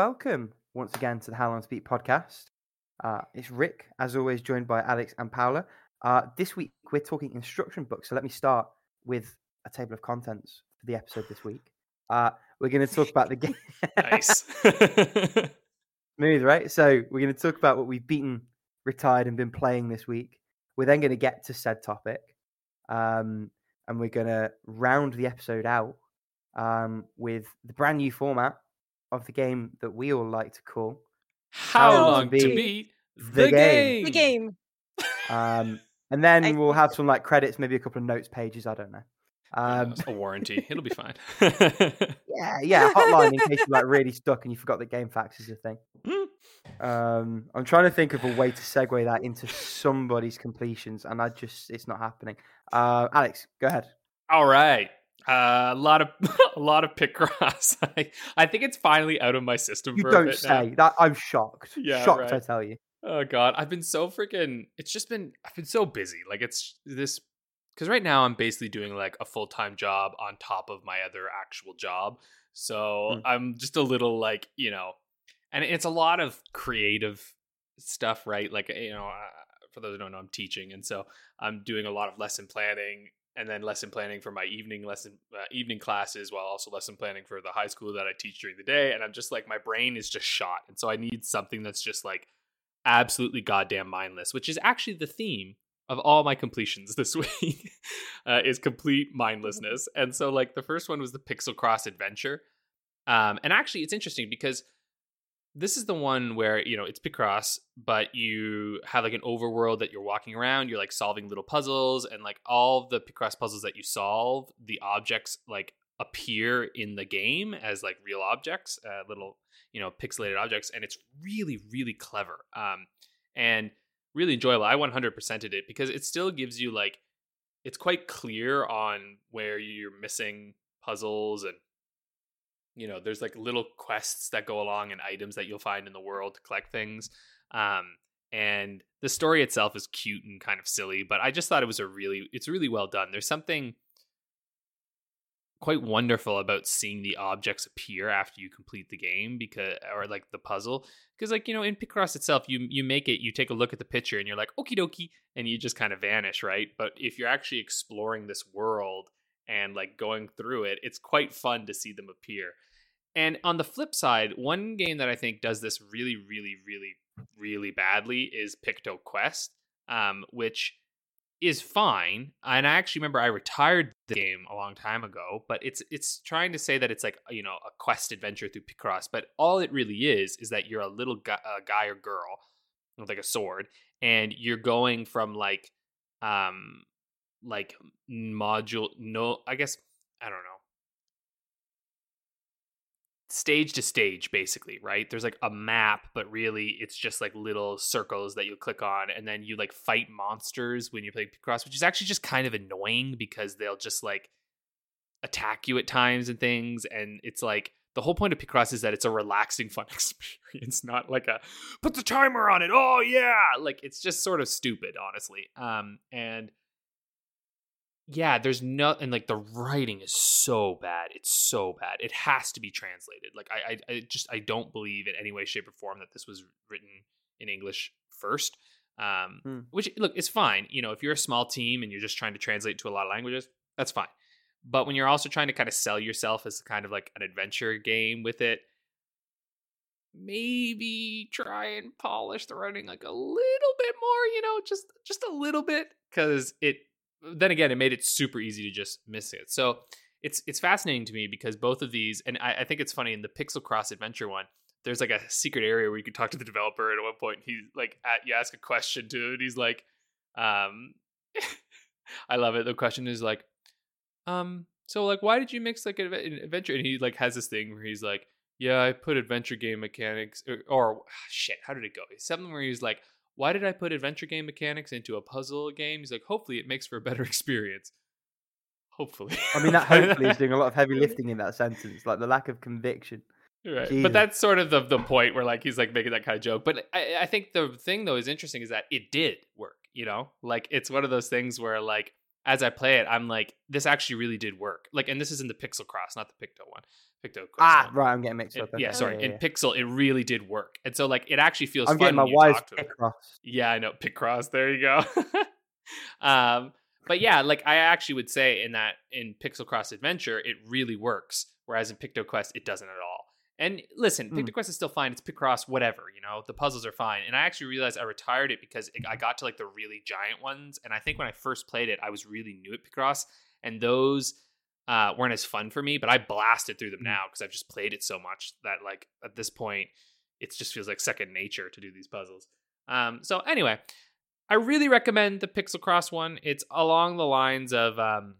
welcome once again to the How Long Speak podcast. Uh, it's Rick, as always, joined by Alex and Paula. Uh, this week we're talking instruction books. So let me start with a table of contents for the episode this week. Uh, we're going to talk about the game. nice. Smooth, right? So we're going to talk about what we've beaten, retired, and been playing this week. We're then going to get to said topic, um, and we're going to round the episode out um, with the brand new format of the game that we all like to call How, How long to to beat beat the the, game. game? The game. Um, and then I we'll have some like credits, maybe a couple of notes pages. I don't know. Um, a warranty. It'll be fine. yeah, yeah, hotline in case you're like really stuck and you forgot that GameFAQs is a thing. Um, I'm trying to think of a way to segue that into somebody's completions, and I just it's not happening. Uh, Alex, go ahead. All right. Uh, a lot of a lot of Picross. I, I think it's finally out of my system You for don't say now. that. I'm shocked. Yeah, shocked. I tell you. Oh god, I've been so freaking. It's just been. I've been so busy. Like it's this because right now I'm basically doing like a full time job on top of my other actual job. So Hmm. I'm just a little like you know, and it's a lot of creative stuff, right? Like you know, uh, for those who don't know, I'm teaching, and so I'm doing a lot of lesson planning. And then lesson planning for my evening lesson, uh, evening classes, while also lesson planning for the high school that I teach during the day. And I'm just like, my brain is just shot, and so I need something that's just like absolutely goddamn mindless, which is actually the theme of all my completions this week uh, is complete mindlessness. And so like the first one was the Piczle Cross Adventure. Um, and actually it's interesting because this is the one where, you know, it's Picross, but you have like an overworld that you're walking around, you're like solving little puzzles and like all the Picross puzzles that you solve, the objects like appear in the game as like real objects, uh, little you know pixelated objects and it's really really clever um and really enjoyable. I 100%ed it because it still gives you like it's quite clear on where you're missing puzzles and you know there's like little quests that go along and items that you'll find in the world to collect things um and the story itself is cute and kind of silly but i just thought it was a really it's really well done. There's something quite wonderful about seeing the objects appear after you complete the game because or like the puzzle because like you know in Picross itself you you make it you take a look at the picture and you're like okie dokie and you just kind of vanish right? But if you're actually exploring this world and like going through it it's quite fun to see them appear and on the flip side one game that I think does this really really really really badly is Picto Quest um which is fine. And I actually remember I retired the game a long time ago, but it's it's trying to say that it's like you know a quest adventure through Picross, but all it really is is that you're a little guy, uh, guy or girl with like a sword, and you're going from like um like module no I guess I don't know. Stage to stage basically right? There's like a map but really it's just like little circles that you click on and then you like fight monsters when you play Picross which is actually just kind of annoying because they'll just like attack you at times and things and it's like the whole point of Picross is that it's a relaxing fun experience not like a put the timer on it oh yeah! Like it's just sort of stupid honestly um and yeah, there's no and like the writing is so bad. It's so bad. It has to be translated. Like I, I, I just I don't believe in any way, shape, or form that this was written in English first. Um, Hmm. which look, it's fine. You know, if you're a small team and you're just trying to translate to a lot of languages, that's fine. But when you're also trying to kind of sell yourself as kind of like an adventure game with it, maybe try and polish the writing like a little bit more. You know, just just a little bit because it then again, it made it super easy to just miss it. So it's it's fascinating to me because both of these, and I, I think it's funny in the Piczle Cross Adventure one. There's like a secret area where you can talk to the developer, and at one point he's like, at, you ask a question to, and he's like, um, I love it. The question is like, um, so like, why did you mix like an adventure? And he like has this thing where he's like, yeah, I put adventure game mechanics, or, or shit, how did it go? Something where he's like, why did I put adventure game mechanics into a puzzle game? He's like, hopefully it makes for a better experience. Hopefully. I mean, that hopefully is doing a lot of heavy lifting in that sentence, like the lack of conviction. Right. Jesus. But that's sort of the, the point where like he's like making that kind of joke. But I, I think the thing though is interesting is that it did work, you know? Like it's one of those things where like as I play it, I'm like, this actually really did work. Like, and this is in the Piczle Cross, not the Picto one. Picto Quest. Ah, one. right. I'm getting mixed It- up. yeah, sorry. yeah, in yeah. Piczle, it really did work, and so like it actually feels. I'm fun getting my wife's talk to her. pick cross. Yeah, I know. Picross. There you go. um, but yeah, like I actually would say in that in Piczle Cross Adventure, it really works. Whereas in Picto Quest, it doesn't at all. And listen. Picto Quest is still fine. It's Picross, whatever. You know, the puzzles are fine. And I actually realized I retired it because it, I got to like the really giant ones. And I think when I first played it, I was really new at Picross, and those uh, weren't as fun for me. But I blasted through them Hmm. now because I've just played it so much that like at this point, it just feels like second nature to do these puzzles. Um, so anyway, I really recommend the Piczle Cross one. It's along the lines of um,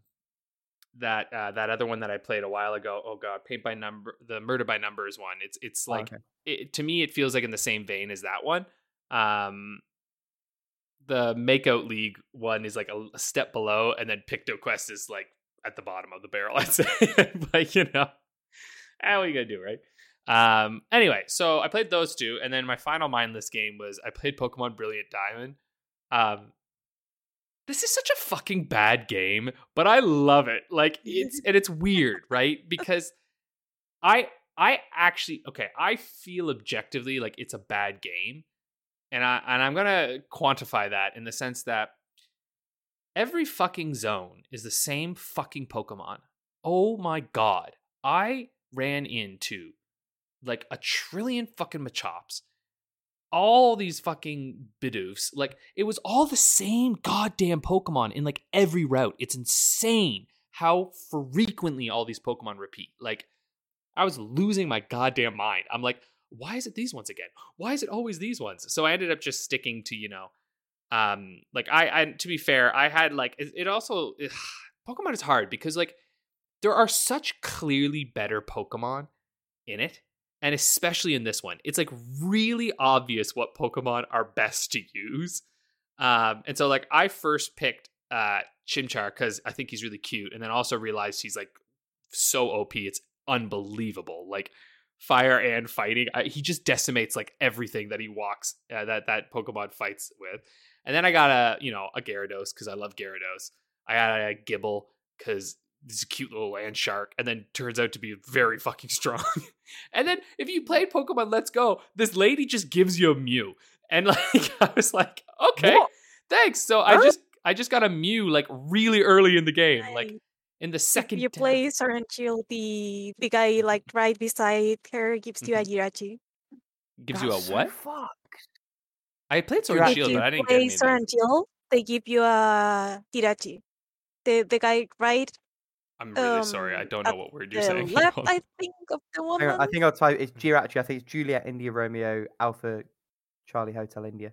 that uh, that other one that I played a while ago. Oh god, Paint by Number, the Murder by Numbers one. It's it's Oh, like okay. it, to me, it feels like in the same vein as that one. Um, the Makeout League one is like a, a step below, and then Picto Quest is like at the bottom of the barrel. I'd say, but you know, ah, what are you gonna do, right? Um. Anyway, so I played those two, and then my final mindless game was I played Pokemon Brilliant Diamond. Um. This is such a fucking bad game, but I love it. Like it's and it's weird, right? Because I I actually okay, I feel objectively like it's a bad game. And I and I'm going to quantify that in the sense that every fucking zone is the same fucking Pokemon. Oh my god. I ran into like a trillion fucking Machops. All these fucking Bidoofs. Like it was all the same goddamn Pokemon in like every route. It's insane how frequently all these Pokemon repeat. Like I was losing my goddamn mind. I'm like, why is it these ones again? Why is it always these ones? So I ended up just sticking to, you know, um, like I, I to be fair, I had like it, it also Pokemon is hard because like there are such clearly better Pokemon in it, and especially in this one, it's like really obvious what Pokemon are best to use. Um, and so like I first picked uh Chimchar because I think he's really cute, and then also realized he's like so OP, it's unbelievable. Like fire and fighting, I, he just decimates like everything that he walks uh, that that Pokemon fights with. And then I got a you know a Gyarados because I love Gyarados. I got a Gible because this cute little land shark, and then turns out to be very fucking strong. and then if you played Pokemon Let's Go, this lady just gives you a Mew, and like I was like, okay, What? thanks. So I just I just got a Mew like really early in the game, like in the if second. you tab. play Sword and Shield, the the guy like right beside her gives you a mm-hmm. Jirachi. gives you a That's so what? fucked. I played Sword Shield, but I didn't get play anything. Sword and Shield, they give you a Jirachi. The the guy right I'm really sorry. I um, don't know what word you're the saying. left, I think, of the Hang woman. I think I'll type. It's Jirachi. I think it's Juliet India Romeo Alpha Charlie Hotel India.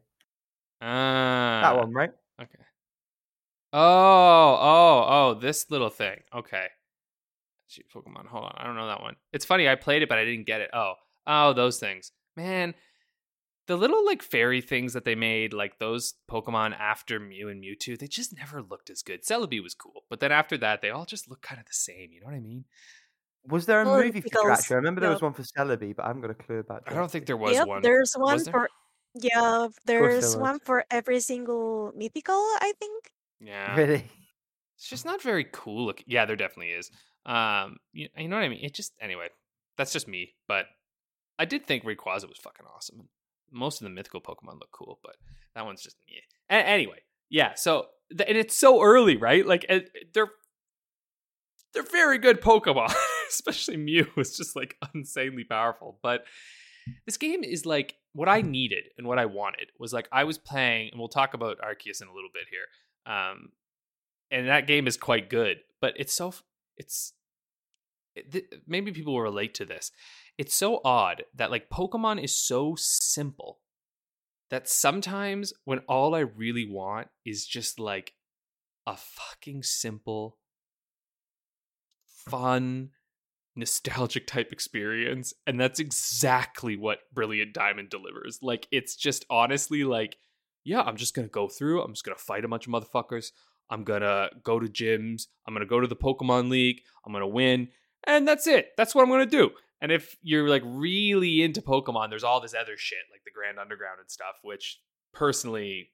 Ah, That one, right? Okay. Oh, oh, oh, this little thing. Okay. Shoot, Pokemon. Hold on. I don't know that one. It's funny. I played it, but I didn't get it. Oh, oh, those things. Man, the little like fairy things that they made, like those Pokemon after Mew and Mewtwo, they just never looked as good. Celebi was cool, but then after that, they all just look kind of the same. You know what I mean? Was there a Well, movie for because- Jirachi? I remember there was one for Celebi, but I haven't got a clue about. I don't think there was yep, one. there's one there? for yeah, there's there one for every single mythical. I think. Yeah. Really? It's just not very cool. Look, yeah, there definitely is. Um, you, you know what I mean? It just anyway. That's just me, but I did think Rayquaza was fucking awesome. Most of the mythical Pokemon look cool, but that one's just. A- anyway, yeah. So th- and it's so early, right? Like it, they're they're very good Pokemon, especially Mew is just like insanely powerful. But this game is like what I needed and what I wanted was like I was playing, and we'll talk about Arceus in a little bit here. Um, and that game is quite good, but it's so it's it, th- maybe people will relate to this. It's so odd that like Pokemon is so simple that sometimes when all I really want is just like a fucking simple, fun, nostalgic type experience, and that's exactly what Brilliant Diamond delivers. Like it's just honestly like, yeah, I'm just gonna go through. I'm just gonna fight a bunch of motherfuckers. I'm gonna go to gyms. I'm gonna go to the Pokemon League. I'm gonna win, and that's it. That's what I'm gonna do. And if you're like really into Pokemon, there's all this other shit like the Grand Underground and stuff, which personally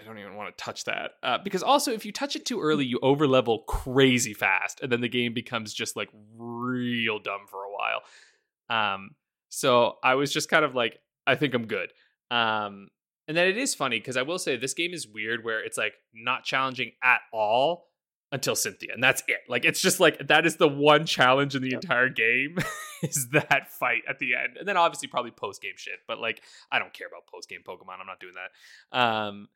I don't even want to touch that uh, because also if you touch it too early, you overlevel crazy fast, and then the game becomes just like real dumb for a while. Um, so I was just kind of like, I think I'm good. Um, and then it is funny because I will say this game is weird where it's like not challenging at all until Cynthia, and that's it. Like it's just like that is the one challenge in the entire game is that fight at the end, and then obviously probably post game shit. But like I don't care about post game Pokemon. I'm not doing that. Um,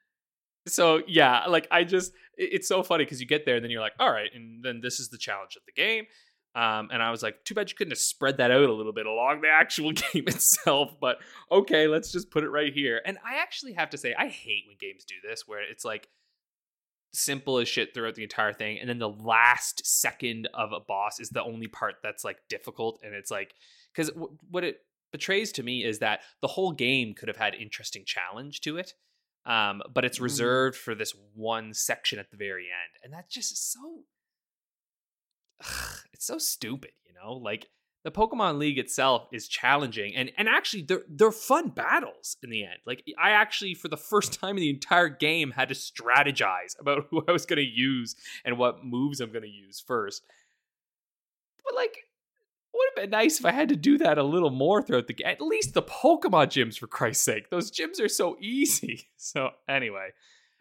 so yeah, like I just it's so funny because you get there and then you're like, all right, and then this is the challenge of the game. Um, and I was like, too bad you couldn't have spread that out a little bit along the actual game itself. But okay, let's just put it right here. And I actually have to say, I hate when games do this, where it's like simple as shit throughout the entire thing, and then the last second of a boss is the only part that's like difficult. And it's like, because w- what it betrays to me is that the whole game could have had interesting challenge to it um, but it's Mhm. reserved for this one section at the very end, and that just is so. it's so stupid, you know. Like the Pokemon League itself is challenging, and and actually they're they're fun battles in the end. Like I actually, for the first time in the entire game, had to strategize about who I was going to use and what moves I'm going to use first. But like would have been nice if I had to do that a little more throughout the game. At least the Pokemon gyms, for Christ's sake. Those gyms are so easy. So, anyway,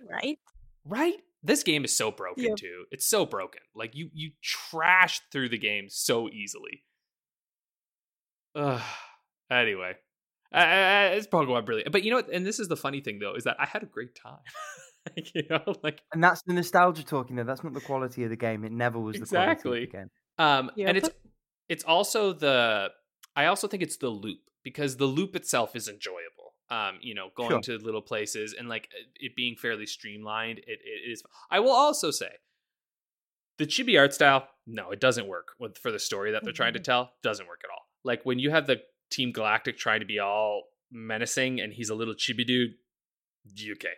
right? right? This game is so broken Yeah. too. It's so broken. Like you you trash through the game so easily. Ugh. Anyway, uh, uh, it's Pokemon brilliant. But you know what? And this is the funny thing though, is that I had a great time. Like, you know, like And that's the nostalgia talking there. That's not the quality of the game. It never was the quality Exactly. of the game. Um, Yeah, and it's but- it's also the I also think it's the loop because the loop itself is enjoyable. Um, you know, going to little places and like it being fairly streamlined, it, it is. I will also say the chibi art style, no, it doesn't work with for the story that they're trying to tell. Doesn't work at all. Like when you have the Team Galactic trying to be all menacing and he's a little chibi dude, okay.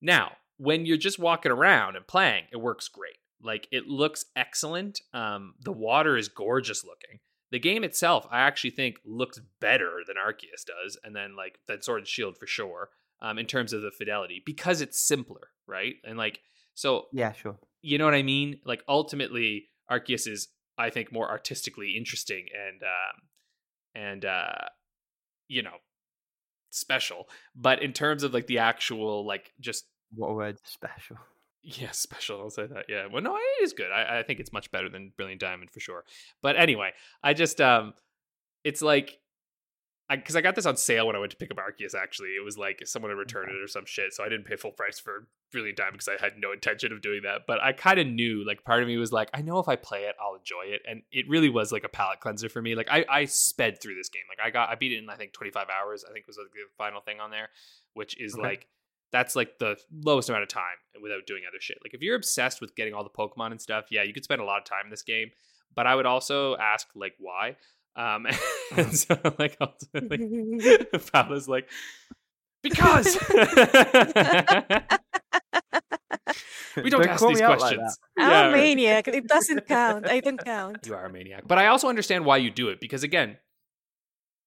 Now, when you're just walking around and playing, it works great. Like it looks excellent. Um, the water is gorgeous looking. The game itself, I actually think, looks better than Arceus does, and then like that Sword and Shield for sure. Um, in terms of the fidelity, because it's simpler, right? And like so, Yeah, sure. you know what I mean? Like ultimately, Arceus is, I think, more artistically interesting and um, and uh, you know, special. But in terms of like the actual like just What word. Special. yeah, special. I'll say that. Yeah. Well, no, it is good. I, I think it's much better than Brilliant Diamond for sure. But anyway, I just um, it's like, because I got this on sale when I went to pick up Arceus. Actually, it was like someone had returned it or some shit, so I didn't pay full price for Brilliant Diamond because I had no intention of doing that. But I kind of knew, like, part of me was like, I know if I play it, I'll enjoy it, and it really was like a palate cleanser for me. Like, I I sped through this game. Like, I got I beat it in I think 25 hours. I think was like the final thing on there, which is Okay. like that's like the lowest amount of time without doing other shit. Like if you're obsessed with getting all the Pokemon and stuff, yeah, you could spend a lot of time in this game. But I would also ask like why. Um, and so like ultimately, Paula's like because we don't, ask call these me like questions. I'm Yeah, a maniac. It doesn't count. I don't count. you are a maniac. But I also understand why you do it because again,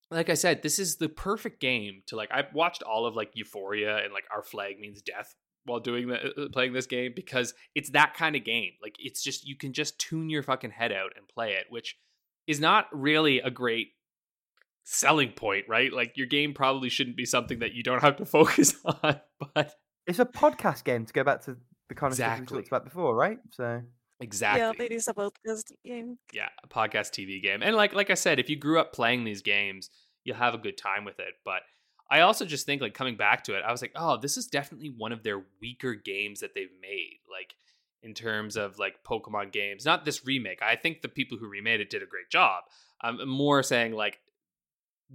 like I said, this is the perfect game to like. I've watched all of like Euphoria and like Our Flag Means Death while doing the uh, playing this game because it's that kind of game. Like it's just you can just tune your fucking head out and play it, which is not really a great selling point, right? Like your game probably shouldn't be something that you don't have to focus on, but It's a podcast game to go back to the kind of stuff we talked about before, right? So exactly. Yeah, it is about podcast game. yeah, a podcast TV game. And like like I said, if you grew up playing these games, you'll have a good time with it. But I also just think like coming back to it, I was like, oh, this is definitely one of their weaker games that they've made. Like in terms of like Pokemon games, not this remake. I think the people who remade it did a great job. I'm more saying like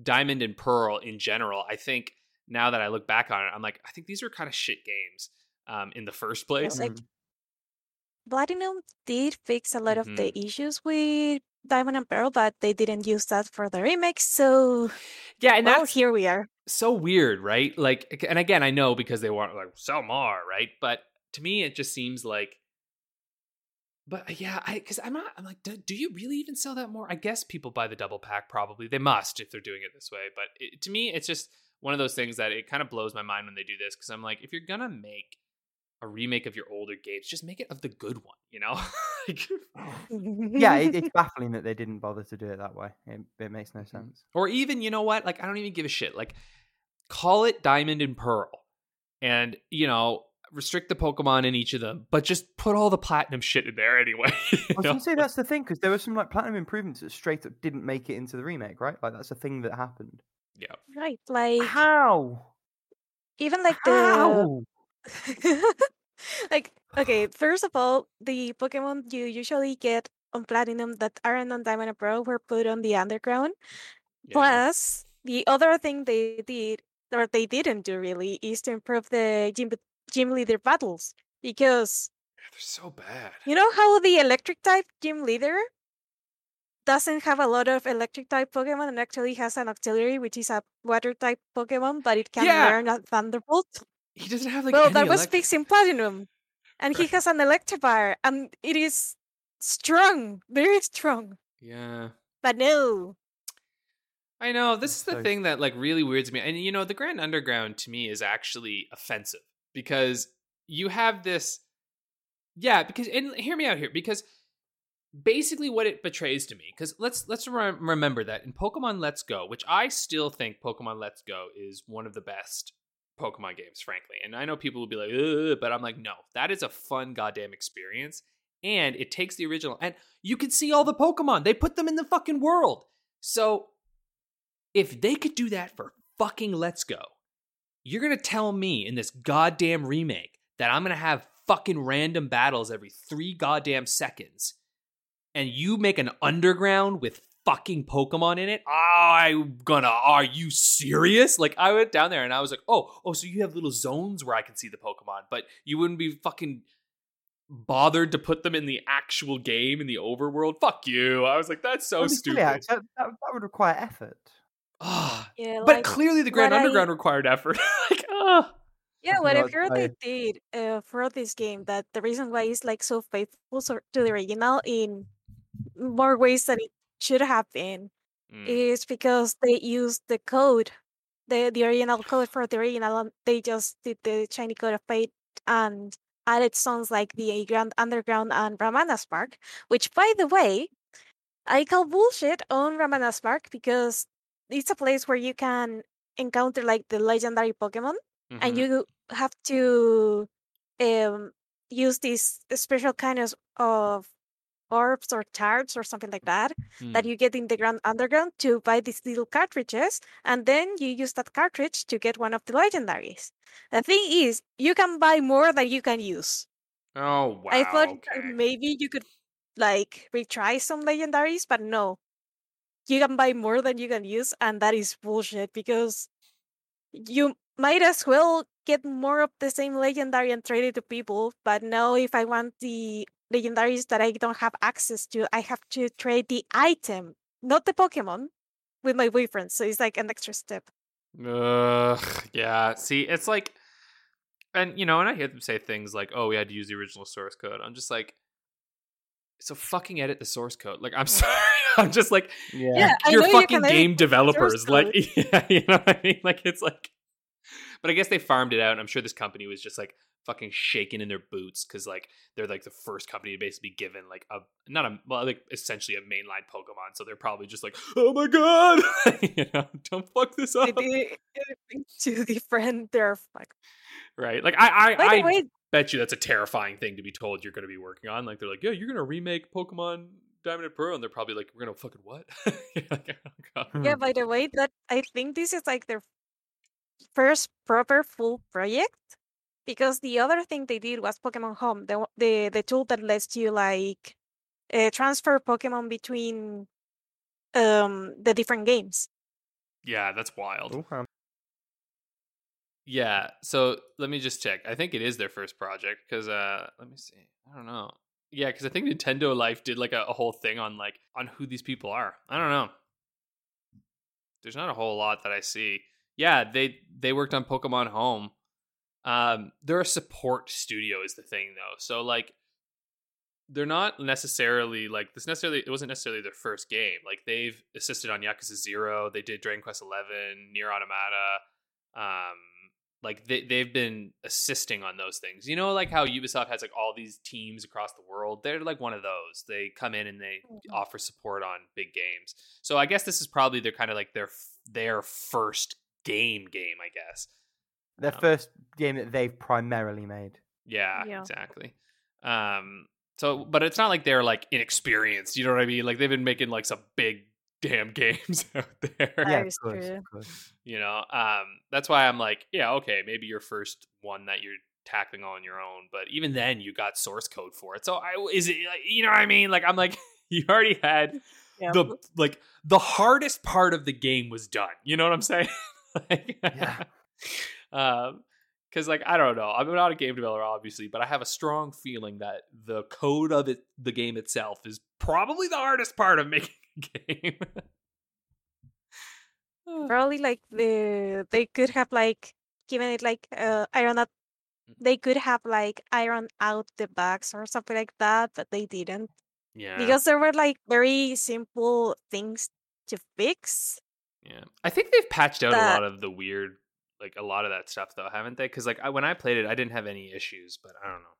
Diamond and Pearl in general. I think now that I look back on it, I'm like, I think these are kind of shit games um, in the first place. like- mm, Platinum did fix a lot of the Mhm. issues with Diamond and Pearl, but they didn't use that for the remake. So Yeah, and well, that's here we are. so weird, right? Like, and again, I know because they want like sell more, right? But to me, it just seems like. But uh, yeah, I because I'm not. I'm like, do, do you really even sell that more? I guess people buy the double pack. Probably they must if they're doing it this way. But it, to me, it's just one of those things that it kind of blows my mind when they do this because I'm like, if you're gonna make a remake of your older games, just make it of the good one, you know? yeah, it, it's baffling that they didn't bother to do it that way. It, it makes no sense. or even, you know what? Like, I don't even give a shit. Like, call it Diamond and Pearl, and you know, restrict the Pokemon in each of them, but just put all the platinum shit in there anyway. you I was gonna say that's the thing because there were some like platinum improvements that straight up didn't make it into the remake, right? Like that's a thing that happened. yeah. right, like How? even like the How? like okay, first of all, the Pokemon you usually get on Platinum that aren't on Diamond and Pearl were put on the underground. yeah. Plus, the other thing they did or they didn't do really is to improve the gym gym leader battles because They're so bad. you know how the electric type gym leader doesn't have a lot of electric type Pokemon and actually has an Octillery which is a water type Pokemon, but it can Yeah. learn a Thunderbolt. He doesn't have like well, that was elect- fixed in Platinum, and he has an Electivire, and it is strong, very strong. Yeah. But no, I know this is the thing that like really weirds me, and you know the Grand Underground to me is actually offensive because you have this, yeah. Because and hear me out here because basically what it betrays to me because let's let's re- remember that in Pokemon Let's Go, which I still think Pokemon Let's Go is one of the best Pokemon games, frankly. And I know people will be like, but I'm like, no, that is a fun goddamn experience, and it takes the original, and you can see all the Pokemon. They put them in the fucking world, so if they could do that for fucking Let's Go, you're gonna tell me in this goddamn remake that I'm gonna have fucking random battles every three goddamn seconds, and you make an underground with fucking Pokemon in it? I'm gonna. Are you serious? Like I went down there and I was like, oh, oh, so you have little zones where I can see the Pokemon, but you wouldn't be fucking bothered to put them in the actual game in the overworld. Fuck you. I was like, that's so That'd be silly, stupid. That, that would require effort. Ah, yeah, but like, clearly the Grand what I- Underground required effort. like, ah. yeah, what I've heard they did uh, for this game that the reason why it's like so faithful to the original in more ways than it should have been Mm. is because they used the code, the the original code for the original. and They just did the shiny code of fate and added songs like the Grand Underground and Ramanas Park, which, by the way, I call bullshit on Ramanas Park because it's a place where you can encounter like the legendary Pokemon, and Mhm. you have to um use these special kind of of orbs or tarts or something like that that Mm. you get in the Grand Underground to buy these little cartridges, and then you use that cartridge to get one of the legendaries. The thing is, you can buy more than you can use. Oh wow. I thought okay. maybe you could like retry some legendaries, but no. You can buy more than you can use, and that is bullshit because you might as well get more of the same legendary and trade it to people. But now, if I want the legendaries that I don't have access to, I have to trade the item, not the Pokemon, with my boyfriend. So it's like an extra step. Ugh, yeah. See, it's like, and you know, and I hear them say things like, "Oh, we had to use the original source code." I'm just like, so fucking edit the source code. Like, I'm sorry. I'm just like, Yeah. Yeah, I you're know you fucking game developers. Like, yeah, you know what I mean? Like, it's like, but I guess they farmed it out. And I'm sure this company was just like fucking shaking in their boots because like they're like the first company to basically be given like a not a well like essentially a mainline Pokemon. So they're probably just like, oh my god, you know, don't fuck this They up, did everything to they're like. right? Like I By I, the I way, bet you that's a terrifying thing to be told you're going to be working on. Like they're like, yeah, you're going to remake Pokemon Diamond and Pearl, and they're probably like, we're going to fucking what? Like, oh. Yeah, by the way, that I think this is like their first proper full project because the other thing they did was Pokemon Home, the the the tool that lets you like uh, transfer Pokemon between um the different games. Yeah, that's wild. Okay. Yeah, so let me just check. I think it is their first project because uh, let me see. I don't know. Yeah, because I think Nintendo Life did like a, a whole thing on like on who these people are. I don't know. There's not a whole lot that I see. Yeah, they they worked on Pokemon Home. Um, they're a support studio is the thing though. So like they're not necessarily like this necessarily it wasn't necessarily their first game. Like they've assisted on Yakuza Zero, they did Dragon Quest Eleven, Nier Automata, um, like they they've been assisting on those things. You know, like how Ubisoft has like all these teams across the world. They're like one of those. They come in and they Mhm. offer support on big games. So I guess this is probably their kind of like their their first game game. I guess. Their Um, first game that they've primarily made. Yeah, Yeah. exactly. Um. So, but it's not like they're like inexperienced. You know what I mean? Like they've been making like some big damn games out there. That yeah, of course, true. of course. you know um that's why i'm like yeah okay maybe your first one that you're tackling on your own but even then you got source code for it so i is it like, you know what i mean like i'm like you already had Yeah. the like the hardest part of the game was done you know what i'm saying like, Yeah. um because like i don't know i'm not a game developer obviously but i have a strong feeling that the code of it the game itself is probably the hardest part of making a game Probably like the they could have like given it like uh iron out they could have like iron out the bugs or something like that, but they didn't. yeah Because there were like very simple things to fix. Yeah, I think they've patched out a lot of the weird, like a lot of that stuff, though, haven't they? Because like I, when I played it, I didn't have any issues, but I don't know.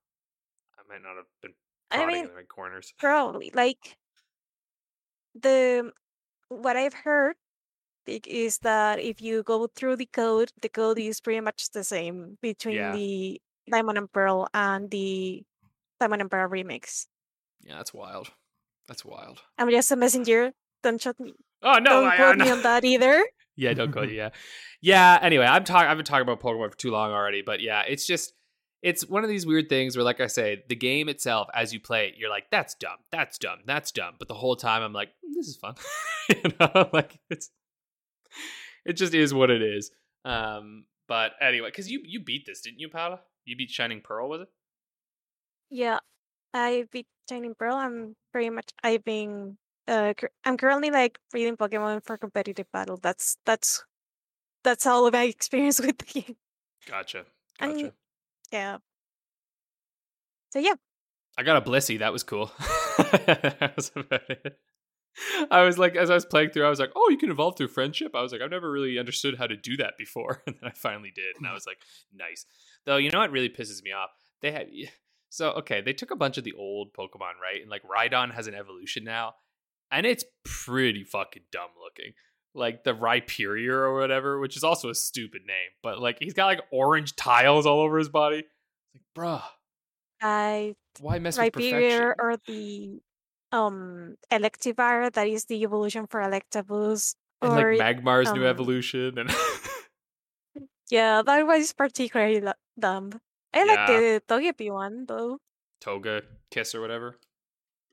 I might not have been I mean, in the right corners. Probably like the what I've heard is that if you go through the code, the code is pretty much the same between Yeah. the Diamond and Pearl and the Diamond and Pearl remix. Yeah, that's wild. That's wild. I'm just a messenger. Don't shut me. Oh no! don't I, quote I, me on that either. Yeah, don't go. Yeah, yeah. Anyway, I'm talking. I've been talking about Pokemon for too long already, but yeah, it's just it's one of these weird things where, like I say, the game itself, as you play it, you're like, "That's dumb. That's dumb. That's dumb." But the whole time, I'm like, "Mm, "This is fun." you know, like it's it just is what it is. Um, but anyway, because you you beat this, didn't you, Paula? You beat Shining Pearl, was it? Yeah, I beat Shining Pearl. I'm pretty much. I've been. Uh, I'm currently like reading Pokemon for competitive battle. That's that's that's all of my experience with the game. Gotcha. And- Yeah. So yeah, I got a Blissey. That was cool. that was about it. I was like, as I was playing through, I was like, oh, you can evolve through friendship. I was like, I've never really understood how to do that before. And then I finally did. And I was like, nice. Though, you know what really pisses me off? They had, so, okay, they took a bunch of the old Pokemon, right? And like Rhydon has an evolution now. And it's pretty fucking dumb looking. Like the Rhyperior or whatever, which is also a stupid name. But like, he's got like orange tiles all over his body. Like, bruh, I why mess with perfection? Or the um Electivire, that is the evolution for Electabuzz. and Or like Magmar's new um, evolution and yeah, that was particularly dumb. I like Yeah. the Togepi one though. Toga kiss or whatever.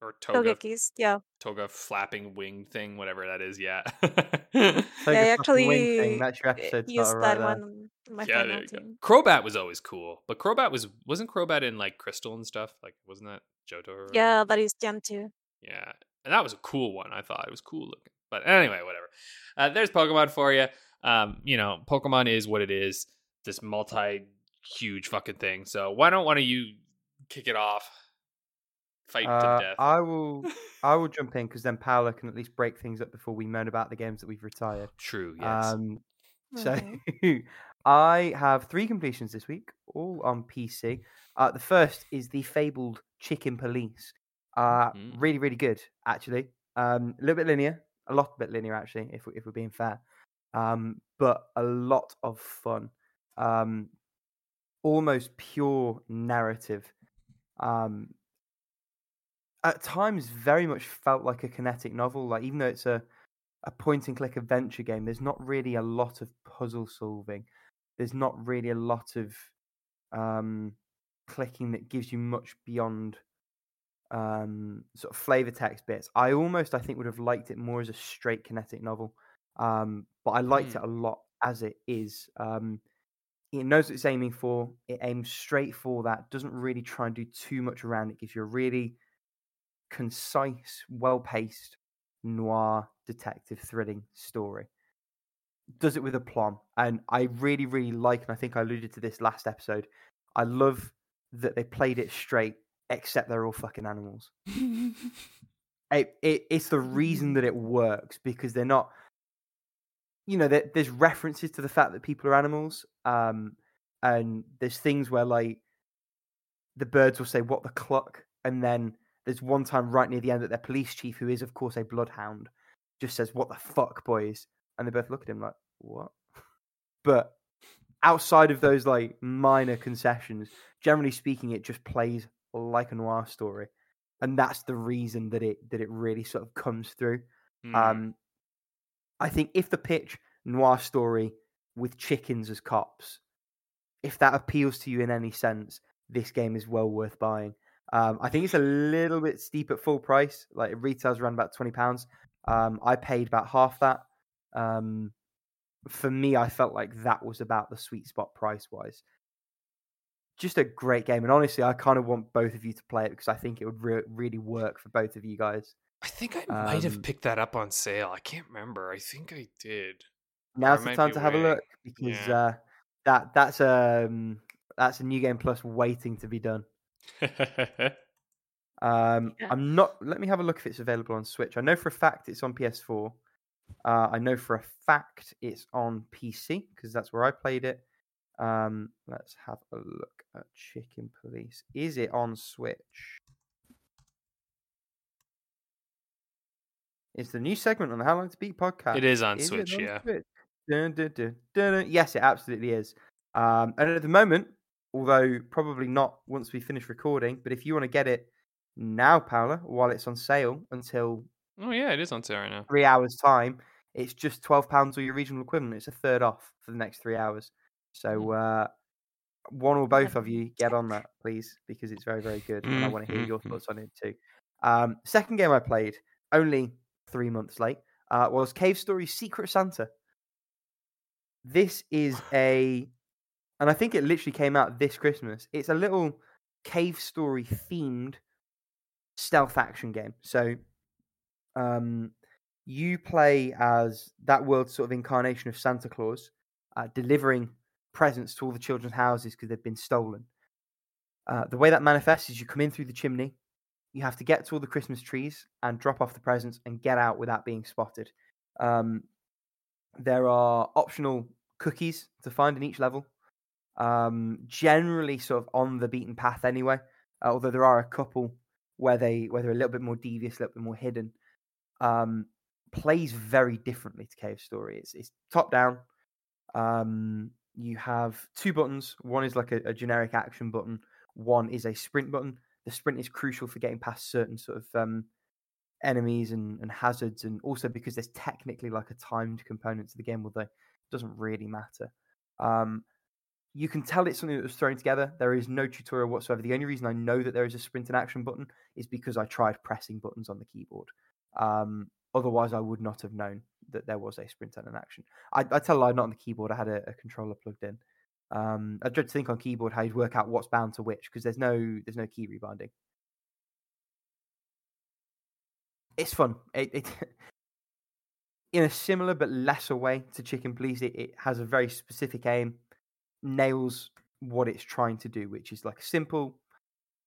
Or Toga Togekiss, yeah. Toga flapping wing thing, whatever that is, yeah. Take I a fucking actually wing thing, That's your episode used starter that right one my yeah, final there you go. team. Crobat was always cool. But Crobat was wasn't Crobat in like Crystal and stuff? Like wasn't that Johto or whatever? Yeah, that is Gen 2. Yeah. And that was a cool one, I thought. It was cool looking. But anyway, whatever. Uh, there's Pokemon for you. Um, you know, Pokemon is what it is. This multi huge fucking thing. So why don't one of you kick it off? Fight to Uh, death. I will. I will jump in because then Paola can at least break things up before we moan about the games that we've retired. True, yes. Um, so. I have three completions this week, all on PC. Uh, the first is the fabled Chicken Police. Uh, Mm. Really, really good, actually. Um, a little bit linear, a lot bit linear, actually, if, we- if we're being fair. Um, but a lot of fun. Um, almost pure narrative. Um, at times, very much felt like a kinetic novel. Like even though it's a a point and click adventure game, there's not really a lot of puzzle solving. There's not really a lot of um, clicking that gives you much beyond um, sort of flavor text bits. I almost, I think, would have liked it more as a straight kinetic novel, um, but I liked Hmm. it a lot as it is. Um, it knows what it's aiming for. It aims straight for that. Doesn't really try and do too much around it. Gives you a really concise, well-paced noir detective thrilling story. Does it with aplomb, and I really, really like. And I think I alluded to this last episode. I love that they played it straight, except they're all fucking animals. It, it it's the reason that it works because they're not. You know, there, there's references to the fact that people are animals. Um, and there's things where like the birds will say "what the cluck," and then there's one time right near the end that their police chief, who is of course a bloodhound, just says "what the fuck, boys," and they both look at him like "what?" But outside of those like minor concessions, generally speaking, it just plays like a noir story, and that's the reason that it that it really sort of comes through. Mm. Um, I think if the pitch noir story with chickens as cops, if that appeals to you in any sense, this game is well worth buying. Um, I think it's a little bit steep at full price. Like it retails around about twenty pounds. Um, I paid about half that. Um, for me, I felt like that was about the sweet spot price wise. Just a great game, and honestly, I kind of want both of you to play it because I think it would re- really work for both of you guys. I think I might have Um, picked that up on sale. I can't remember. I think I did. Now's the time to have a look because Yeah. uh, that that's um that's a new game plus waiting to be done. Um, Yeah. I'm not. Let me have a look if it's available on Switch. I know for a fact it's on PS4. Uh, I know for a fact it's on PC because that's where I played it. Um, let's have a look at Chicken Police. Is it on Switch? It's the new segment on the How Long to Beat podcast. It is on Is it Switch, yeah. Switch? Dun, dun, dun. Yes, it absolutely is. Um, and at the moment, although probably not once we finish recording, but if you want to get it now, Paula, while it's on sale until oh yeah, it is on sale right now. three hours' time, it's just twelve pounds or your regional equivalent. It's a third off for the next three hours. So uh, one or both of you get on that, please, because it's very, very good, and I want to hear your Mhm. thoughts on it too. Um, second game I played, only three months late, uh, was Cave Story Secret Santa. This is a, and I think it literally came out this Christmas. It's a little cave story themed stealth action game. So, um, you play as that world's sort of incarnation of Santa Claus, uh, delivering presents to all the children's houses because they've been stolen. Uh, the way that manifests is you come in through the chimney, you have to get to all the Christmas trees and drop off the presents and get out without being spotted. Um, there are optional cookies to find in each level. Um, generally, sort of on the beaten path anyway. Uh, although there are a couple where they where they're a little bit more devious, a little bit more hidden. Um, plays very differently to Cave Story. It's it's top down. Um, you have two buttons. One is like a, a generic action button. One is a sprint button. The sprint is crucial for getting past certain sort of um, enemies and, and hazards, and also because there's technically like a timed component to the game, although it doesn't really matter. Um, you can tell it's something that was thrown together. There is no tutorial whatsoever. The only reason I know that there is a sprint and action button is because I tried pressing buttons on the keyboard. Um, otherwise, I would not have known that there was a sprint and an action. I, I tell a lie, not on the keyboard. I had a, a controller plugged in. Um, I dread to think on keyboard how you'd work out what's bound to which because there's no there's no key rebinding. It's fun. It, it in a similar but lesser way to Chicken Police. It, it has a very specific aim, nails what it's trying to do, which is like a simple,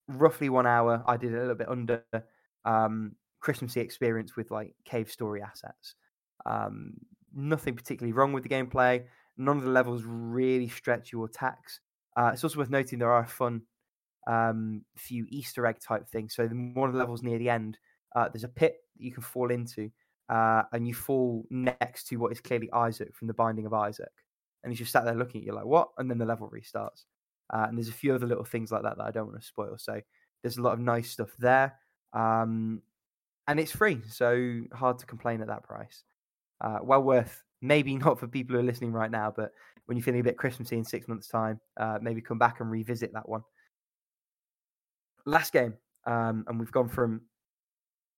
roughly one hour. I did a little bit under um, Christmassy experience with like cave story assets. Um, nothing particularly wrong with the gameplay. None of the levels really stretch your attacks. Uh, it's also worth noting there are a fun um, few Easter egg type things. So one of the levels near the end, uh, there's a pit that you can fall into, uh, and you fall next to what is clearly Isaac from the Binding of Isaac, and he's just sat there looking at you like what, and then the level restarts. Uh, and there's a few other little things like that that I don't want to spoil. So there's a lot of nice stuff there, um, and it's free, so hard to complain at that price. Uh, well worth. Maybe not for people who are listening right now, but when you're feeling a bit Christmassy in six months' time, uh, maybe come back and revisit that one. Last game, um, and we've gone from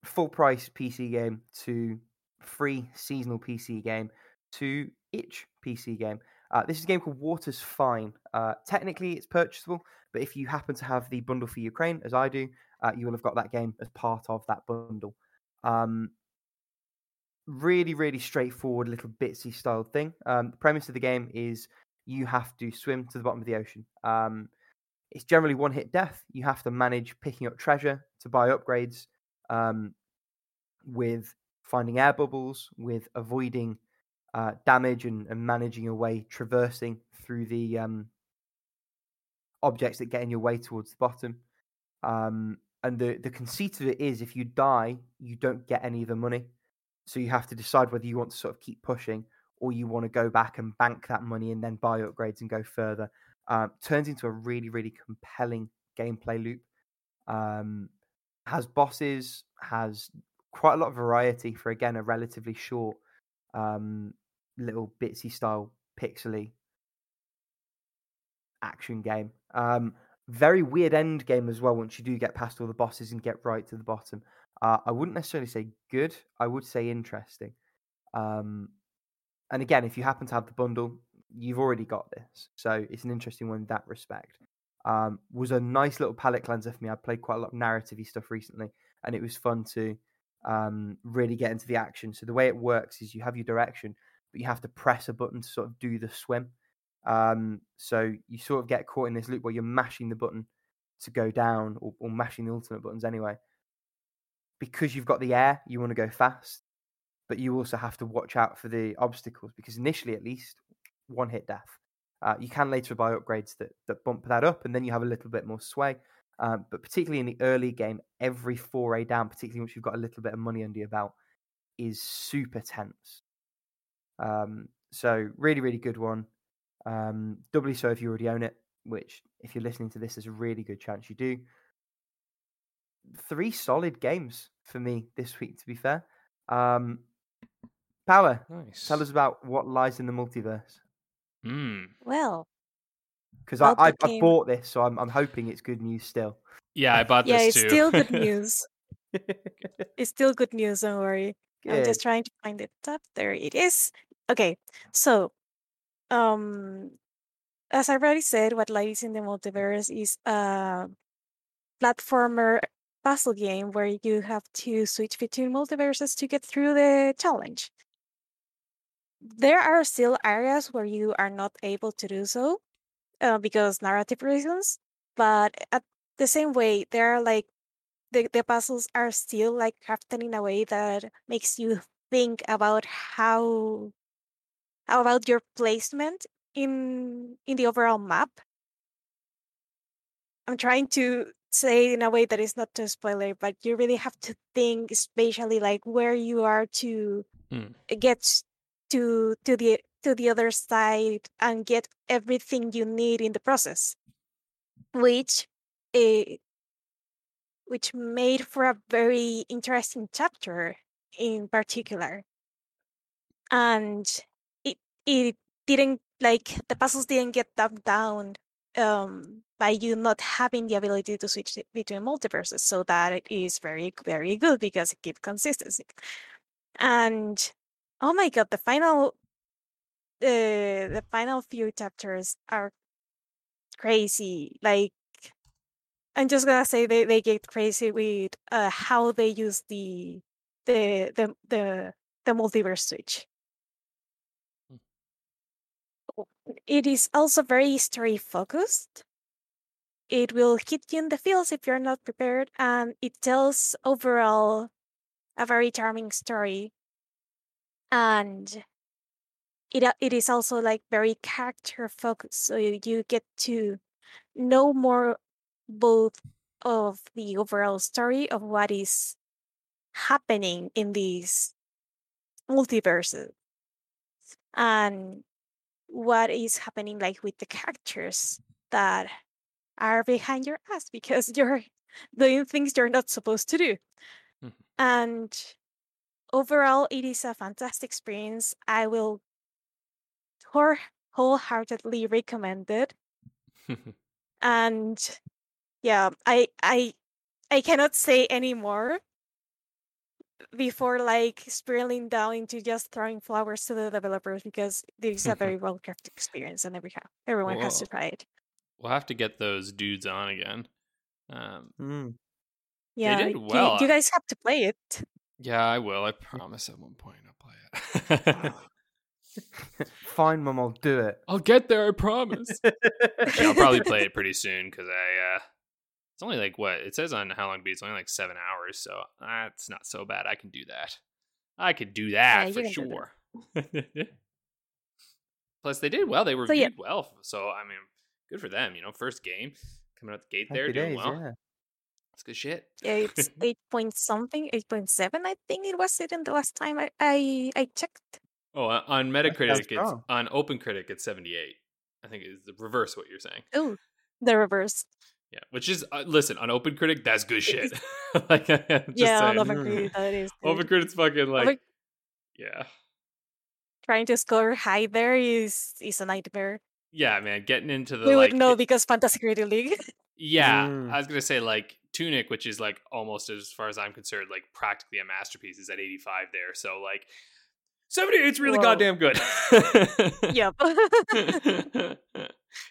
full price PC game to free seasonal PC game to itch PC game. Uh, this is a game called Waters Fine. Uh, technically, it's purchasable, but if you happen to have the bundle for Ukraine, as I do, uh, you will have got that game as part of that bundle. Um, really, really straightforward, little bitsy style thing. Um, the premise of the game is you have to swim to the bottom of the ocean. Um, it's generally one hit death. You have to manage picking up treasure to buy upgrades, um, with finding air bubbles, with avoiding uh, damage and, and managing your way traversing through the um, objects that get in your way towards the bottom. Um, and the the conceit of it is, if you die, you don't get any of the money. So you have to decide whether you want to sort of keep pushing or you want to go back and bank that money and then buy upgrades and go further. Um, turns into a really, really compelling gameplay loop. Um, has bosses, has quite a lot of variety for again a relatively short um, little bitsy style pixely action game. Um, very weird end game as well once you do get past all the bosses and get right to the bottom. Uh, I wouldn't necessarily say good. I would say interesting. Um, and again, if you happen to have the bundle, you've already got this. So it's an interesting one in that respect. Um, was a nice little palate cleanser for me. I played quite a lot of narrative stuff recently, and it was fun to um, really get into the action. So the way it works is you have your direction, but you have to press a button to sort of do the swim. Um, so you sort of get caught in this loop where you're mashing the button to go down, or, or mashing the ultimate buttons anyway. Because you've got the air, you want to go fast, but you also have to watch out for the obstacles because initially, at least, one hit death. Uh, you can later buy upgrades that, that bump that up, and then you have a little bit more sway. Um, but particularly in the early game, every foray down, particularly once you've got a little bit of money under your belt, is super tense. Um, so really, really good one. Um, doubly so if you already own it, which if you're listening to this, there's a really good chance you do. Three solid games for me this week, to be fair. Um, Power, Nice. tell us about what lies in the multiverse. Hmm. Well, Because I, I, the I bought this, so I'm, I'm hoping it's good news still. Yeah, I bought this. yeah, this it's still good news. It's still good news. Don't worry. I'm just trying to find it up. There it is. Okay, so um, as I already said, what lies in the multiverse is a platformer puzzle game where you have to switch between multiverses to get through the challenge. There are still areas where you are not able to do so uh, because narrative reasons, but at the same way, there are like the, the puzzles are still like crafted in a way that makes you think about how how about your placement in in the overall map. I'm trying to say in a way that is not too spoiler, but you really have to think spatially like where you are to Hmm. get to to the to the other side and get everything you need in the process. Which uh, which made for a very interesting chapter in particular. And it didn't like the puzzles didn't get dumbed down um by you not having the ability to switch between multiverses. So that it is very, very good because it gives consistency. And oh my god, the final uh, the final few chapters are crazy. Like I'm just gonna say they, they get crazy with uh, how they use the the the the the multiverse switch. Hmm. O- It is also very story focused. It will hit you in the feels if you're not prepared, and it tells overall a very charming story. And it uh, it is also like very character focused, so you you get to know more both of the overall story of what is happening in these multiverses and what is happening like with the characters that are behind your ass because you're doing things you're not supposed to do. Mhm. and overall it is a fantastic experience. I will wholeheartedly recommend it. And yeah i i i cannot say any more before like spiraling down into just throwing flowers to the developers because this is a very well crafted experience and every ha- everyone has to try it we'll have to get those dudes on again. Um, Mm. yeah did you- well. you, guys have to play it yeah, I will. I promise. At one point, I'll play it. Fine, mum, I'll do it. I'll get there. I promise. Yeah, I'll probably play it pretty soon because I. Uh, it's only like what it says on how long beats. Only like seven hours, so that's not so bad. I can do that. I could do that you for can do sure. Plus, they did well. They So, yeah. reviewed well, so I mean, good for them. You know, first game coming out the gate there, Happy doing days, well. yeah. That's good shit. Yeah, it's eight point something, eight point seven. I think it was it in the last time I I, I checked. Oh, uh, on Metacritic, it's strong. on OpenCritic, it's 78. I think it's the reverse what you're saying. Oh, the reverse. Yeah, which is uh, listen on Open Critic, that's good shit. like, I'm just yeah, on saying. OpenCritic, that is. good. OpenCritic's fucking like, Open- yeah, Trying to score high there is is a nightmare. yeah, man. Getting into the we like, would know it- because Fantasy Critic League. yeah. Mm. I was gonna say like Tunic, which is like almost as far as I'm concerned, like practically a masterpiece, is at 85 there. So like 78's really Whoa. goddamn good. yep.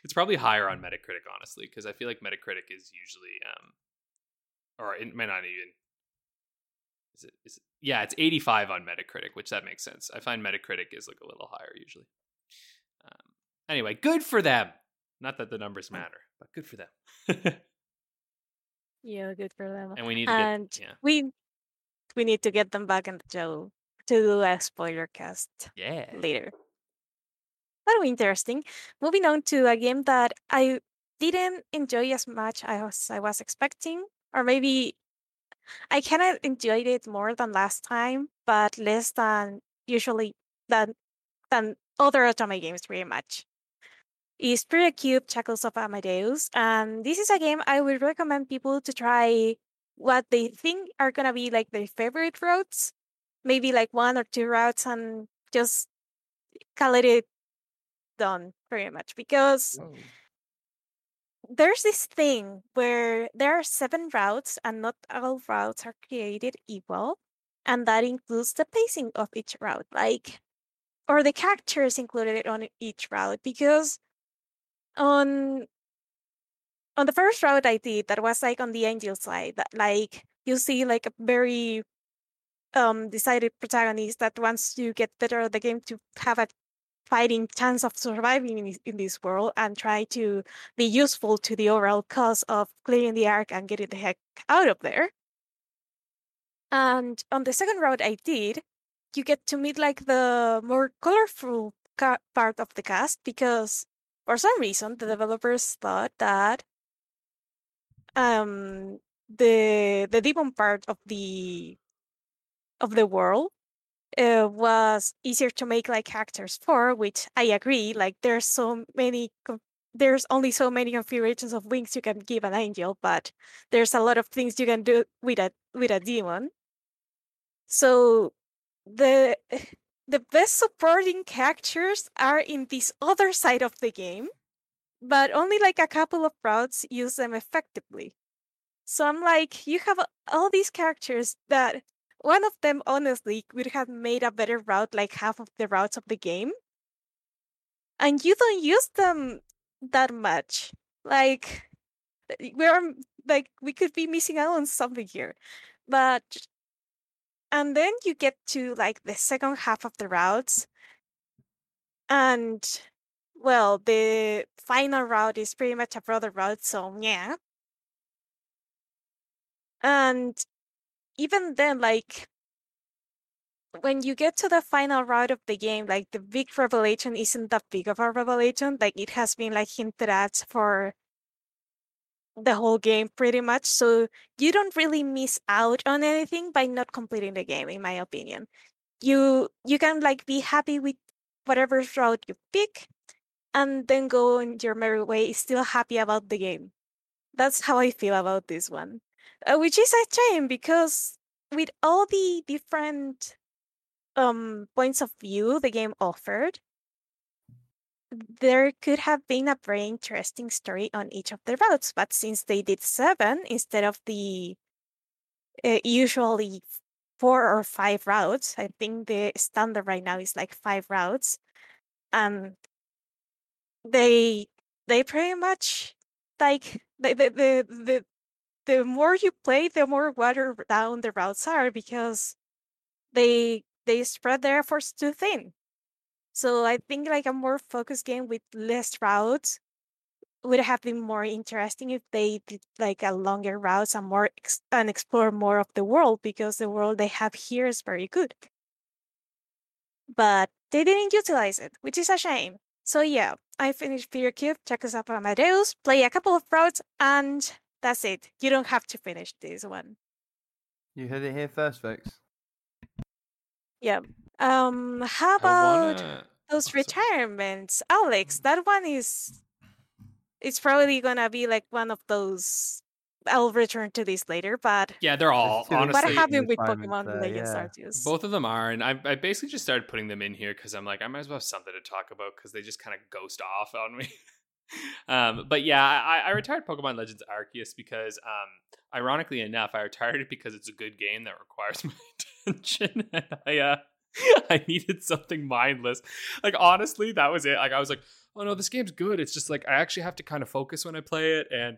it's probably higher on Metacritic, honestly, because I feel like Metacritic is usually, um, or it may not even. Is it? Is it? Yeah, it's 85 on Metacritic, which that makes sense. I find Metacritic is like a little higher usually. Um, anyway, good for them. Not that the numbers matter, but good for them. yeah, good for them. and we need to And get yeah, we we need to get them back in the show to do a spoiler cast yeah. later. Very interesting. Moving on to a game that I didn't enjoy as much as I was expecting, or maybe I kind of enjoyed it more than last time, but less than usually than than other Otome games, pretty much. Is Spirit Cube Shackles of Amadeus, and this is a game I would recommend people to try what they think are gonna be like their favorite routes, maybe like one or two routes, and just call it done pretty much because Oh. there's this thing where there are seven routes and not all routes are created equal and that includes the pacing of each route like or the characters included on each route because on on the first route i did that was like on the angel side that like you see like a very um decided protagonist that wants to get better at the game to have a fighting chance of surviving in in this world and try to be useful to the overall cause of clearing the arc and getting the heck out of there. And on the second route I did, you get to meet like the more colorful ca- part of the cast because for some reason the developers thought that um the the demon part of the of the world uh, was easier to make like characters for, which I agree. Like there's so many, there's only so many configurations of wings you can give an angel, but there's a lot of things you can do with a with a demon. So the the best supporting characters are in this other side of the game, but only like a couple of routes use them effectively. So I'm like, you have all these characters that one of them honestly would have made a better route like half of the routes of the game. And you don't use them that much. Like we're like we could be missing out on something here. But and then you get to like the second half of the routes. And well the final route is pretty much a brother route so yeah. And even then, like when you get to the final route of the game, like the big revelation isn't that big of a revelation. Like it has been like hinted at for the whole game pretty much. So you don't really miss out on anything by not completing the game, in my opinion. You you can like be happy with whatever route you pick and then go on your merry way, still happy about the game. That's how I feel about this one uh, which is a shame because with all the different um points of view the game offered there could have been a very interesting story on each of the routes but since they did seven instead of the uh, usually four or five routes i think the standard right now is like five routes um they they pretty much like the the the, the the more you play, the more watered down the routes are because they they spread their efforts too thin. So I think like a more focused game with less routes would have been more interesting if they did like a longer routes and more ex- and explore more of the world because the world they have here is very good. But they didn't utilize it, which is a shame. So yeah, I finished Fear Cube, Shackles of Amadeus, play a couple of routes, and that's it. You don't have to finish this one. You heard it here first, folks. Yeah. Um, how about wanna- those retirements? Alex, that one is it's probably gonna be like one of those I'll return to this later, but Yeah, they're all two of what happened with Pokemon there, Legends yeah. Arceus? Both of them are, and I, I basically just started putting them in here because I'm like, I might as well have something to talk about because they just kind of ghost off on me. um, but yeah, I, I retired Pokemon Legends Arceus because, um, ironically enough, I retired it because it's a good game that requires my attention, and I, uh, I needed something mindless. Like honestly, that was it. Like I was like, oh no, this game's good. It's just like I actually have to kind of focus when I play it, and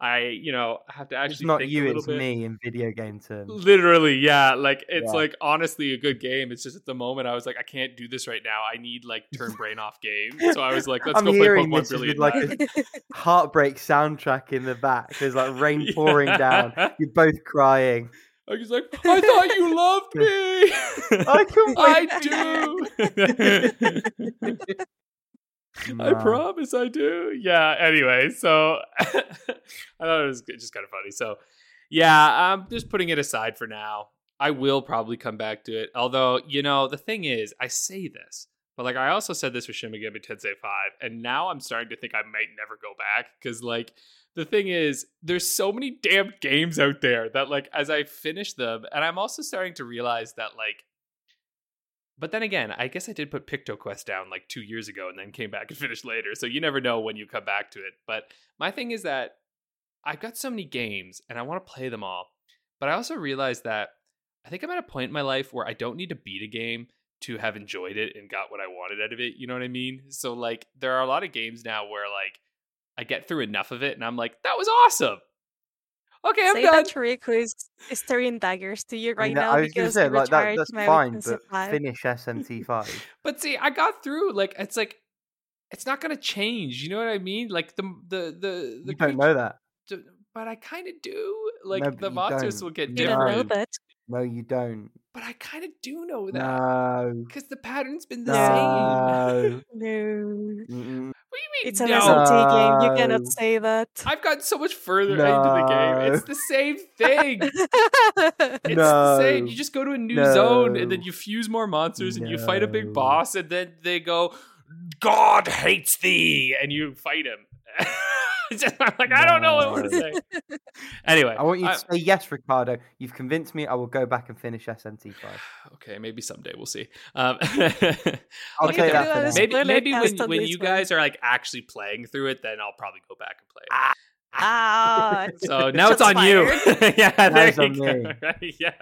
I, you know, have to actually It's not think a you, it's bit. me in video game terms. Literally, yeah. Like it's Yeah. like honestly a good game. It's just at the moment I was like, I can't do this right now. I need like turn brain off game. So I was like, let's I'm go play Pokemon this as with, Brilliant. like, a- Heartbreak soundtrack in the back. There's like rain pouring down. You're both crying. I was like, I thought you loved me. I can I do. I promise I do. Yeah. Anyway, so I thought it was just kind of funny. So yeah, I'm just putting it aside for now. I will probably come back to it. Although, you know, the thing is, I say this, but like I also said this for Shin Megami Tensei 5, and now I'm starting to think I might never go back because like the thing is, there's so many damn games out there that like as I finish them, and I'm also starting to realize that like but then again, I guess I did put PictoQuest down like two years ago and then came back and finished later. So you never know when you come back to it. But my thing is that I've got so many games and I want to play them all. But I also realized that I think I'm at a point in my life where I don't need to beat a game to have enjoyed it and got what I wanted out of it. You know what I mean? So like there are a lot of games now where like I get through enough of it and I'm like, that was awesome. Okay, I'm Say done. that to Rick who is staring daggers to you I right mean, now I was gonna because say like that. That's fine, but 5. finish SMT five. But see, I got through. Like it's like it's not gonna change. You know what I mean? Like the the the the You don't know that. creature- but I kind of do. Like No, the but monsters don't. will get You You don't know different. that. No, you don't. But I kind of do know that No. because the pattern's been the same. No. No. Mm-mm. What do you mean? It's an no? SMT game. You cannot say that. I've gotten so much further into the game. It's the same thing. It's the same. No. You just go to a new zone and then you fuse more monsters and you fight a big boss and then they go, God hates thee, and you fight him. It's just- I'm like, I don't know what to say. Anyway, I want you to I- say yes, Ricardo. You've convinced me. I will go back and finish SMT five. okay, maybe someday we'll see. Um, I'll Like, maybe- that for maybe Spoiler maybe when when you guys are like actually playing through it, then I'll probably go back and play it. Ah, Ah, So now it's Shots on you. yeah, there you go. Right, Yeah,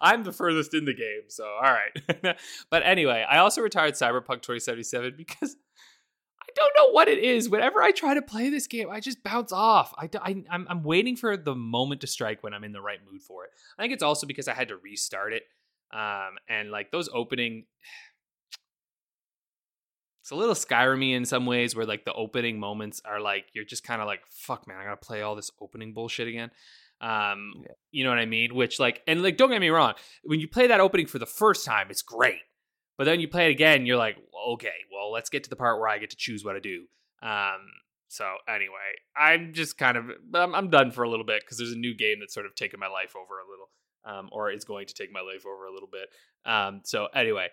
I'm the furthest in the game. So all right. but anyway, I also retired Cyberpunk 2077 because I don't know what it is. Whenever I try to play this game, I just bounce off. I, I I'm I'm waiting for the moment to strike when I'm in the right mood for it. I think it's also because I had to restart it. Um, and like those opening. It's a little Skyrim in some ways, where like the opening moments are like you're just kind of like, "Fuck, man, I gotta play all this opening bullshit again." Um, Yeah. you know what I mean? Which like, and like, don't get me wrong, when you play that opening for the first time, it's great. But then you play it again, you're like, okay, well, let's get to the part where I get to choose what to do. Um, so anyway, I'm just kind of, I'm, I'm done for a little bit because there's a new game that's sort of taken my life over a little, um, or is going to take my life over a little bit. Um, so anyway,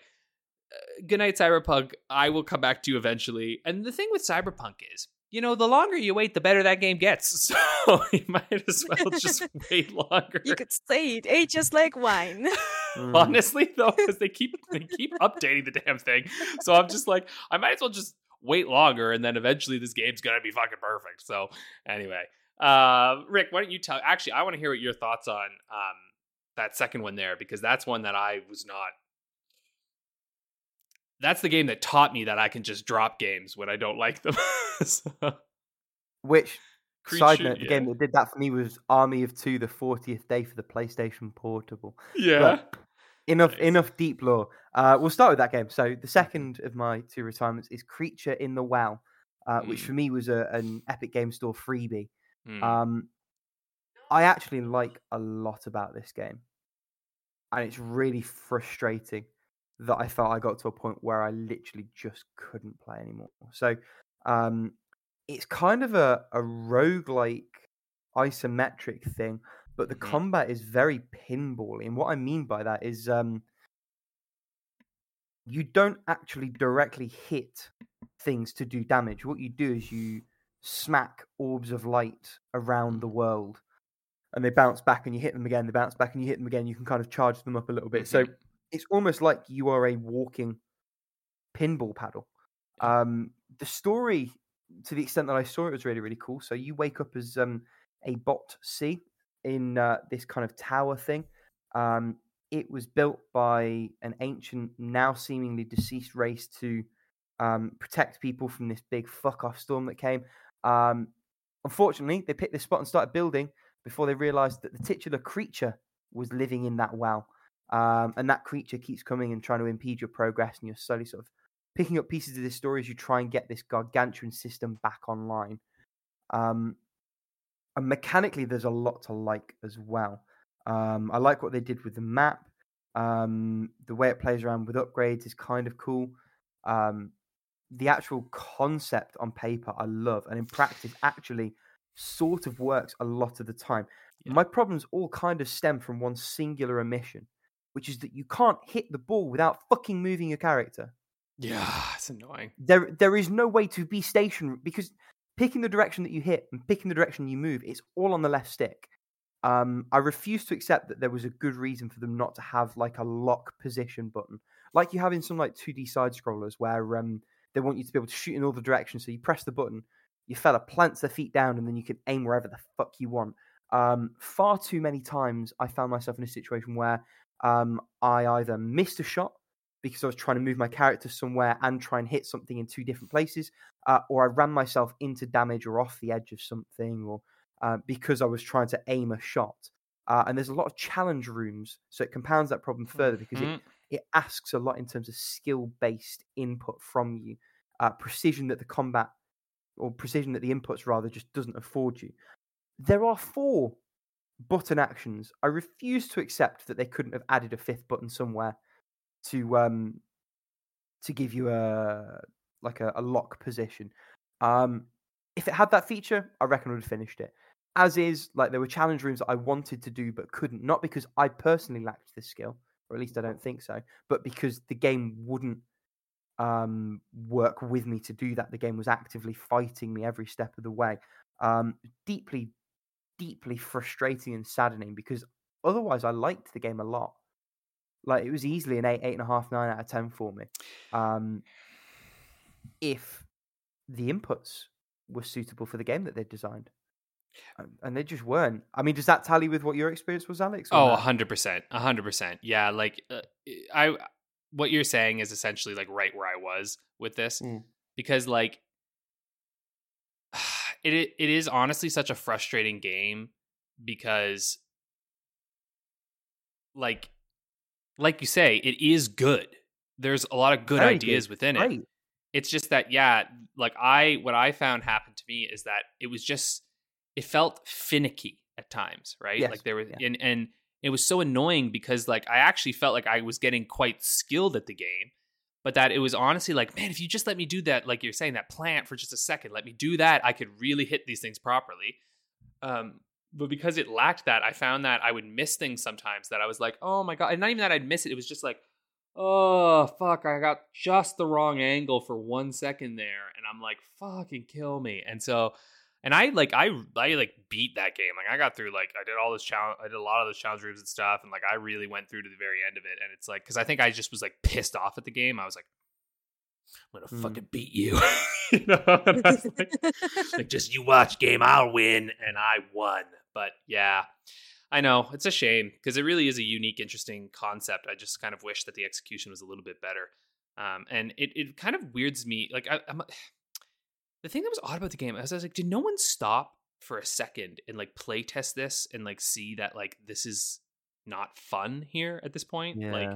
uh, good night, Cyberpunk. I will come back to you eventually. And the thing with Cyberpunk is, you know, the longer you wait, the better that game gets. So you might as well just wait longer. you could say it ages like wine. Mm. honestly though because they keep they keep updating the damn thing so i'm just like i might as well just wait longer and then eventually this game's gonna be fucking perfect so anyway uh rick why don't you tell actually i want to hear what your thoughts on um that second one there because that's one that i was not that's the game that taught me that i can just drop games when i don't like them So, Which Creature- side note, the game that did that for me was Army of Two, the 40th day for the PlayStation Portable. yeah But enough, Nice. enough deep lore. Uh, we'll start with that game. So the second of my two retirements is Creature in the Well, uh, which Mm. for me was a, an Epic Game Store freebie. Hmm. Um, I actually like a lot about this game, and it's really frustrating that I felt I got to a point where I literally just couldn't play anymore. So um, it's kind of a, a roguelike isometric thing, but the Mhm. combat is very pinbally. And what I mean by that is um, you don't actually directly hit things to do damage. What you do is you smack orbs of light around the world and they bounce back and you hit them again, they bounce back and you hit them again. You can kind of charge them up a little bit. So Mhm. It's almost like you are a walking pinball paddle. Um, the story, to the extent that I saw it, was really really cool. So you wake up as um, a bot C in uh, this kind of tower thing. Um, it was built by an ancient, now seemingly deceased race to um, protect people from this big fuck off storm that came. Um, unfortunately, they picked this spot and started building before they realized that the titular creature was living in that well. Um, and that creature keeps coming and trying to impede your progress, and you're slowly sort of picking up pieces of this story as you try and get this gargantuan system back online. Um, and mechanically, there's a lot to like as well. Um, I like what they did with the map. Um, the way it plays around with upgrades is kind of cool. Um, the actual concept on paper, I love, and in practice, actually sort of works a lot of the time. Yeah. My problems all kind of stem from one singular omission, which is that you can't hit the ball without fucking moving your character. Yeah, it's annoying. There, there is no way to be stationary because picking the direction that you hit and picking the direction you move, it's all on the left stick. Um, I refuse to accept that there was a good reason for them not to have like a lock position button, like you have in some like 2D side scrollers where um, they want you to be able to shoot in all the directions. So you press the button, your fella plants their feet down, and then you can aim wherever the fuck you want. Um, far too many times I found myself in a situation where um, I either missed a shot because I was trying to move my character somewhere and try and hit something in two different places, uh, or I ran myself into damage or off the edge of something, or uh, because I was trying to aim a shot. Uh, and there's a lot of challenge rooms, so it compounds that problem further because it, Mhm. it asks a lot in terms of skill based input from you, uh, precision that the combat or precision that the inputs rather just doesn't afford you. There are four button actions. I refuse to accept that they couldn't have added a fifth button somewhere to um to give you a like a, a lock position. Um, if it had that feature, I reckon I would have finished it. As is, like there were challenge rooms that I wanted to do but couldn't, not because I personally lacked this skill, or at least I don't think so, but because the game wouldn't um, work with me to do that. The game was actively fighting me every step of the way. Um, deeply, deeply frustrating and saddening because otherwise I liked the game a lot. Like it was easily an eight, eight and a half, nine out of ten for me. Um, if the inputs were suitable for the game that they designed. Um, And they just weren't. I mean, does that tally with what your experience was, Alex? Oh, hundred percent, hundred percent. Yeah, like uh, I, what you're saying is essentially like right where I was with this, Mm. because like it it is honestly such a frustrating game because like like you say, it is good. There's a lot of good Very ideas within it. Great. it's just that yeah like i what i found happened to me is that it was just it felt finicky at times right Yes, like there was yeah. and and it was so annoying because like i actually felt like i was getting quite skilled at the game but that it was honestly like man if you just let me do that like you're saying that plant for just a second let me do that i could really hit these things properly. Um but because it lacked that i found that i would miss things sometimes that i was like oh my god and not even that i'd miss it it was just like oh fuck i got just the wrong angle for one second there and i'm like fucking kill me and so and i like i i like beat that game. Like i got through like i did all this challenge i did a lot of those challenge rooms and stuff and like i really went through to the very end of it and it's like because i think i just was like pissed off at the game. I was like i'm gonna Mm. fucking beat you. You know? And I was like, like just you watch game i'll win and i won. But yeah. I know. It's a shame because it really is a unique interesting concept. I just kind of wish that the execution was a little bit better. Um, and it, it kind of weirds me like I, i'm the thing that was odd about the game is i was like did no one stop for a second and like play test this and like see that like this is not fun here at this point like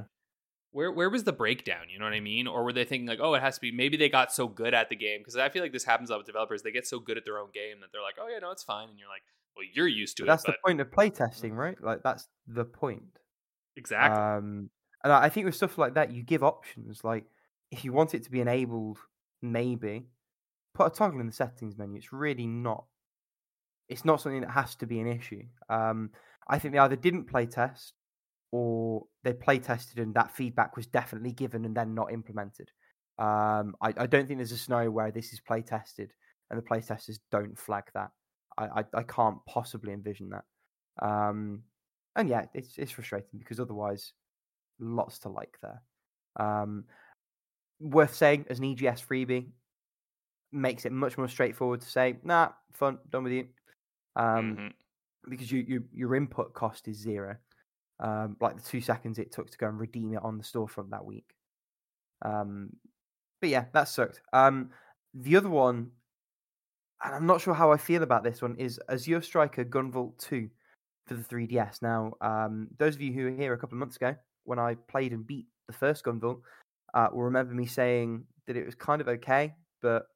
where where was the breakdown? You know what I mean? Or were they thinking like, oh, it has to be? Maybe they got so good at the game because I feel like this happens a lot with developers. They get so good at their own game that they're like, oh yeah, no, it's fine, and you're like, well, you're used to But it. that's But the point of playtesting, right? Like that's the point. exactly, Um, And I I think with stuff like that, you give options. Like if you want it to be enabled, maybe put a toggle in the settings menu. It's really not. It's not something that has to be an issue. Um, I think they either didn't play test or they play tested and that feedback was definitely given and then not implemented. Um, I, I don't think there's a scenario where this is play tested and the play testers don't flag that. I, I, I can't possibly envision that. Um, and yeah, it's it's frustrating because otherwise, lots to like there. Um, worth saying as an EGS freebie, makes it much more straightforward to say, nah, fun, done with you. Um, Mhm. because you, you your input cost is zero. Um, like the two seconds it took to go and redeem it on the storefront that week. Um, but yeah, that sucked. Um, the other one, and I'm not sure how I feel about this one, is Azure Striker Gunvolt 2 for the 3DS. Now, um, those of you who were here a couple of months ago when I played and beat the first Gunvolt uh, will remember me saying that it was kind of okay, but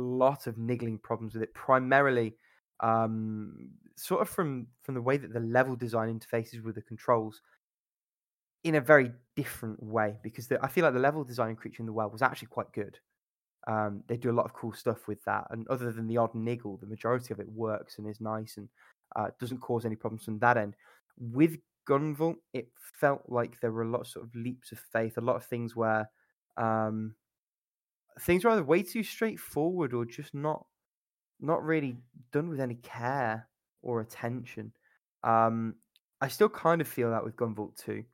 lot of niggling problems with it. Primarily, um, sort of from from the way that the level design interfaces with the controls in a very different way. Because the, I feel like the level design Creature in the Well was actually quite good. Um, they do a lot of cool stuff with that, and other than the odd niggle, the majority of it works and is nice and uh, doesn't cause any problems from that end. With Gunvolt, it felt like there were a lot of sort of leaps of faith, a lot of things where um, things were either way too straightforward or just not not really done with any care or attention. Um, I still kind of feel that with Gunvolt 2.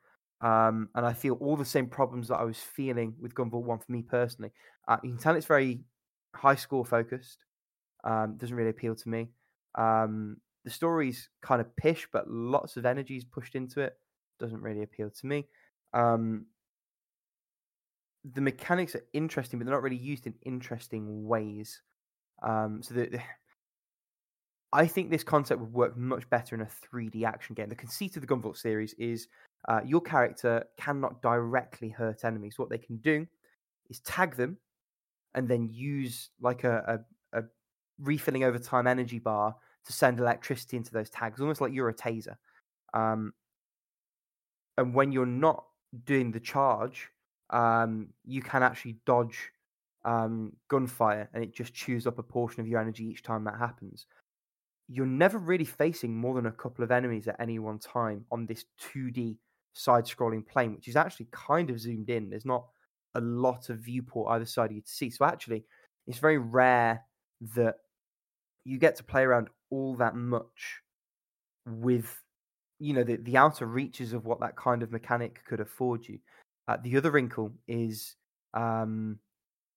Um, and I feel all the same problems that I was feeling with Gunvolt 1 for me personally. Uh, you can tell it's very high score focused. Um, doesn't really appeal to me. Um, the story's kind of pish, but lots of energy is pushed into it. Doesn't really appeal to me. Um, the mechanics are interesting, but they're not really used in interesting ways. Um, so the, I think this concept would work much better in a 3D action game. The conceit of the Gunvolt series is uh, your character cannot directly hurt enemies. What they can do is tag them and then use like a, a, a refilling over time energy bar to send electricity into those tags, almost like you're a taser. Um, and when you're not doing the charge, um, you can actually dodge um, gunfire, and it just chews up a portion of your energy each time that happens. You're never really facing more than a couple of enemies at any one time on this 2D side-scrolling plane, which is actually kind of zoomed in. There's not a lot of viewport either side of you to see. So actually, it's very rare that you get to play around all that much with you know the, the outer reaches of what that kind of mechanic could afford you uh, the other wrinkle is um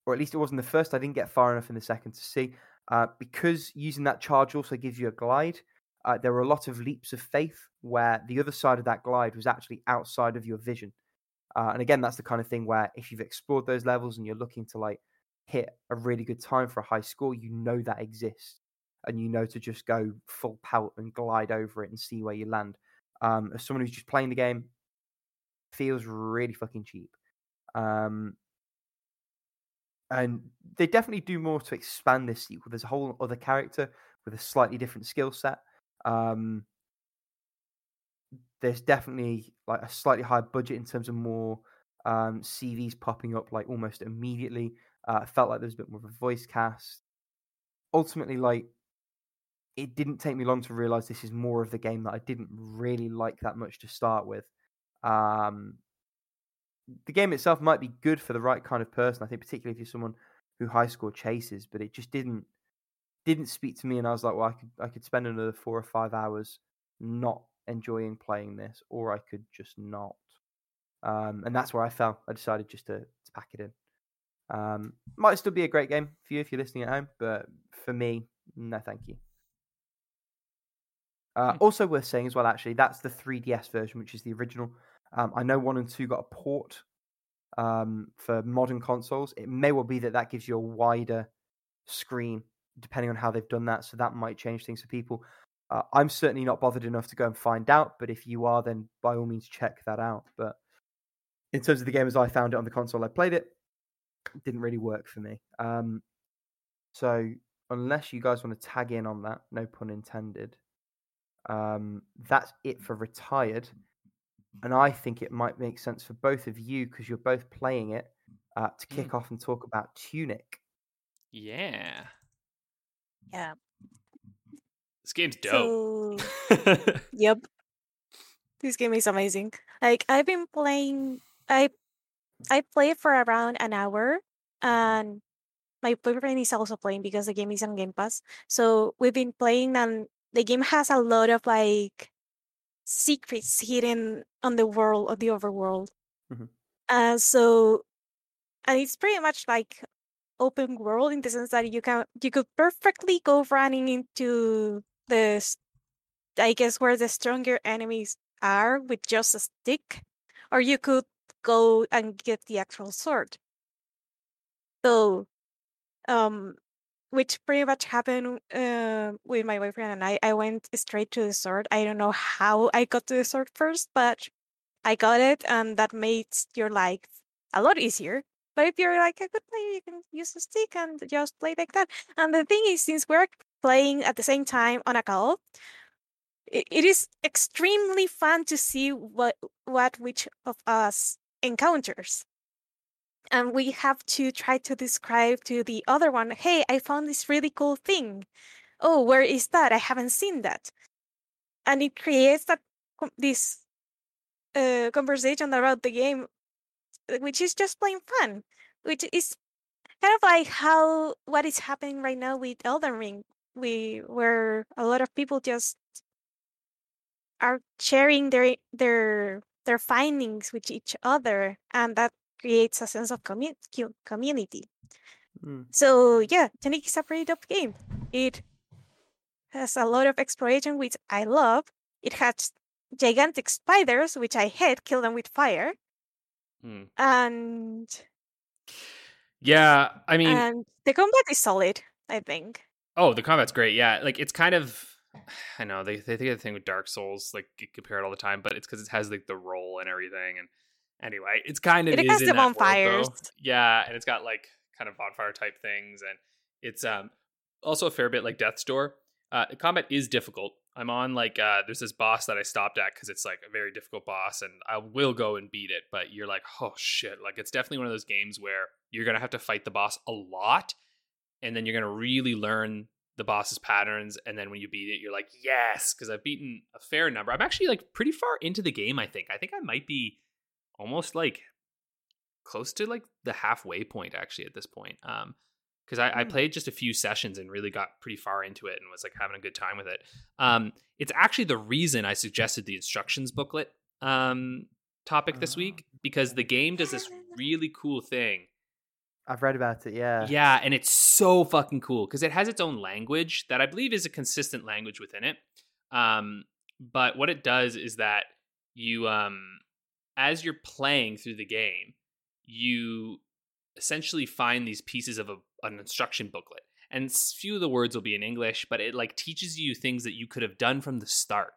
or at least it wasn't the first i didn't get far enough in the second to see uh, because using that charge also gives you a glide uh, there were a lot of leaps of faith where the other side of that glide was actually outside of your vision uh, and again that's the kind of thing where if you've explored those levels and you're looking to like hit a really good time for a high score you know that exists and you know to just go full pout and glide over it and see where you land. Um, as someone who's just playing the game, feels really fucking cheap. Um, and they definitely do more to expand this sequel. There's a whole other character with a slightly different skill set. Um, there's definitely like a slightly higher budget in terms of more um, CVs popping up like almost immediately. Uh, I felt like there was a bit more of a voice cast. Ultimately, like it didn't take me long to realize this is more of the game that I didn't really like that much to start with. Um, the game itself might be good for the right kind of person. I think, particularly if you're someone who high score chases, but it just didn't didn't speak to me. And I was like, well, I could I could spend another four or five hours not enjoying playing this, or I could just not. Um, and that's where I fell. I decided just to, to pack it in. Um, might still be a great game for you if you're listening at home, but for me, no, thank you. Uh, Hmm. also worth saying as well, actually, that's the 3DS version, which is the original. Um, I know one and two got a port um, for modern consoles. It may well be that that gives you a wider screen, depending on how they've done that. So that might change things for people. Uh, I'm certainly not bothered enough to go and find out, but if you are, then by all means check that out. But in terms of the game as I found it on the console, I played it. it didn't really work for me. Um, so unless you guys want to tag in on that, no pun intended. Um, that's it for retired. And I think it might make sense for both of you because you're both playing it uh, to Mm. kick off and talk about Tunic. Yeah. Yeah. This game's dope. So Yep. This game is amazing. Like I've been playing I I played for around an hour and my boyfriend is also playing because the game is on Game Pass. So we've been playing and the game has a lot of like secrets hidden on the world of the overworld. Mhm. Uh so and it's pretty much like open world in the sense that you can you could perfectly go running into the I guess where the stronger enemies are with just a stick, or you could go and get the actual sword. So, um, which pretty much happened uh, with my boyfriend and I. I went straight to the sword. I don't know how I got to the sword first, but I got it, and that makes your life a lot easier. But if you're like a good player, you can use a stick and just play like that. And the thing is, since we're playing at the same time on a call, it, it is extremely fun to see what what which of us encounters and we have to try to describe to the other one hey i found this really cool thing. Oh where is that? I haven't seen that. And it creates that this uh, conversation about the game uh, which is just plain fun which is kind of like how what is happening right now with elden ring. We where a lot of people just are sharing their their their findings with each other and that creates a sense of commu- community Mm. so yeah Tunic is a pretty dope game it has a lot of exploration which i love it has gigantic spiders which i hate kill them with fire Hmm. and Yeah, I mean, and the combat is solid i think oh, the combat's great. Yeah, like it's kind of, I know they they think of the thing with Dark Souls, like compare it all the time, but it's because it has like the roll and everything. And anyway, it's kind of It is has in that world, bonfires. Yeah, and it's got like kind of bonfire type things, and it's um also a fair bit like Death's Door. Uh, the combat is difficult. I'm on like uh, there's this boss that I stopped at because it's like a very difficult boss, and I will go and beat it. But you're like, oh shit! Like it's definitely one of those games where you're gonna have to fight the boss a lot, and then you're gonna really learn the boss's patterns. And then when you beat it, you're like, yes, because I've beaten a fair number. I'm actually like pretty far into the game. I think. I think I might be almost like close to like the halfway point actually at this point. Um, because I, I Hmm. played just a few sessions and really got pretty far into it and was like having a good time with it. Um, it's actually the reason I suggested the instructions booklet um topic this Ah. week because the game does this really cool thing. I've read about it. Yeah. Yeah, and it's so fucking cool because it has its own language that I believe is a consistent language within it. Um, but what it does is that you, um, as you're playing through the game, you essentially find these pieces of a, an instruction booklet, and few of the words will be in English, but it like teaches you things that you could have done from the start.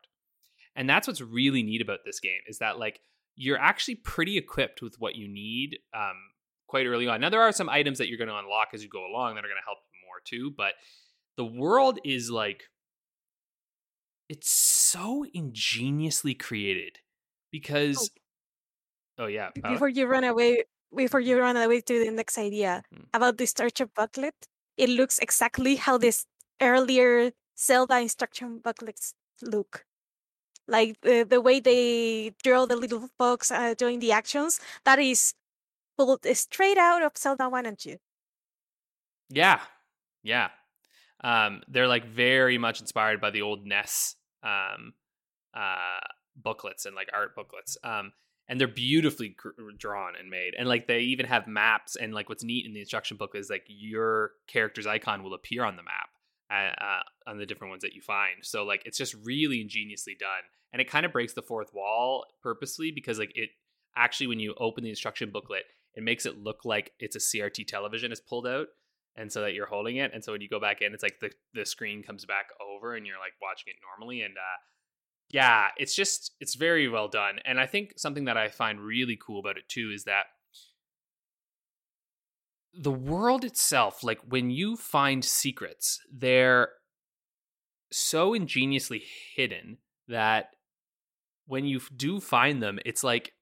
And that's what's really neat about this game is that like you're actually pretty equipped with what you need um, quite early on. Now there are some items that you're going to unlock as you go along that are going to help you more too, but the world is like it's so ingeniously created because oh, yeah, before you run away before you run away to the next idea Hmm. about the instruction booklet it looks exactly how this earlier zelda instruction booklets look like the, the way they draw the little folks uh, doing the actions that is pulled straight out of zelda 1 and 2 Yeah, yeah. Um, they're like very much inspired by the old NES um, uh, booklets and like art booklets. Um, and they're beautifully drawn and made. And like they even have maps. And like what's neat in the instruction book is like your character's icon will appear on the map uh, uh, on the different ones that you find. So like it's just really ingeniously done. And it kind of breaks the fourth wall purposely because like it actually when you open the instruction booklet, it makes it look like it's a CRT television is pulled out and so that you're holding it and so when you go back in it's like the, the screen comes back over and you're like watching it normally and uh yeah it's just it's very well done and i think something that i find really cool about it too is that the world itself like when you find secrets they're so ingeniously hidden that when you do find them, it's like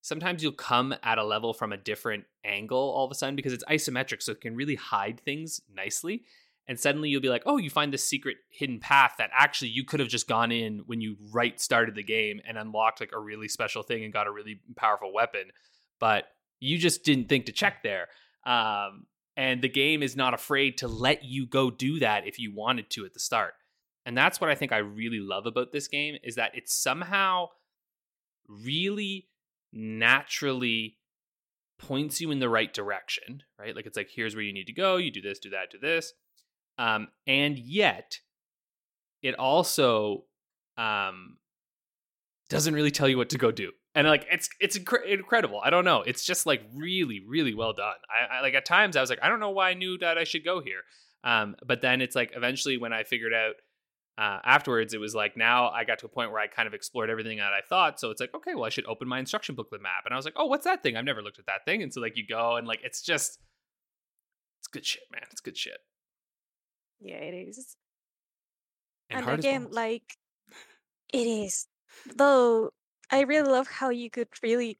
sometimes you'll come at a level from a different angle all of a sudden because it's isometric, so it can really hide things nicely. And suddenly you'll be like, oh, you find this secret hidden path that actually you could have just gone in when you right started the game and unlocked like a really special thing and got a really powerful weapon, but you just didn't think to check there. Um, and the game is not afraid to let you go do that if you wanted to at the start. And that's what I think I really love about this game is that it somehow really naturally points you in the right direction, right? Like it's like here's where you need to go, you do this, do that, do this. Um, and yet it also um, doesn't really tell you what to go do. And like it's it's incre- incredible. I don't know. It's just like really really well done. I, I like at times I was like I don't know why I knew that I should go here. Um, but then it's like eventually when I figured out uh, afterwards, it was like now I got to a point where I kind of explored everything that I thought. So it's like, okay, well, I should open my instruction booklet map. And I was like, oh, what's that thing? I've never looked at that thing. And so like you go and like it's just it's good shit, man. It's good shit. Yeah, it is. And, And, again, like it is. Though I really love how you could really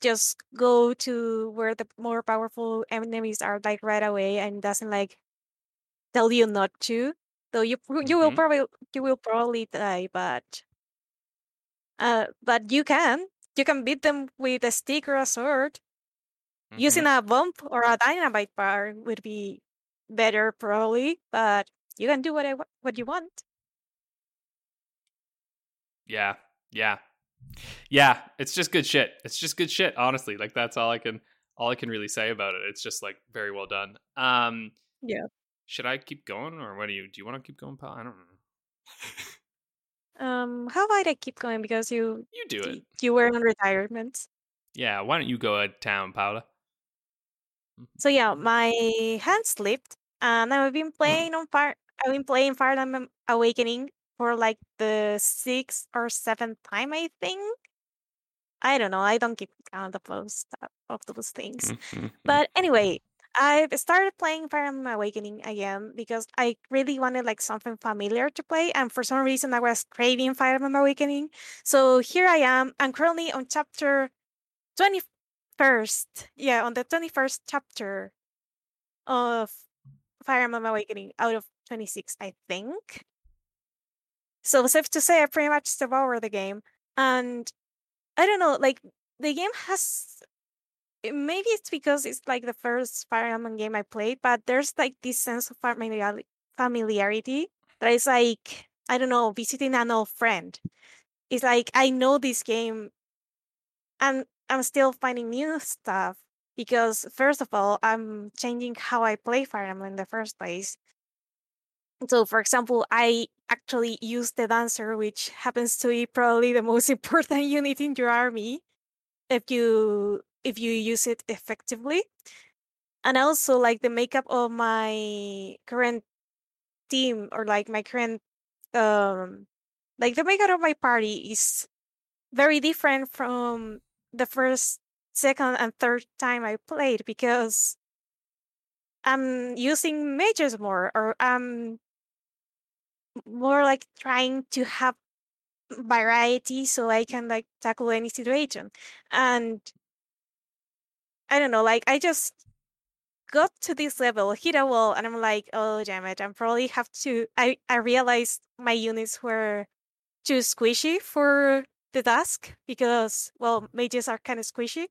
just go to where the more powerful enemies are like right away and doesn't like tell you not to. Though you you will Mhm. probably you will probably die, but uh but you can. You can beat them with a stick or a sword. Using Mhm. a bomb or a dynamite bar would be better probably, but you can do what I, what you want. Yeah. Yeah. Yeah. It's just good shit. It's just good shit, honestly. Like that's all I can all I can really say about it. It's just like very well done. Um Yeah. should I keep going or what do you do you want to keep going, pal? I don't know. Um, how about I keep going because you You do it. you were on retirement. Yeah, why don't you go to town, Paula? So yeah, my hand slipped, and I've been playing on fire. I've been playing Fire Emblem Awakening for like the sixth or seventh time, I think. I don't know. I don't keep count of those of those things. Mm. But anyway, I've started playing Fire Emblem Awakening again because I really wanted like something familiar to play, and for some reason I was craving Fire Emblem Awakening. So here I am. I'm currently on chapter twenty first. Yeah, on the twenty first chapter of Fire Emblem Awakening out of twenty six, I think. So safe to say, I pretty much devoured the game, and I don't know, like the game has eh, maybe it's because it's like the first Fire Emblem game I played, but there's like this sense of familiarity, familiarity that is like I don't know, visiting an old friend. It's like I know this game, and I'm still finding new stuff because first of all, I'm changing how I play Fire Emblem in the first place. So, for example, I actually use the dancer, which happens to be probably the most important unit in your army if you if you use it effectively and also like the makeup of my current team or like my current um like the makeup of my party is very different from the first second and third time i played because i'm using mages more or i'm more like trying to have variety so I can like tackle any situation. And I don't know, like I just got to this level, hit a wall, and I'm like, oh damn it, I'm probably have to I, I realized my units were too squishy for the task because well mages are kind of squishy.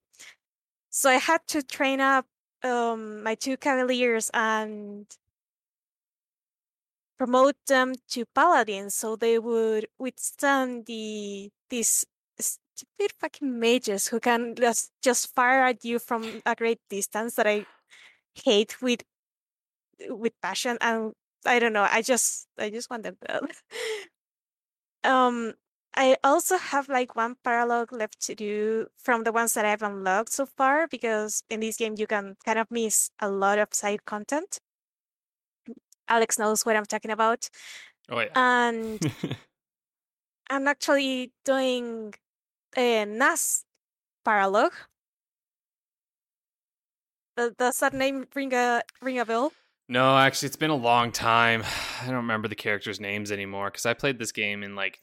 So I had to train up um my two cavaliers and promote them to paladins so they would withstand the these stupid fucking mages who can just just fire at you from a great distance that I hate with with passion and I don't know I just I just want them dead. um I also have like one paralogue left to do from the ones that I've unlocked so far because in this game you can kind of miss a lot of side content. Alex knows what I'm talking about. Oh yeah. And I'm actually doing a Nah's paralogue. Does that name ring a ring a bell? no, actually, it's been a long time. I don't remember the characters' names anymore because I played this game in like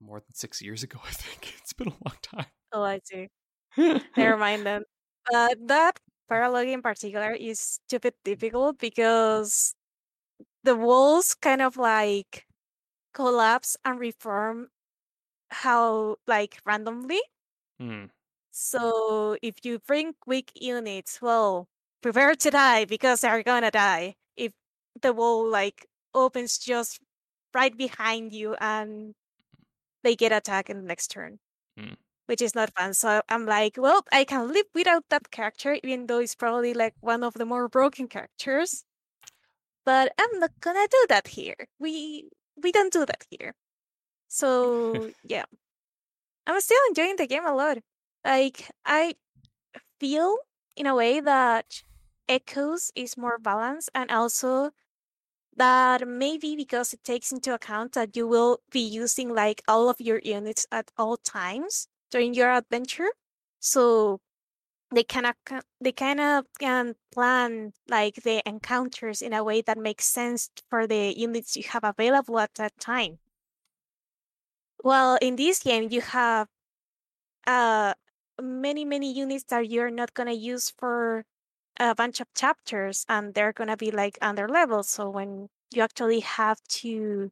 more than six years ago. I think it's been a long time. Oh, I see. Never mind then. But that paralogue in particular is stupid difficult because the walls kind of like collapse and reform how like randomly. Hmm. So if you bring weak units, well, prepare to die because they're gonna die. If the wall like opens just right behind you and they get attacked in the next turn. Hmm. Which is not fun. So I'm like, well, I can live without that character, even though it's probably like one of the more broken characters. But I'm not gonna do that here. We we don't do that here. So yeah. I'm still enjoying the game a lot. Like I feel in a way that Echoes is more balanced and also that maybe because it takes into account that you will be using like all of your units at all times during your adventure. So they kind of they kind of can plan like the encounters in a way that makes sense for the units you have available at that time. Well, in this game you have uh many many units that you're not gonna use for a bunch of chapters and they're gonna be like under level. So when you actually have to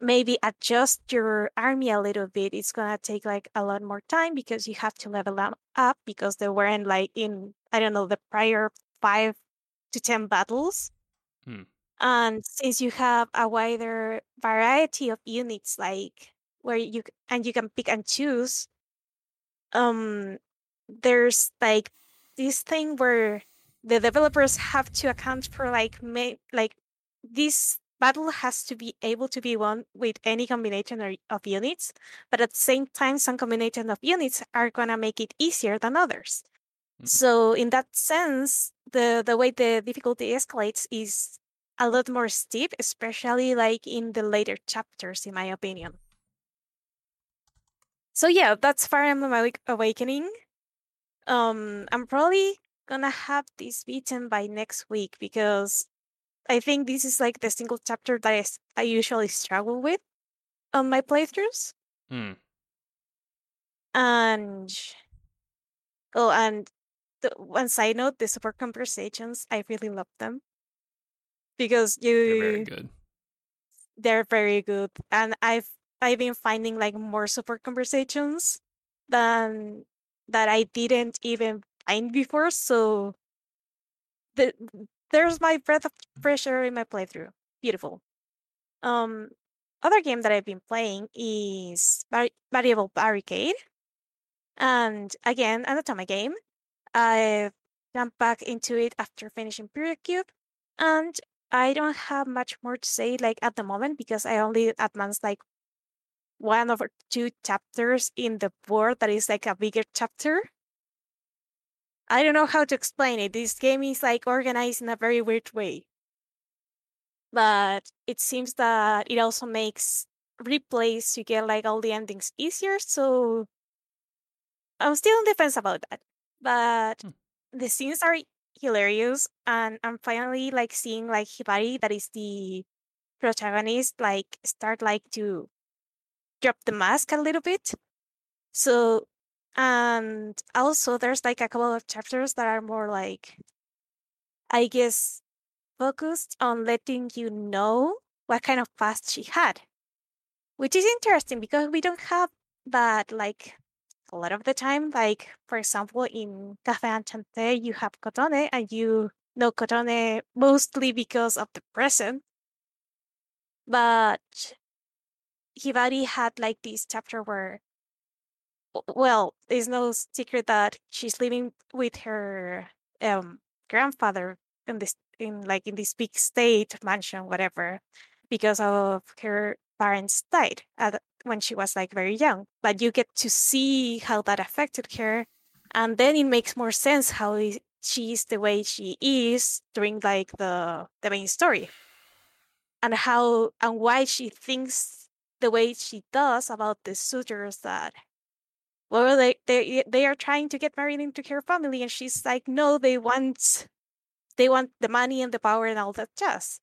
maybe adjust your army a little bit, it's gonna take like a lot more time because you have to level up up because they weren't like in I don't know the prior five to ten battles. Hmm. And since you have a wider variety of units, like where you and you can pick and choose, um, there's like this thing where the developers have to account for like like this battle has to be able to be won with any combination of units, but at the same time, some combination of units are gonna make it easier than others. Mhm. So in that sense, the the way the difficulty escalates is a lot more steep, especially like in the later chapters, in my opinion. So yeah, that's Fire Emblem Awakening. Um, I'm probably gonna have this beaten by next week because I think this is like the single chapter that I usually struggle with on my playthroughs. Hmm. And oh, and the one side note, the support conversations, I really love them because you They're very good. they're very good and i've i've been finding like more support conversations than that i didn't even find before so the, there's my breath of fresh air in my playthrough. Beautiful. Um other game that i've been playing is Vari- variable barricade. And again an Otomate game. I've jumped back into it after finishing period cube and I don't have much more to say like at the moment because I only advanced like one or two chapters in the board that is like a bigger chapter. I don't know how to explain it. This game is like organized in a very weird way. But it seems that it also makes replays to get like all the endings easier, so I'm still on the fence about that. But Hmm. the scenes are hilarious and I'm finally like seeing like Hibari that is the protagonist like start like to drop the mask a little bit. So and also there's like a couple of chapters that are more like I guess focused on letting you know what kind of past she had. Which is interesting because we don't have that like a lot of the time. Like for example in Cafe Enchanté you have Kotone and you know Kotone mostly because of the present. But Hibari had like this chapter where well, it's no secret that she's living with her um grandfather in this in like in this big state mansion, whatever, because of her parents died at, when she was like very young. But you get to see how that affected her, and then it makes more sense how she is the way she is during like the the main story, and how and why she thinks the way she does about the suitors that well they they they are trying to get married into her family and she's like no they want they want the money and the power and all that jazz.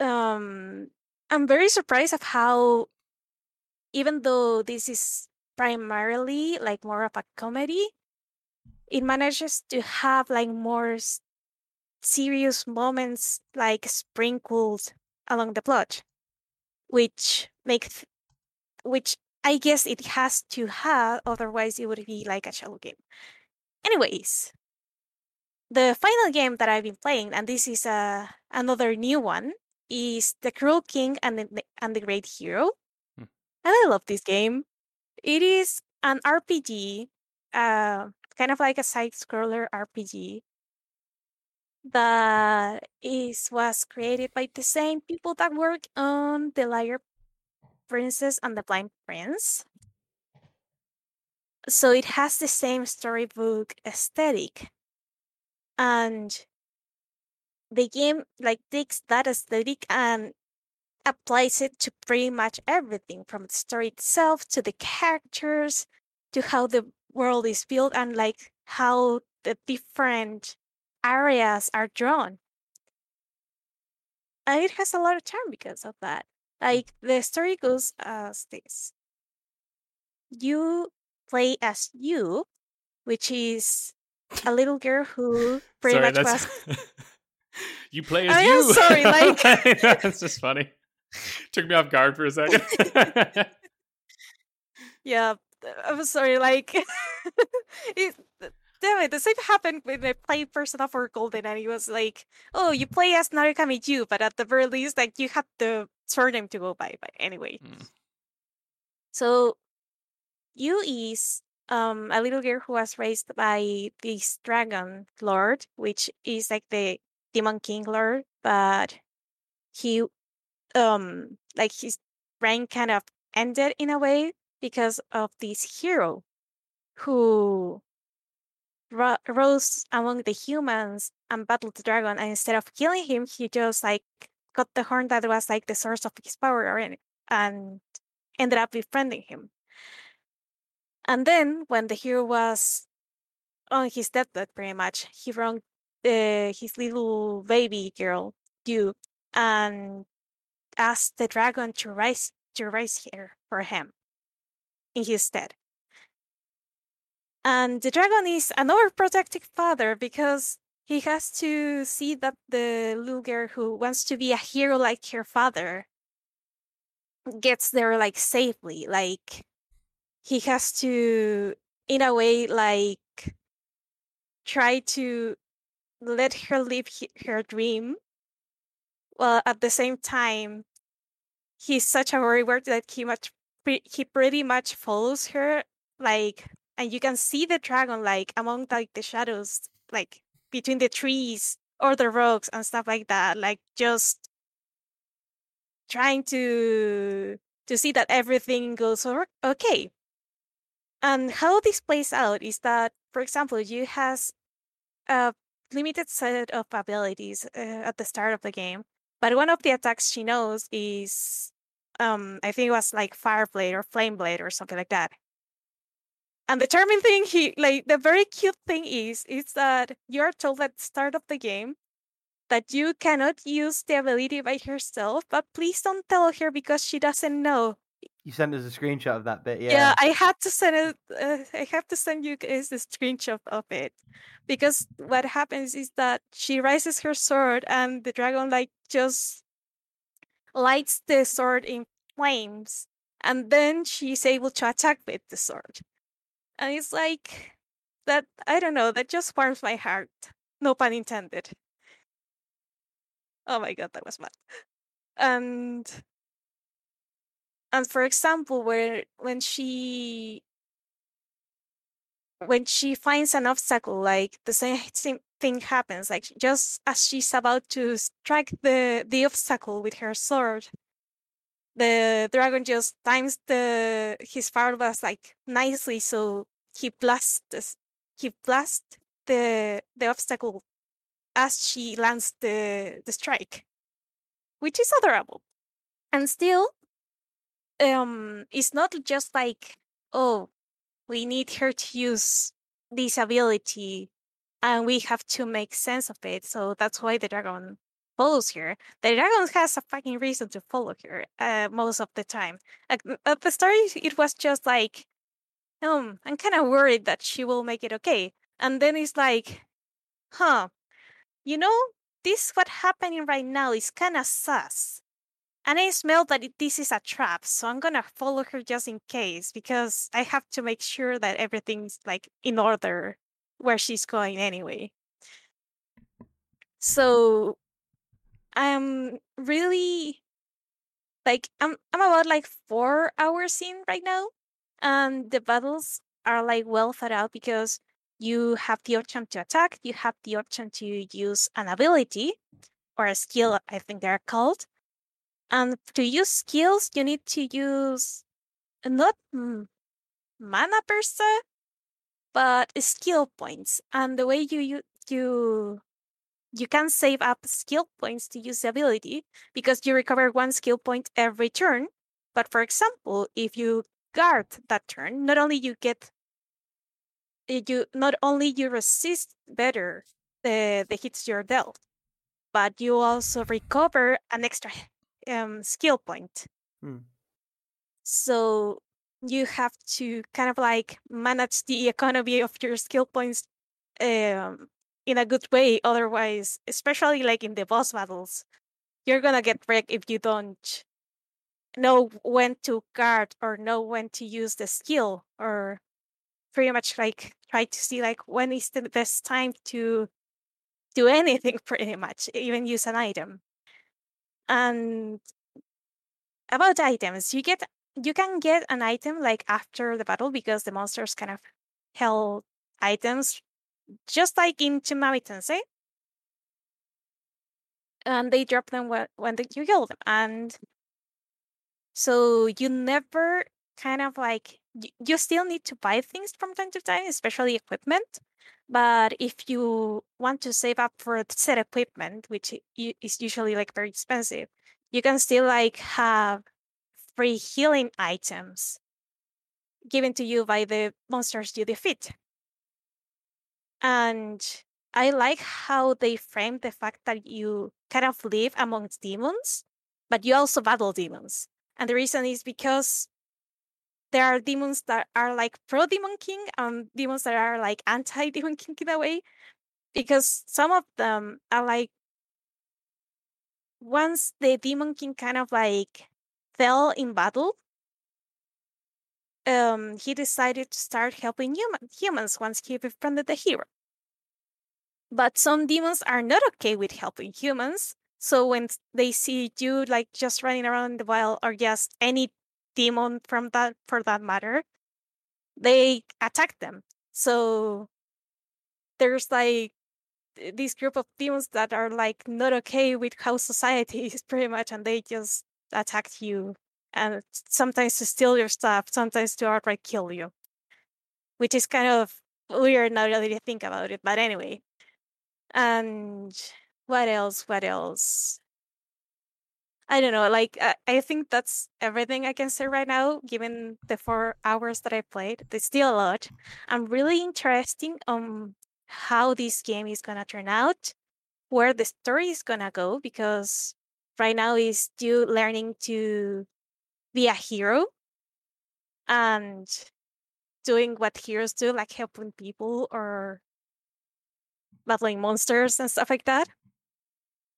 Um i'm very surprised of how even though this is primarily like more of a comedy, it manages to have like more serious moments like sprinkled along the plot, which makes which I guess it has to have, otherwise it would be like a shallow game. Anyways, the final game that I've been playing, and this is a another new one, is The Cruel King and the and the Great Hero. Hmm. And I love this game. It is an RPG, uh, kind of like a side scroller RPG that is was created by the same people that work on The Liar Princess and the Blind Prince. So it has the same storybook aesthetic. And the game like takes that aesthetic and applies it to pretty much everything from the story itself to the characters to how the world is built and like how the different areas are drawn. And it has a lot of charm because of that. Like the story goes as this. You play as you, which is a little girl who pretty Sorry, much was you play oh, as I am you. sorry, like- that's just funny. Took me off guard for a second. Yeah, I'm sorry. Like, it, damn it, the same happened when I played Persona 4 Golden, and it was like, oh, you play as Narukami Yu, but at the very least, like, you had the surname to go by. But anyway, Mm. so Yu is um a little girl who was raised by this dragon lord, which is like the demon king lord, but he um like his reign kind of ended in a way because of this hero who ro- rose among the humans and battled the dragon and instead of killing him he just like got the horn that was like the source of his power and, and ended up befriending him and then when the hero was on his deathbed pretty much he wronged uh, his little baby girl Yu and asked the dragon to rise to rise here for him in his stead. And the dragon is an overprotective father because he has to see that the little girl who wants to be a hero like her father gets there like safely. Like he has to in a way like try to let her live he- her dream while at the same time he's such a worrywart that he much pre- he pretty much follows her like and you can see the dragon like among like the shadows like between the trees or the rocks and stuff like that like just trying to to see that everything goes okay and how this plays out is that for example Yu has a limited set of abilities uh, at the start of the game but one of the attacks she knows is um I think it was like Fire Blade or Flame Blade or something like that. And the charming thing he like the very cute thing is is that you're told at the start of the game that Yu cannot use the ability by herself, but please don't tell her because she doesn't know. You sent us a screenshot of that bit, yeah. Yeah, I had to send it. Uh, I have to send you guys the screenshot of it because what happens is that she raises her sword and the dragon like just lights the sword in flames, and then she's able to attack with the sword. And it's like that. I don't know. That just warms my heart. No pun intended. Oh my god, that was bad. And and for example where when she when she finds an obstacle like the same, same thing happens like just as she's about to strike the the obstacle with her sword the dragon just times the his fireballs like nicely so he blasts he blasts the the obstacle as she lands the the strike which is adorable. And still um it's not just like oh we need her to use this ability and we have to make sense of it. So that's why the dragon follows her, the dragon has a fucking reason to follow her uh, most of the time. At the start, it was just like, um, I'm kind of worried that she will make it okay. And then it's like, huh, you know, this what happening right now is kind of sus. And I smell that it, this is a trap, so I'm gonna follow her just in case because I have to make sure that everything's like in order where she's going anyway. So I'm really like I'm I'm about like four hours in right now, and the battles are like well thought out because you have the option to attack, you have the option to use an ability or a skill, I think they're called. And to use skills, you need to use not mana per se, but skill points. And the way you you you you can save up skill points to use the ability because you recover one skill point every turn. But for example, if you guard that turn, not only you get you not only you resist better the the hits you're dealt, but you also recover an extra um, skill point. Hmm. So you have to kind of like manage the economy of your skill points um, in a good way. Otherwise, especially like in the boss battles, you're gonna get wrecked if you don't know when to guard or know when to use the skill or pretty much like try to see like when is the best time to do anything pretty much even use an item and about items you get you can get an item like after the battle because the monsters kind of held items just like in Tensei. And they drop them when, when you kill them. And so you never kind of like, you, you still need to buy things from time to time, especially equipment. But if you want to save up for set equipment, which is usually like very expensive, you can still like have free healing items given to you by the monsters you defeat. And I like how they frame the fact that you kind of live amongst demons, but you also battle demons. And the reason is because there are demons that are like pro Demon King and demons that are like anti Demon King in a way. Because some of them are like once the Demon King kind of like fell in battle, um, he decided to start helping human, humans once he befriended the hero. But some demons are not okay with helping humans. So when they see you like just running around in the wild or just any demon from that for that matter, they attack them. So there's like this group of demons that are like not okay with how society is pretty much and they just attack you and sometimes to steal your stuff, sometimes to outright kill you. Which is kind of weird now that I think about it. But anyway. And what else? What else? I don't know. Like I, I think that's everything I can say right now, given the four hours that I played. It's still a lot. I'm really interested on how this game is gonna turn out, where the story is gonna go, because right now is still learning to be a hero and doing what heroes do, like helping people or battling monsters and stuff like that,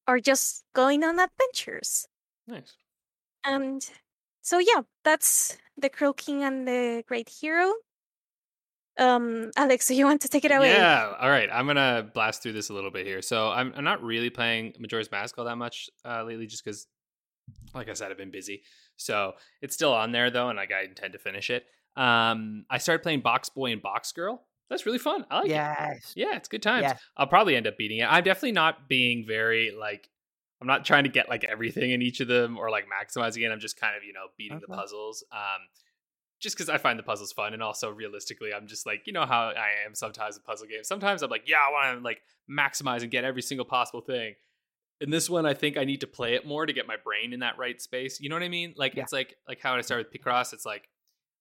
or just going on adventures. Nice. And so yeah, that's the Cruel King and the Great Hero. Um, Alex, so you want to take it away? Yeah. All right. I'm gonna blast through this a little bit here. So I'm I'm not really playing Majora's Mask all that much uh, lately, just because, like I said, I've been busy. So it's still on there though, and like I intend to finish it. Um, I started playing Box Boy and Box Girl. That's really fun. I like yes. it. Yeah, it's good times. Yes. I'll probably end up beating it. I'm definitely not being very like I'm not trying to get like everything in each of them or like maximizing it. I'm just kind of, you know, beating the puzzles. Um just because I find the puzzles fun and also realistically I'm just like, you know how I am sometimes in puzzle games. Sometimes I'm like, yeah, I want to like maximize and get every single possible thing. In this one, I think I need to play it more to get my brain in that right space. You know what I mean? Like Yeah. it's like like how I start with Picross, it's like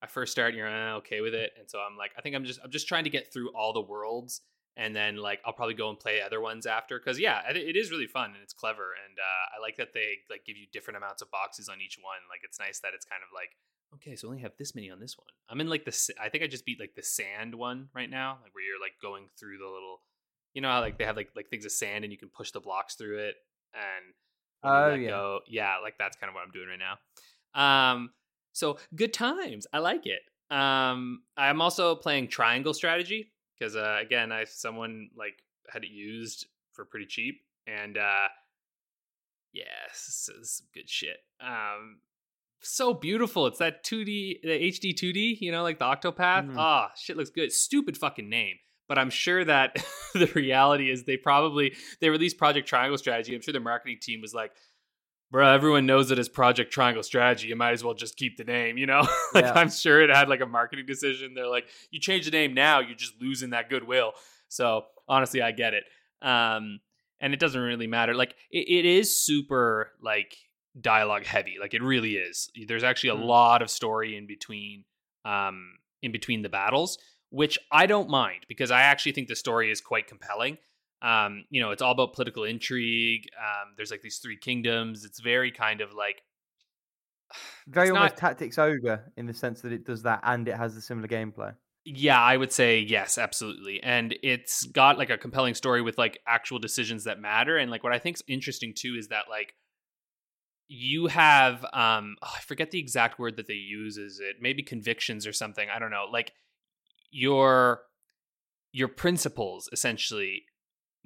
I first start and you're uh, okay with it, and so I'm like, I think I'm just I'm just trying to get through all the worlds and then like I'll probably go and play other ones after because yeah, it, it is really fun and it's clever, and uh, I like that they like give you different amounts of boxes on each one. Like it's nice that it's kind of like okay, so I only have this many on this one. I'm in like the I think I just beat like the sand one right now, like where you're like going through the little, you know how like they have like like things of sand and you can push the blocks through it and Oh, yeah. go, yeah, like that's kind of what I'm doing right now. Um, so good times, I like it. Um, I'm also playing Triangle Strategy because uh, again, I someone like had it used for pretty cheap and uh yeah, this is good shit. Um so beautiful. It's that 2D the HD 2D, you know, like the Octopath. Mhm. Ah, shit looks good. Stupid fucking name. But I'm sure that the reality is they probably they released Project Triangle Strategy. I'm sure the marketing team was like, "Bro, everyone knows it as Project Triangle Strategy. You might as well just keep the name, you know? like Yeah. I'm sure it had like a marketing decision. They're like, you change the name now, you're just losing that goodwill. So honestly, I get it. Um, and it doesn't really matter. Like it, it is super like dialogue heavy. Like it really is. There's actually a Mm. lot of story in between um in between the battles, which I don't mind because I actually think the story is quite compelling. Um, you know, it's all about political intrigue. Um, there's like these three kingdoms. It's very kind of like Very almost not- Tactics Ogre in the sense that it does that and it has the similar gameplay. Yeah, I would say yes, absolutely. And it's got like a compelling story with like actual decisions that matter. And like what I think's interesting too is that like you have um oh, I forget the exact word that they use is it maybe convictions or something. I don't know. Like your your principles essentially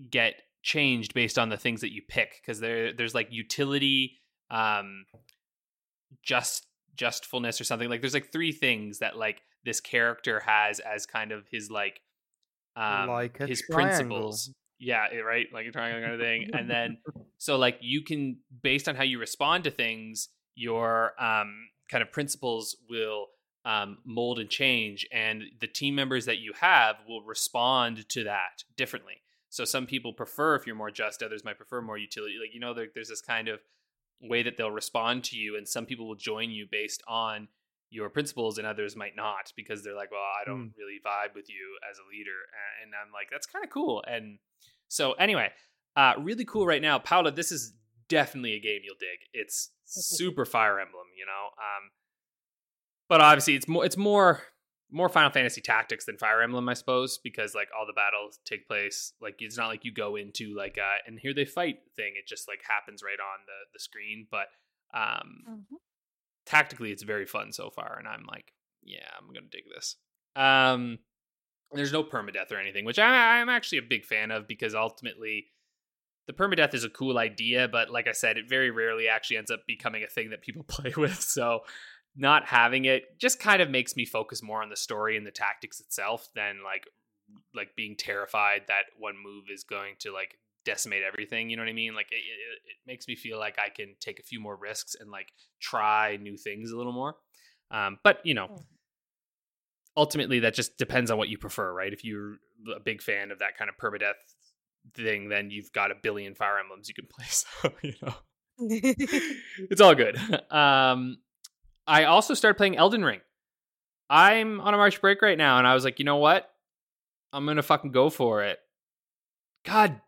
get changed based on the things that you pick because there there's like utility um just justfulness or something like there's like three things that like this character has as kind of his like um Like his triangle. principles yeah right like a triangle kind of thing and then so like you can based on how you respond to things your um kind of principles will um, mold and change and the team members that you have will respond to that differently. So some people prefer if you're more just others might prefer more utility. Like you know there, there's this kind of way that they'll respond to you and some people will join you based on your principles and others might not because they're like well i don't really vibe with you as a leader and i'm like that's kind of cool and so anyway uh really cool right now. Paula this is definitely a game you'll dig. It's super fire emblem you know? Um but obviously it's more it's more more final fantasy tactics than fire emblem i suppose because like all the battles take place like it's not like you go into like uh and here they fight thing it just like happens right on the the screen but um Mhm. tactically it's very fun so far and i'm like yeah i'm gonna dig this um there's no permadeath or anything which I, i'm actually a big fan of because ultimately the permadeath is a cool idea but like i said it very rarely actually ends up becoming a thing that people play with so not having it just kind of makes me focus more on the story and the tactics itself than like like being terrified that one move is going to like decimate everything you know what i mean like it, it, it makes me feel like i can take a few more risks and like try new things a little more um but you know Mhm. ultimately that just depends on what you prefer right if you're a big fan of that kind of permadeath thing then you've got a billion fire emblems you can play so you know it's all good. Um, I also started playing Elden Ring. I'm on a March break right now, and I was like, you know what? I'm gonna fucking go for it. God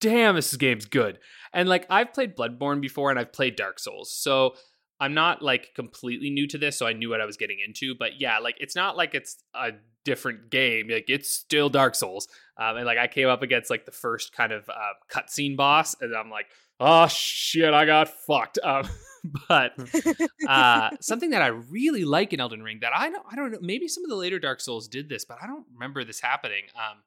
damn, this game's good. And like, I've played Bloodborne before, and I've played Dark Souls, so I'm not like completely new to this. So I knew what I was getting into. But yeah, like, it's not like it's a different game. Like, it's still Dark Souls. Um, and like, I came up against like the first kind of uh, cutscene boss, and I'm like, oh shit, I got fucked. Um, but uh, something that I really like in Elden Ring that I don't, I don't know, maybe some of the later Dark Souls did this, but I don't remember this happening. Um,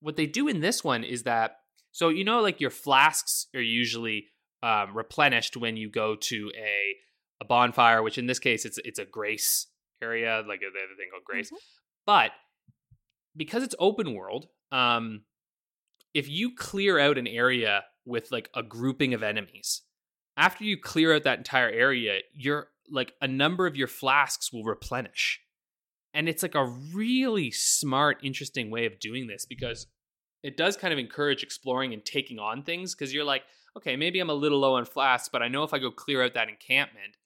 what they do in this one is that, so you know, like your flasks are usually um, replenished when you go to a a bonfire, which in this case it's it's a grace area, like they have a thing called grace. Mhm. But because it's open world, um, if you clear out an area with like a grouping of enemies, after you clear out that entire area, your like a number of your flasks will replenish. And it's like a really smart, interesting way of doing this because it does kind of encourage exploring and taking on things because you're like, okay, maybe I'm a little low on flasks, but I know if I go clear out that encampment,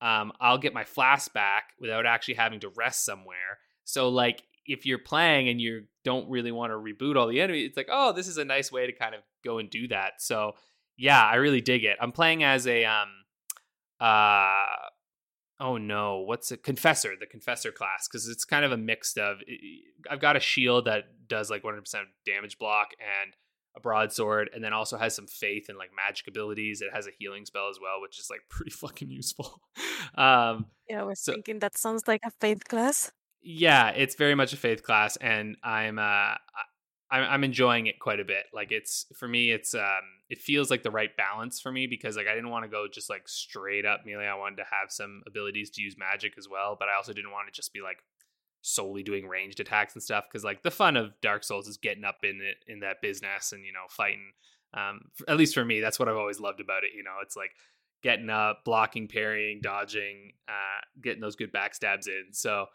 um, I'll get my flask back without actually having to rest somewhere. So like if you're playing and you don't really want to reboot all the enemies, it's like, oh, this is a nice way to kind of go and do that. So yeah, I really dig it. I'm playing as a um uh oh no, what's a Confessor, the Confessor class, because it's kind of a mix of. I've got a shield that does like 100% damage block and a broadsword, and then also has some faith and like magic abilities. It has a healing spell as well, which is like pretty fucking useful. um, Yeah, I was So- thinking that sounds like a faith class. yeah, it's very much a faith class, and I'm uh, I'm I'm enjoying it quite a bit. Like it's for me, it's um, it feels like the right balance for me because like I didn't want to go just like straight up melee. I wanted to have some abilities to use magic as well, but I also didn't want to just be like solely doing ranged attacks and stuff because like the fun of Dark Souls is getting up in it in that business and you know fighting. Um, at least for me, that's what I've always loved about it. You know, it's like getting up, blocking, parrying, dodging, uh, getting those good backstabs in. So,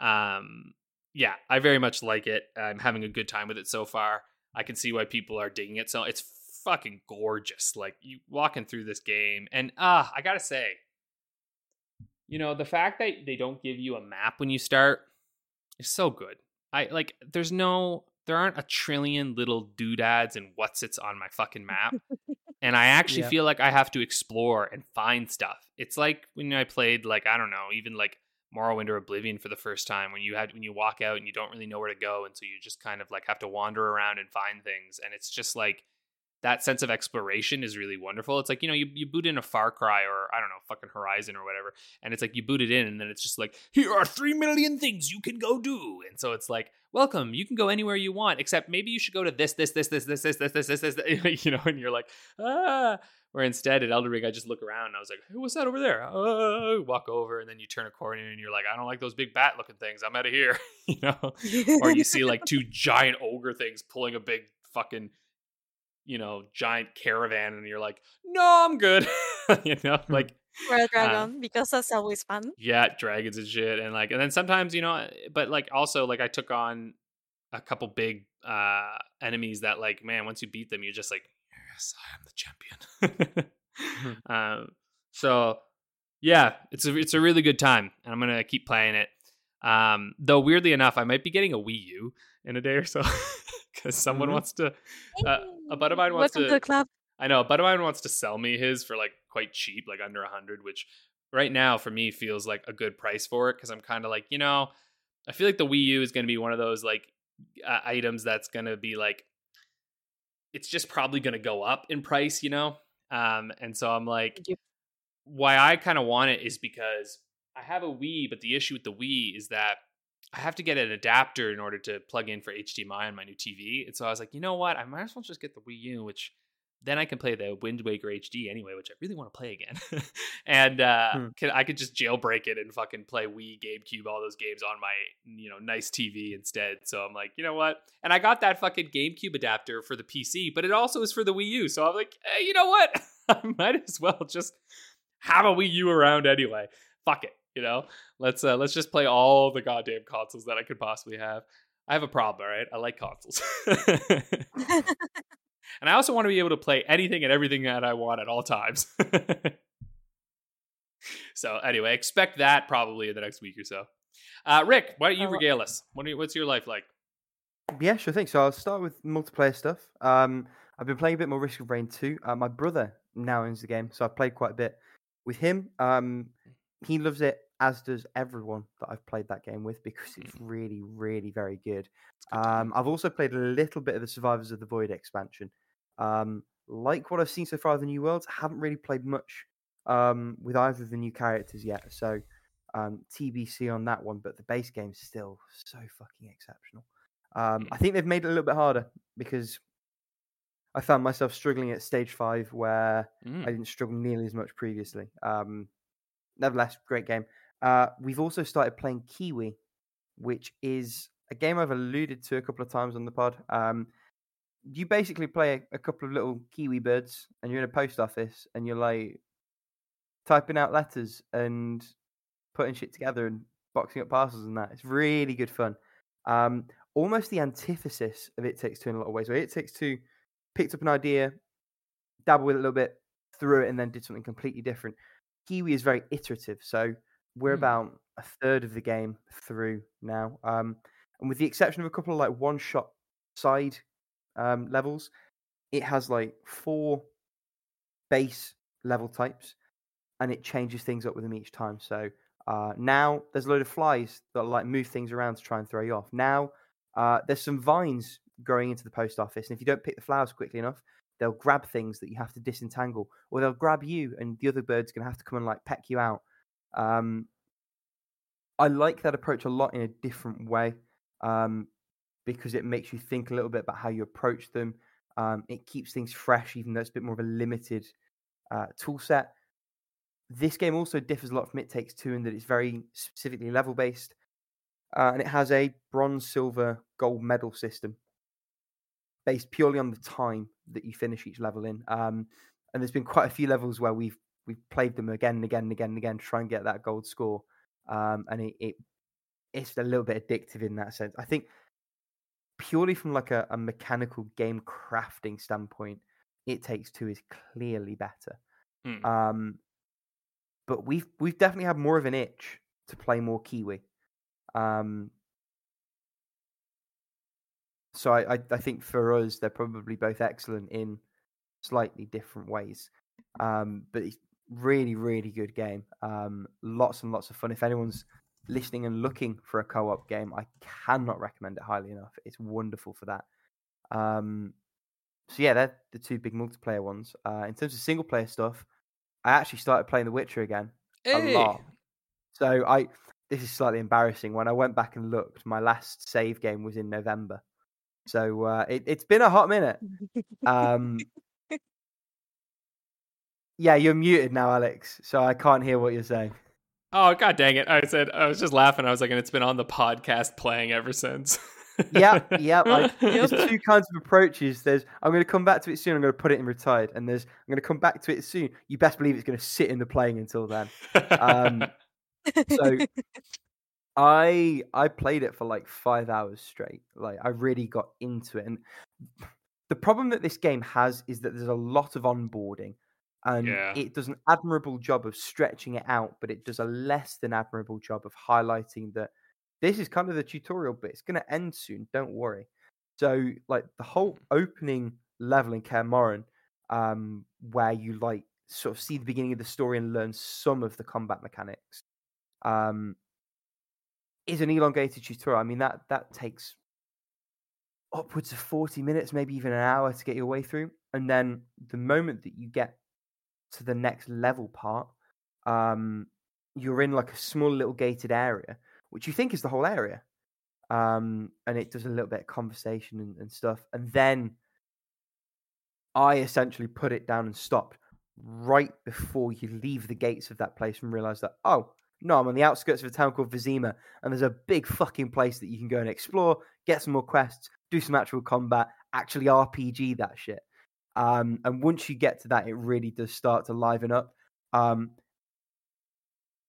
um, yeah, I very much like it. I'm having a good time with it so far. I can see why people are digging it. So it's fucking gorgeous. Like you walking through this game, and ah, I gotta say, you know, the fact that they don't give you a map when you start is so good. I like. There's no. There aren't a trillion little doodads and what's it's on my fucking map. and I actually Yeah. feel like I have to explore and find stuff. It's like when I played like I don't know, even like Morrowind or Oblivion for the first time when you had when you walk out and you don't really know where to go and so you just kind of like have to wander around and find things and it's just like that sense of exploration is really wonderful. It's like, you know, you, you boot in a Far Cry or I don't know, fucking Horizon or whatever, and it's like you boot it in and then it's just like, here are three million things you can go do. And so it's like, welcome, you can go anywhere you want, except maybe you should go to this, this, this, this, this, this, this, this, this, this, you know, and you're like, ah. Where instead at Elden Ring, I just look around and I was like, hey, what's that over there? Uh, walk over and then you turn a corner and you're like, I don't like those big bat looking things. I'm out of here, you know? or you see like two giant ogre things pulling a big fucking you know giant caravan and you're like no i'm good you know like or a dragon, because that's always fun. yeah dragons and shit and like and then sometimes you know but like also like i took on a couple big uh enemies that like man once you beat them you're just like yes i am the champion um so yeah it's a it's a really good time and i'm gonna keep playing it um though weirdly enough i might be getting a wii u in a day or so because someone Mhm. wants to Uh, a buddy of mine wants Welcome to- to the club. I know a buddy of mine wants to sell me his for like quite cheap, like under a hundred, which right now for me feels like a good price for it because I'm kind of like, you know, I feel like the Wii U is going to be one of those like uh, items that's going to be like, it's just probably going to go up in price, you know. Um, and so I'm like, why I kind of want it is because I have a Wii, but the issue with the Wii is that I have to get an adapter in order to plug in for HDMI on my new TV. And so I was like, you know what? I might as well just get the Wii U, which then I can play the Wind Waker HD anyway, which I really want to play again. and uh, Hmm. can, I could just jailbreak it and fucking play Wii, GameCube, all those games on my you know nice TV instead. So I'm like, you know what? And I got that fucking GameCube adapter for the PC, but it also is for the Wii U. So I'm like, hey, you know what? I might as well just have a Wii U around anyway. Fuck it, you know. Let's uh, let's just play all the goddamn consoles that I could possibly have. I have a problem, all right? I like consoles. and I also want to be able to play anything and everything that I want at all times. so anyway, expect that probably in the next week or so. Uh, Rick, why don't you Uh, regale us? What you, what's your life like? Yeah, sure thing. So I'll start with multiplayer stuff. Um, I've been playing a bit more Risk of Rain 2. Uh, my brother now owns the game, so I've played quite a bit with him. Um, he loves it, as does everyone that I've played that game with, because it's really, really very good. It's good to hear. Um, I've also played a little bit of the Survivors of the Void expansion. Um, like what I've seen so far of the New Worlds, I haven't really played much um, with either of the new characters yet. So um, TBC on that one, but the base game's still so fucking exceptional. Um, I think they've made it a little bit harder because I found myself struggling at stage five where Mm. I didn't struggle nearly as much previously. Um, nevertheless, great game. Uh, we've also started playing KeyWe, which is a game I've alluded to a couple of times on the pod. Um, you basically play a, a couple of little Kiwi birds, and you're in a post office, and you're like typing out letters and putting shit together and boxing up parcels and that. It's really good fun. Um, almost the antithesis of It Takes Two in a lot of ways. Where It Takes Two picked up an idea, dabbled with it a little bit, threw it, and then did something completely different. KeyWe is very iterative, so we're Hmm. about a third of the game through now. Um, and with the exception of a couple of like one shot side um, levels, it has like four base level types, and it changes things up with them each time. So uh, now there's a load of flies that like move things around to try and throw you off. Now uh, there's some vines growing into the post office, and if you don't pick the flowers quickly enough, they'll grab things that you have to disentangle, or they'll grab you, and the other bird's gonna have to come and like peck you out. Um, I like that approach a lot in a different way um, because it makes you think a little bit about how you approach them. Um, it keeps things fresh, even though it's a bit more of a limited uh, tool set. This game also differs a lot from It Takes Two in that it's very specifically level based, uh, and it has a bronze, silver, gold medal system based purely on the time that you finish each level in. Um, and there's been quite a few levels where we've we've played them again and again and again and again to try and get that gold score. Um, and it, it it's a little bit addictive in that sense. I think purely from like a, a mechanical game crafting standpoint, it takes two is clearly better. Hmm. Um, but we've we've definitely had more of an itch to play more KeyWe. Um, so I, I, I think for us they're probably both excellent in slightly different ways. Um, but it's really really good game. Um, lots and lots of fun. If anyone's listening and looking for a co-op game, I cannot recommend it highly enough. It's wonderful for that. Um, so yeah, they're the two big multiplayer ones. Uh, in terms of single player stuff, I actually started playing The Witcher again Hey. a lot. So I this is slightly embarrassing. When I went back and looked, my last save game was in November. So uh, it, it's been a hot minute. Um, yeah, you're muted now, Alex. So I can't hear what you're saying. Oh god dang it! I said I was just laughing. I was like, and it's been on the podcast playing ever since. Yeah, yeah. Like, there's two kinds of approaches. There's I'm going to come back to it soon. I'm going to put it in retired, and there's I'm going to come back to it soon. You best believe it's going to sit in the playing until then. Um, so I I played it for like five hours straight. Like I really got into it, and the problem that this game has is that there's a lot of onboarding, and Yeah. it does an admirable job of stretching it out, but it does a less than admirable job of highlighting that this is kind of the tutorial bit. It's going to end soon. Don't worry. So like the whole opening level in Kaer Morhen, um, where you like sort of see the beginning of the story and learn some of the combat mechanics um, is an elongated tutorial. I mean that that takes upwards of forty minutes, maybe even an hour to get your way through. And then the moment that you get to the next level part, um, you're in like a small little gated area, which you think is the whole area. Um, and it does a little bit of conversation and, and stuff. And then I essentially put it down and stopped right before you leave the gates of that place and realize that, oh, no, I'm on the outskirts of a town called Vizima, and there's a big fucking place that you can go and explore, get some more quests, do some actual combat, actually RPG that shit. Um, and once you get to that, it really does start to liven up. Um,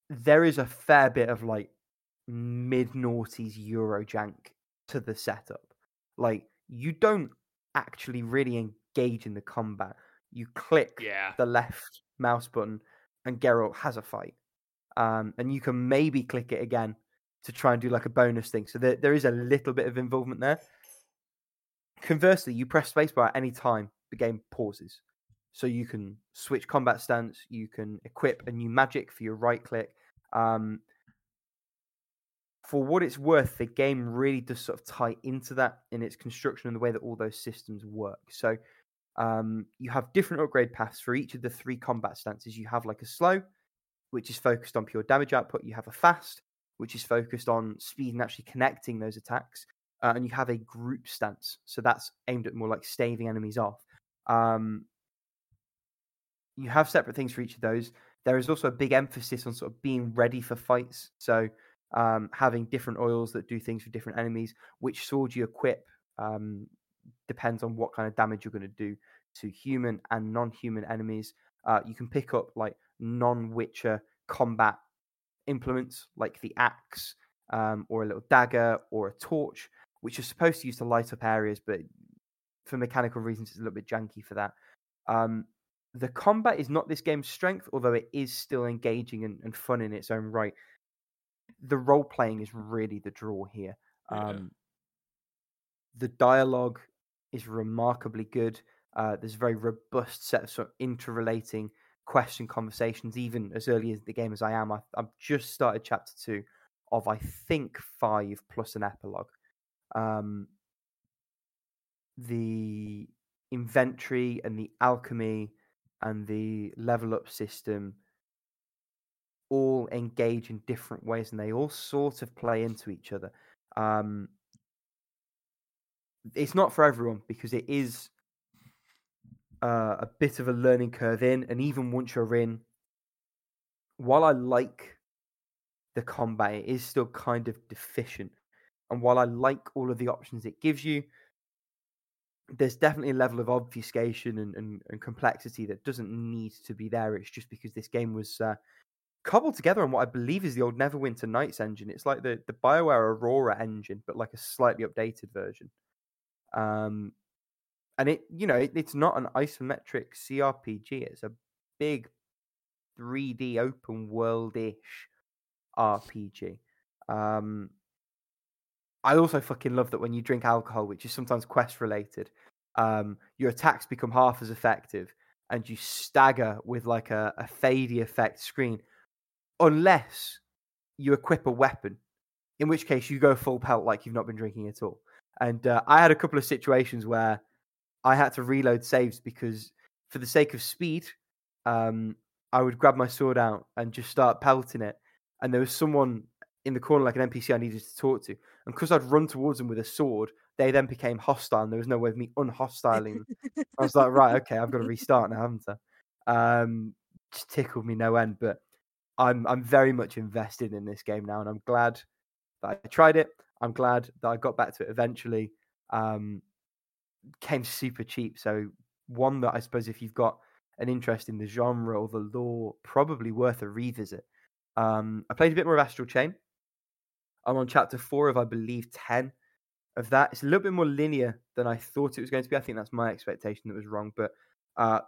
there is a fair bit of like mid noughties Eurojank to the setup. Like you don't actually really engage in the combat. You click yeah. the left mouse button, and Geralt has a fight. Um, and you can maybe click it again to try and do like a bonus thing. So there, there is a little bit of involvement there. Conversely, you press spacebar at any time, the game pauses. So you can switch combat stance, you can equip a new magic for your right click. Um, for what it's worth, the game really does sort of tie into that in its construction and the way that all those systems work. So um, you have different upgrade paths for each of the three combat stances. You have like a slow, which is focused on pure damage output. You have a fast, which is focused on speed and actually connecting those attacks. Uh, and you have a group stance, so that's aimed at more like staving enemies off. Um, you have separate things for each of those. There is also a big emphasis on sort of being ready for fights. So um, having different oils that do things for different enemies. Which sword you equip um, depends on what kind of damage you're going to do to human and non-human enemies. Uh, you can pick up like non-Witcher combat implements like the axe um, or a little dagger or a torch, which are supposed to use to light up areas, but for mechanical reasons, it's a little bit janky for that. Um, the combat is not this game's strength, although it is still engaging and, and fun in its own right. The role playing is really the draw here. Yeah. Um, the dialogue is remarkably good. Uh, there's a very robust set of sort of interrelating question conversations, even as early as the game as I am. I, I've just started chapter two of I think five plus an epilogue. Um, the inventory and the alchemy and the level up system all engage in different ways and they all sort of play into each other. Um, it's not for everyone because it is uh, a bit of a learning curve in, and even once you're in, while I like the combat, it is still kind of deficient. And while I like all of the options it gives you, there's definitely a level of obfuscation and, and, and complexity that doesn't need to be there. It's just because this game was uh, cobbled together on what I believe is the old Neverwinter Nights engine. It's like the, the BioWare Aurora engine, but like a slightly updated version. Um, and it, you know, it, it's not an isometric CRPG. It's a big 3D open world ish RPG. Um, I also fucking love that when you drink alcohol, which is sometimes quest related, um, your attacks become half as effective and you stagger with like a, a fadey effect screen, unless you equip a weapon, in which case you go full pelt like you've not been drinking at all. And uh, I had a couple of situations where I had to reload saves because, for the sake of speed, um, I would grab my sword out and just start pelting it. And there was someone in the corner, like an NPC, I needed to talk to. And because I'd run towards them with a sword, they then became hostile, and there was no way of me unhostiling. I was like, right, okay, I've got to restart now, haven't I? Um, just tickled me no end. But I'm I'm very much invested in this game now, and I'm glad that I tried it. I'm glad that I got back to it eventually. Um, came super cheap, so one that I suppose if you've got an interest in the genre or the lore, probably worth a revisit. Um, I played a bit more of Astral Chain. I'm on chapter four of, I believe, 10 of that. It's a little bit more linear than I thought it was going to be. I think that's my expectation that was wrong. But uh,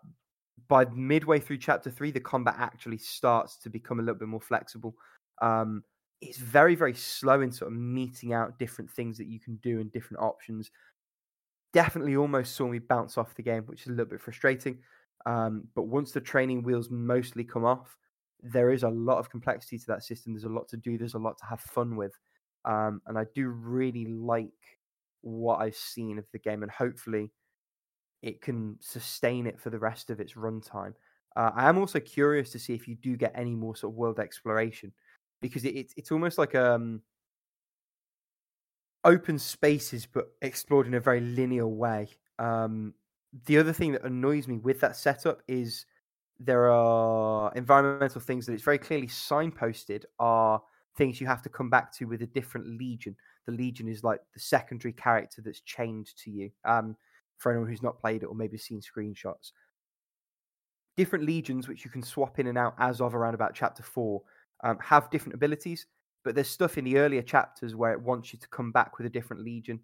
by midway through chapter three, the combat actually starts to become a little bit more flexible. Um, it's very, very slow in sort of meting out different things that you can do and different options. Definitely almost saw me bounce off the game, which is a little bit frustrating. Um, but once the training wheels mostly come off, there is a lot of complexity to that system. There's a lot to do. There's a lot to have fun with, um, and I do really like what I've seen of the game, and hopefully, it can sustain it for the rest of its runtime. Uh, I am also curious to see if you do get any more sort of world exploration, because it, it's it's almost like um open spaces, but explored in a very linear way. Um, the other thing that annoys me with that setup is there are environmental things that it's very clearly signposted are things you have to come back to with a different legion. The legion is like the secondary character that's chained to you. Um, for anyone who's not played it or maybe seen screenshots, different legions which you can swap in and out as of around about chapter four um, have different abilities. But there's stuff in the earlier chapters where it wants you to come back with a different legion.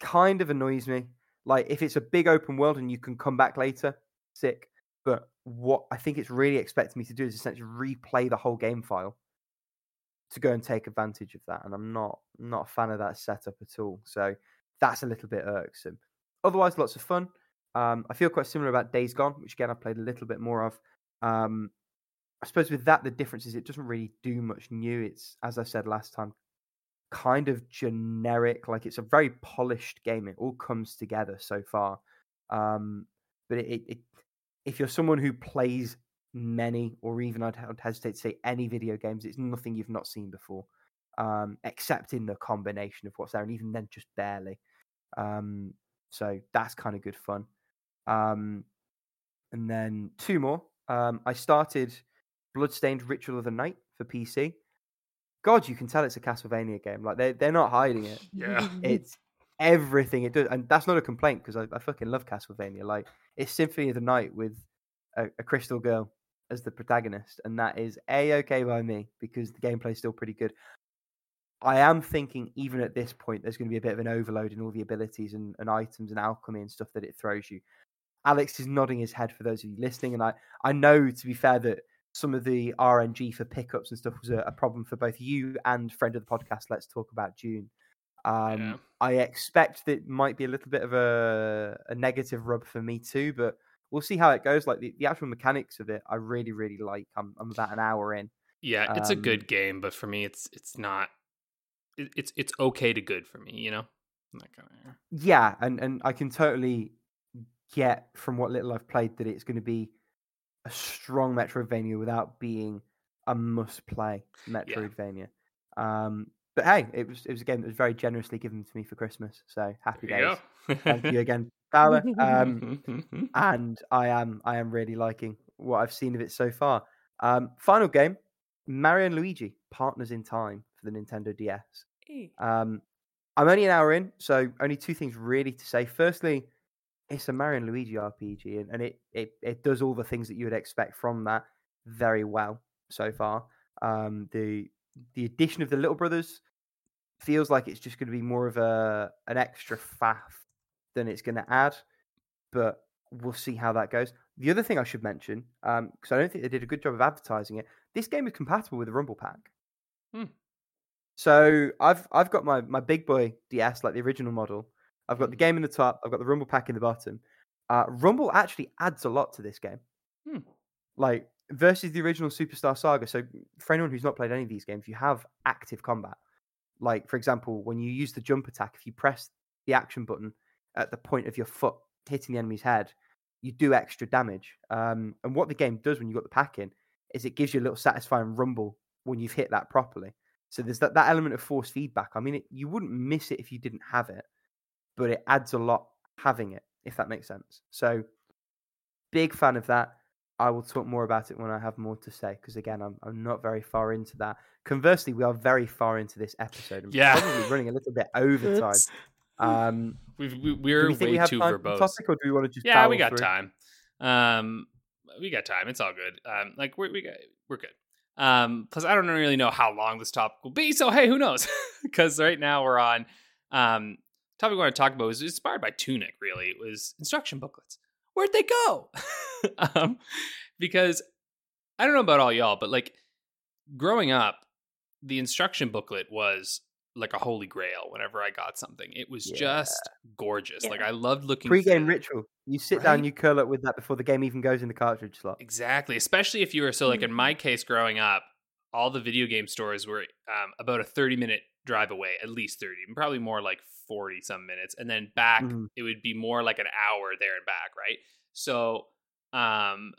Kind of annoys me. Like if it's a big open world and you can come back later, sick. But what I think it's really expecting me to do is essentially replay the whole game file to go and take advantage of that. And I'm not not a fan of that setup at all. So that's a little bit irksome. Otherwise, lots of fun. Um, I feel quite similar about Days Gone, which again I played a little bit more of. Um, I suppose with that, the difference is it doesn't really do much new. It's as I said last time, kind of generic. Like it's a very polished game. It all comes together so far. Um, but it, it, if you're someone who plays many, or even I'd, I'd hesitate to say any video games, it's nothing you've not seen before, um, except in the combination of what's there, and even then, just barely. Um, so that's kind of good fun. Um, and then two more. Um, I started Bloodstained Ritual of the Night for PC. God, you can tell it's a Castlevania game. Like they they're not hiding it. Yeah. It's everything it does, and that's not a complaint because I, I fucking love Castlevania. Like it's Symphony of the Night with a, a crystal girl as the protagonist, and that is a okay by me because the gameplay is still pretty good. I am thinking, even at this point, there's going to be a bit of an overload in all the abilities and, and items and alchemy and stuff that it throws you. Alex is nodding his head for those of you listening, and I, I know to be fair that some of the RNG for pickups and stuff was a, a problem for both you and friend of the podcast. Let's talk about June. Um, Yeah. I expect that might be a little bit of a, a negative rub for me too, but we'll see how it goes. Like the, the actual mechanics of it, I really, really like. I'm, I'm about an hour in. Yeah, it's a Um, good game, but for me, it's it's not. It, it's it's okay to good for me. You know, gonna. Yeah, and, and I can totally get from what little I've played that it's going to be a strong Metroidvania without being a must play Metroidvania. Um, but hey, it was it was a game that was very generously given to me for Christmas, so happy days. Thank you again, Paula. Um, and I am I am really liking what I've seen of it so far. Um, final game, Mario and Luigi Partners in Time for the Nintendo DS. Um, I'm only an hour in, so only two things really to say. Firstly, it's a Mario and Luigi RPG, and, and it, it it does all the things that you would expect from that very well so far. Um, the the addition of the little brothers feels like it's just going to be more of a an extra faff than it's going to add, but we'll see how that goes. The other thing I should mention, because I don't think they did a good job of advertising it, this game is compatible with the Rumble Pack. Hmm. So I've I've got my my big boy DS, like the original model. I've got the game in the top. I've got the Rumble Pack in the bottom. Uh, Rumble actually adds a lot to this game. Hmm. Like versus the original Superstar Saga. So for anyone who's not played any of these games, you have active combat. Like for example, when you use the jump attack, if you press the action button at the point of your foot hitting the enemy's head, you do extra damage. Um, and what the game does when you got the pack in is it gives you a little satisfying rumble when you've hit that properly. So there's that, that element of force feedback. I mean, it, you wouldn't miss it if you didn't have it, but it adds a lot having it, if that makes sense. So big fan of that. I will talk more about it when I have more to say, because again, I'm, I'm not very far into that. Conversely, we are very far into this episode and Yeah. probably running a little bit over time. Um, We've, we, we're we way we have too verbose. topic, or do we want to just Yeah, we got through? time. Um, we got time. It's all good. Um, like we we got we're good. Um, plus I don't really know how long this topic will be. So hey, who knows? Because right now we're on um topic we want to talk about was inspired by Tunic. Really, it was instruction booklets. Where'd they go? um, because I don't know about all y'all, but like growing up, the instruction booklet was like a holy grail whenever I got something. It was Yeah. just gorgeous. Like I loved looking Pre-game ritual. You sit down, you curl up with that before the game even goes in the cartridge slot. Exactly, especially if you were so like in my case growing up, all the video game stores were um, about a 30 minute drive away, at least 30, and probably more like 40 some minutes. And then back Mhm. it would be more like an hour there and back, right? So um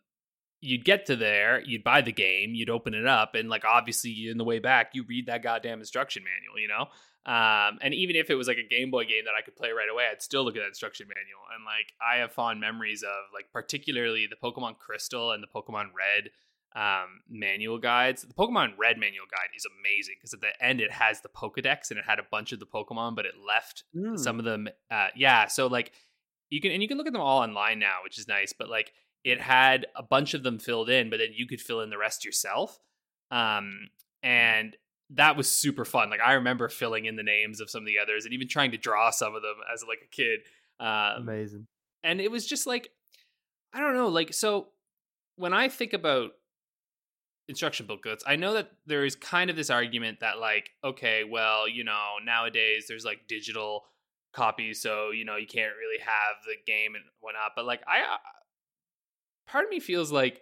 you'd get to there, you'd buy the game, you'd open it up, and like obviously in the way back, you read that goddamn instruction manual, you know? Um, and even if it was like a Game Boy game that I could play right away, I'd still look at that instruction manual. And like I have fond memories of like particularly the Pokemon Crystal and the Pokemon Red um, manual guides. The Pokemon Red manual guide is amazing because at the end it has the Pokedex and it had a bunch of the Pokemon, but it left Mm. some of them. Uh, yeah, so like you can and you can look at them all online now, which is nice. But like it had a bunch of them filled in, but then you could fill in the rest yourself. Um, and that was super fun. Like I remember filling in the names of some of the others and even trying to draw some of them as like a kid. Um, Amazing. and it was just like I don't know, like so when I think about instruction booklets, I know that there is kind of this argument that like, okay, well, you know, nowadays there's like digital copies, so you know you can't really have the game and whatnot. But like, I part of me feels like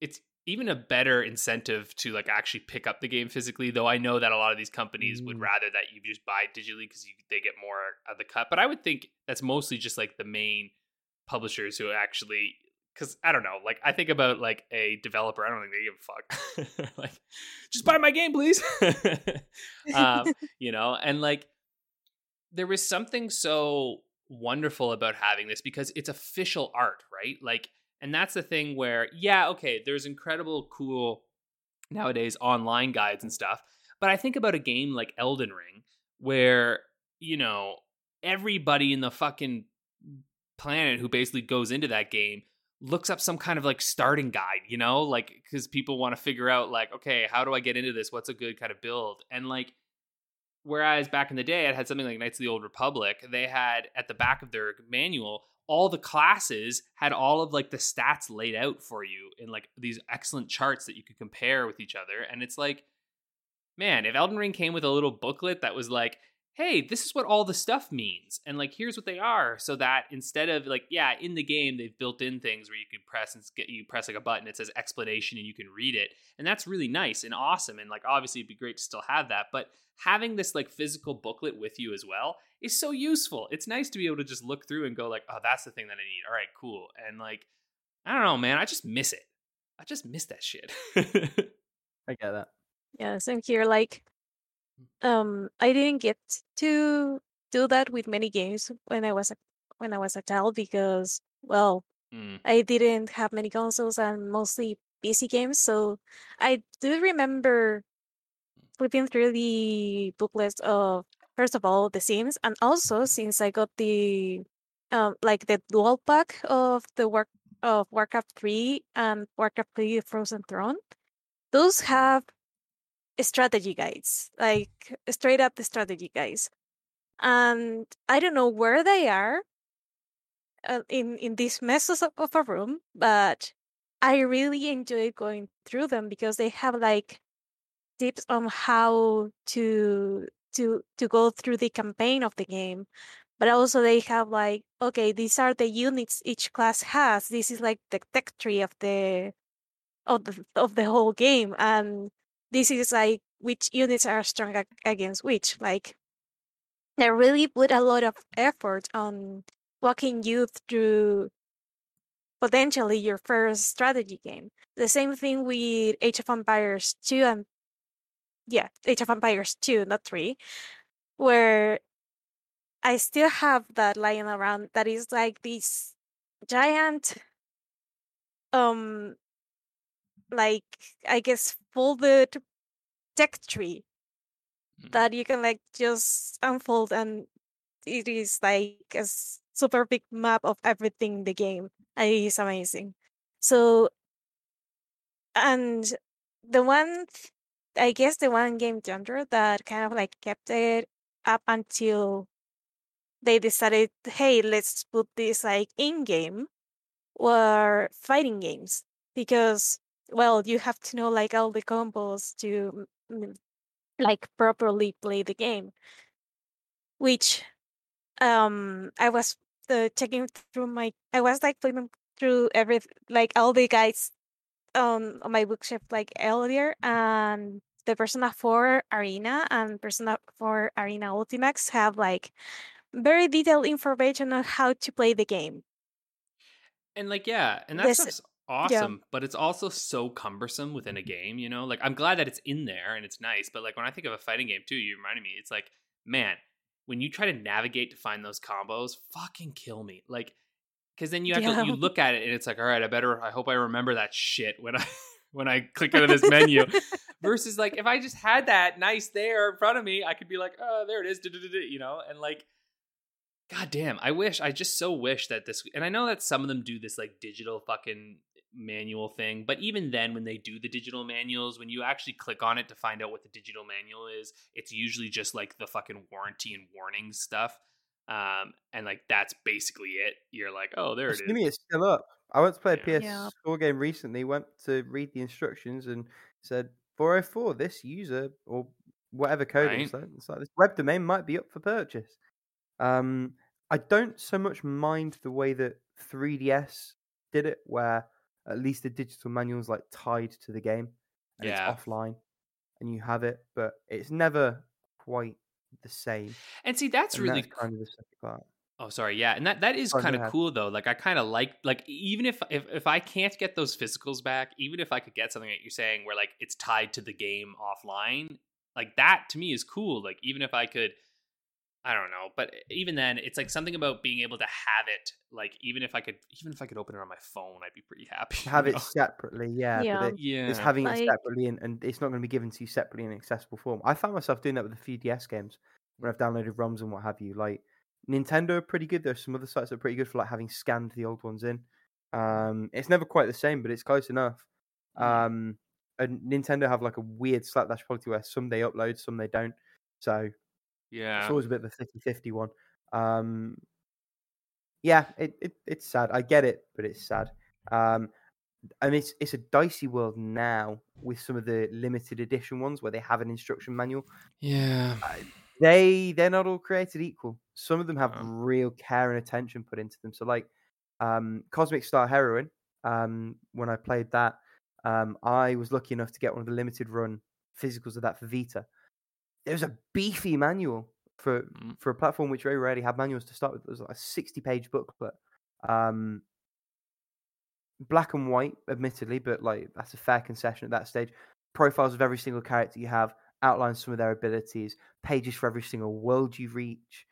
it's even a better incentive to like actually pick up the game physically though i know that a lot of these companies would Mm. rather that you just buy digitally because they get more of the cut but i would think that's mostly just like the main publishers who actually because i don't know like i think about like a developer i don't think they give a fuck. Like just buy my game please. Um, you know and like there was something so wonderful about having this because it's official art right? Like and that's the thing where yeah okay there's incredible cool nowadays online guides and stuff but i think about a game like elden ring where you know everybody in the fucking planet who basically goes into that game looks up some kind of like starting guide you know? Like because people want to figure out like okay how do i get into this? What's a good kind of build? And like Whereas back in the day, it had something like Knights of the Old Republic. They had at the back of their manual, all the classes had all of like the stats laid out for you in like these excellent charts that you could compare with each other. And it's like, man, if Elden Ring came with a little booklet that was like, hey, this is what all the stuff means, and like here's what they are, so that instead of like, yeah, in the game they've built in things where you can press and get you press like a button, it says explanation and you can read it, and that's really nice and awesome, and like obviously it'd be great to still have that, but having this like physical booklet with you as well is so useful. It's nice to be able to just look through and go like, oh, that's the thing that I need. All right, cool, and like, I don't know, man, I just miss it. I just miss that shit. I get that. Yeah, same here. Like, um, I didn't get to do that with many games when I was a when I was a child because, well, Mm. I didn't have many consoles and mostly PC games. So I do remember flipping through the booklets of first of all The Sims, and also since I got the um like the dual pack of the work of Warcraft 3 and Warcraft 3 Frozen Throne, those have strategy guides, like straight up the strategy guides. And I don't know where they are uh, in in these messes of, of a room, but I really enjoy going through them because they have like tips on how to to to go through the campaign of the game. But also they have like, okay, these are the units each class has. This is like the tech tree of the of the of the whole game, and this is like which units are strong ag- against which. Like they really put a lot of effort on walking you through potentially your first strategy game. The same thing with Age of Empires 2 and yeah, Age of Empires 2, not 3, where I still have that lying around that is like this giant um like I guess folded tech tree Mm. that you can like just unfold and it is like a super big map of everything in the game and it is amazing so and the one i guess the one game genre that kind of like kept it up until they decided hey let's put this like in game were fighting games because well you have to know like all the combos to mm, like properly play the game. Which um i was uh, checking through my i was like flipping through every like all the guides on on my bookshelf like earlier and the persona 4 arena and persona 4 arena ultimax have like very detailed information on how to play the game. And like, yeah, and that Awesome, but it's also so cumbersome within a mm-hmm. game, you know? Like, I'm glad that it's in there and it's nice, but like, when I think of a fighting game too, you reminded me, it's like, man, when you try to navigate to find those combos, fucking kill me. Like, because then you have Yeah. to, you look at it and it's like, all right, I better, I hope I remember that shit when I, when I click out of this menu. Versus like, if I just had that nice there in front of me, I could be like, oh, there it is, you know? And like, God damn, I wish, I just so wish that this, and I know that some of them do this like digital fucking manual thing, but even then, when they do the digital manuals, when you actually click on it to find out what the digital manual is, it's usually just like the fucking warranty and warning stuff. Um, and like that's basically it. You're like, oh, there it is. Assuming it's still up. I went to play a Yeah. PS4 Yeah. game recently, went to read the instructions and said 404, this user or whatever code Right. it's like, it's like this web domain might be up for purchase. Um, I don't so much mind the way that 3DS did it, where at least the digital manual's like tied to the game and Yeah. it's offline and you have it, but it's never quite the same. And see, that's and really that's kind of the second part. Oh, sorry. Yeah, and that that is Oh, kind of cool though. Like I kind of like like even if if if I can't get those physicals back, even if I could get something that you're saying where like it's tied to the game offline, like that to me is cool. Like even if I could I don't know, but even then it's like something about being able to have it like even if I could even if I could open it on my phone, I'd be pretty happy. you Have it separately, yeah. Yeah. But it, Yeah. it's having Like- it separately and, and it's not going to be given to you separately in accessible form. I found myself doing that with a few DS games when I've downloaded ROMs and what have you. Like Nintendo are pretty good. There's some other sites that are pretty good for like having scanned the old ones in. Um, it's never quite the same, but it's close enough. Mm. Um, and Nintendo have like a weird slapdash policy where some they upload, some they don't. So yeah. it's always a bit of a 50 50 one. Um, yeah, it, it, it's sad. I get it, but it's sad. Um, and it's it's a dicey world now with some of the limited edition ones where they have an instruction manual. Yeah. They they're not all created equal. Some of them have Oh. real care and attention put into them. So like um, Cosmic Star Heroine, um, when I played that, um, I was lucky enough to get one of the limited run physicals of that for Vita. There's a beefy manual for Mm. for a platform which very rarely had manuals to start with. It was like a 60 page booklet. Um, black and white, admittedly, but like that's a fair concession at that stage. Profiles of every single character you have, outlines some of their abilities, pages for every single world you reach,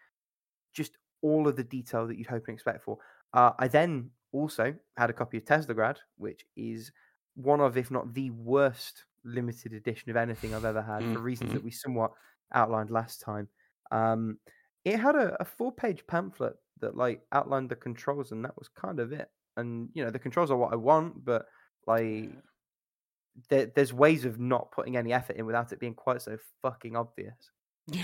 just all of the detail that you'd hope and expect for. Uh, I then also had a copy of Teslagrad, which is one of, if not the worst limited edition of anything I've ever had, for reasons that we somewhat outlined last time. Um, it had a, a four-page pamphlet that like outlined the controls, and that was kind of it. And you know, the controls are what I want, but like, there, there's ways of not putting any effort in without it being quite so fucking obvious.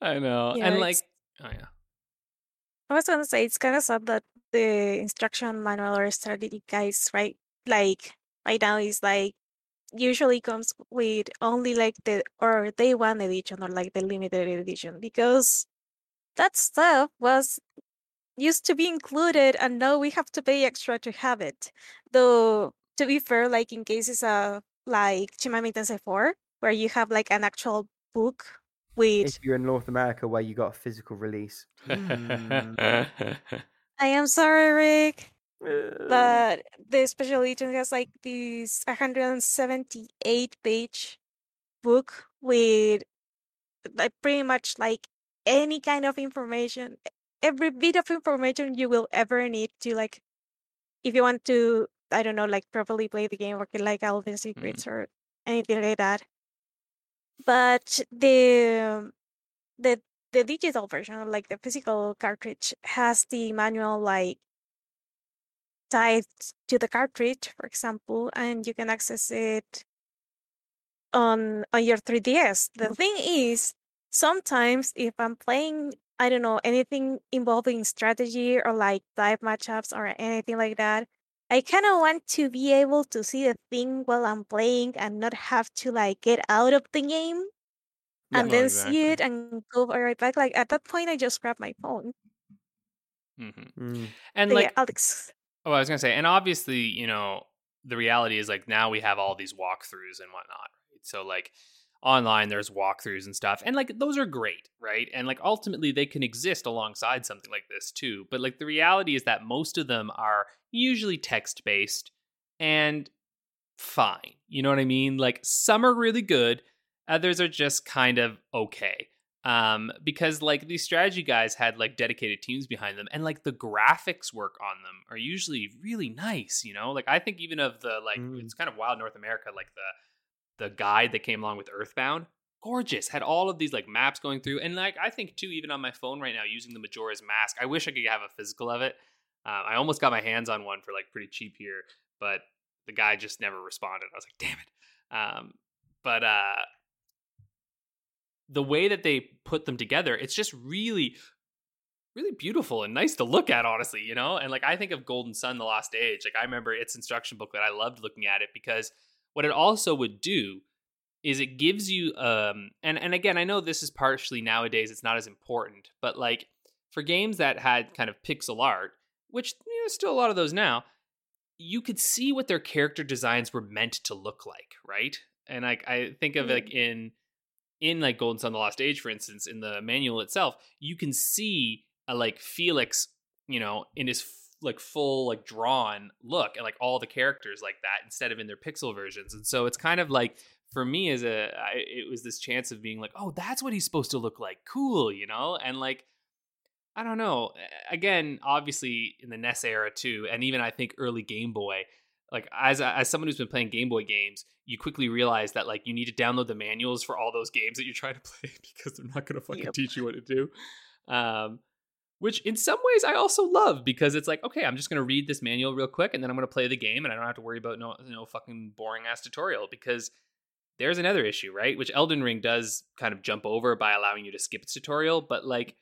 I know. Yeah, and it's- like oh yeah. I was gonna say it's kind of sad that the instruction manual or strategy guides, right? Like right now is like usually comes with only like the or day one edition or like the limited edition because that stuff was used to be included and now we have to pay extra to have it. Though to be fair, like in cases of like Shin Megami Tensei 4, where you have like an actual book with if you're in North America where you got a physical release. Mm. I am sorry, Rick. Uh, but the special edition has like this 178 page book with like pretty much like any kind of information every bit of information you will ever need to like if you want to i don't know like properly play the game or like all the secrets or anything like that. But the the the digital version like the physical cartridge has the manual like tied to the cartridge, for example, and you can access it on on your 3DS. The thing is, sometimes if I'm playing, I don't know, anything involving strategy or like dive matchups or anything like that, I kind of want to be able to see the thing while I'm playing and not have to like get out of the game Yeah. and then exactly. see it and go right back. Like at that point, I just grab my phone. hmm mm, And But like yeah, Alex. Oh, I was gonna say, and obviously, you know, the reality is like now we have all these walkthroughs and whatnot. So like online, there's walkthroughs and stuff, and like those are great, right? And like ultimately, they can exist alongside something like this too. But like the reality is that most of them are usually text based and fine. You know what I mean? Like some are really good, others are just kind of okay um because like these strategy guys had like dedicated teams behind them and like the graphics work on them are usually really nice you know like i think even of the like Mm. it's kind of wild north america like the the guide that came along with earthbound gorgeous had all of these like maps going through and like i think too even on my phone right now using the majora's mask i wish i could have a physical of it uh, i almost got my hands on one for like pretty cheap here but the guy just never responded i was like damn it um but uh the way that they put them together, it's just really, really beautiful and nice to look at, honestly, you know? And like I think of Golden Sun, The Lost Age. Like I remember its instruction booklet. I loved looking at it because what it also would do is it gives you um and and again, I know this is partially nowadays it's not as important, but like for games that had kind of pixel art, which you know, still a lot of those now, you could see what their character designs were meant to look like, right? And like I think of Mm. like in in like Golden Sun: The Lost Age, for instance, in the manual itself, you can see a like Felix, you know, in his like full like drawn look, and like all the characters like that instead of in their pixel versions. And so it's kind of like for me as a, I, it was this chance of being like, oh, that's what he's supposed to look like, cool, you know, and like. I don't know. Again, obviously in the NES era too, and even I think early Game Boy, like as as someone who's been playing Game Boy games, you quickly realize that like you need to download the manuals for all those games that you're trying to play because they're not going to fucking Yep. teach you what to do. Um, which in some ways I also love because it's like okay, I'm just going to read this manual real quick and then I'm going to play the game and I don't have to worry about no no fucking boring ass tutorial because there's another issue, right? Which Elden Ring does kind of jump over by allowing you to skip its tutorial, but like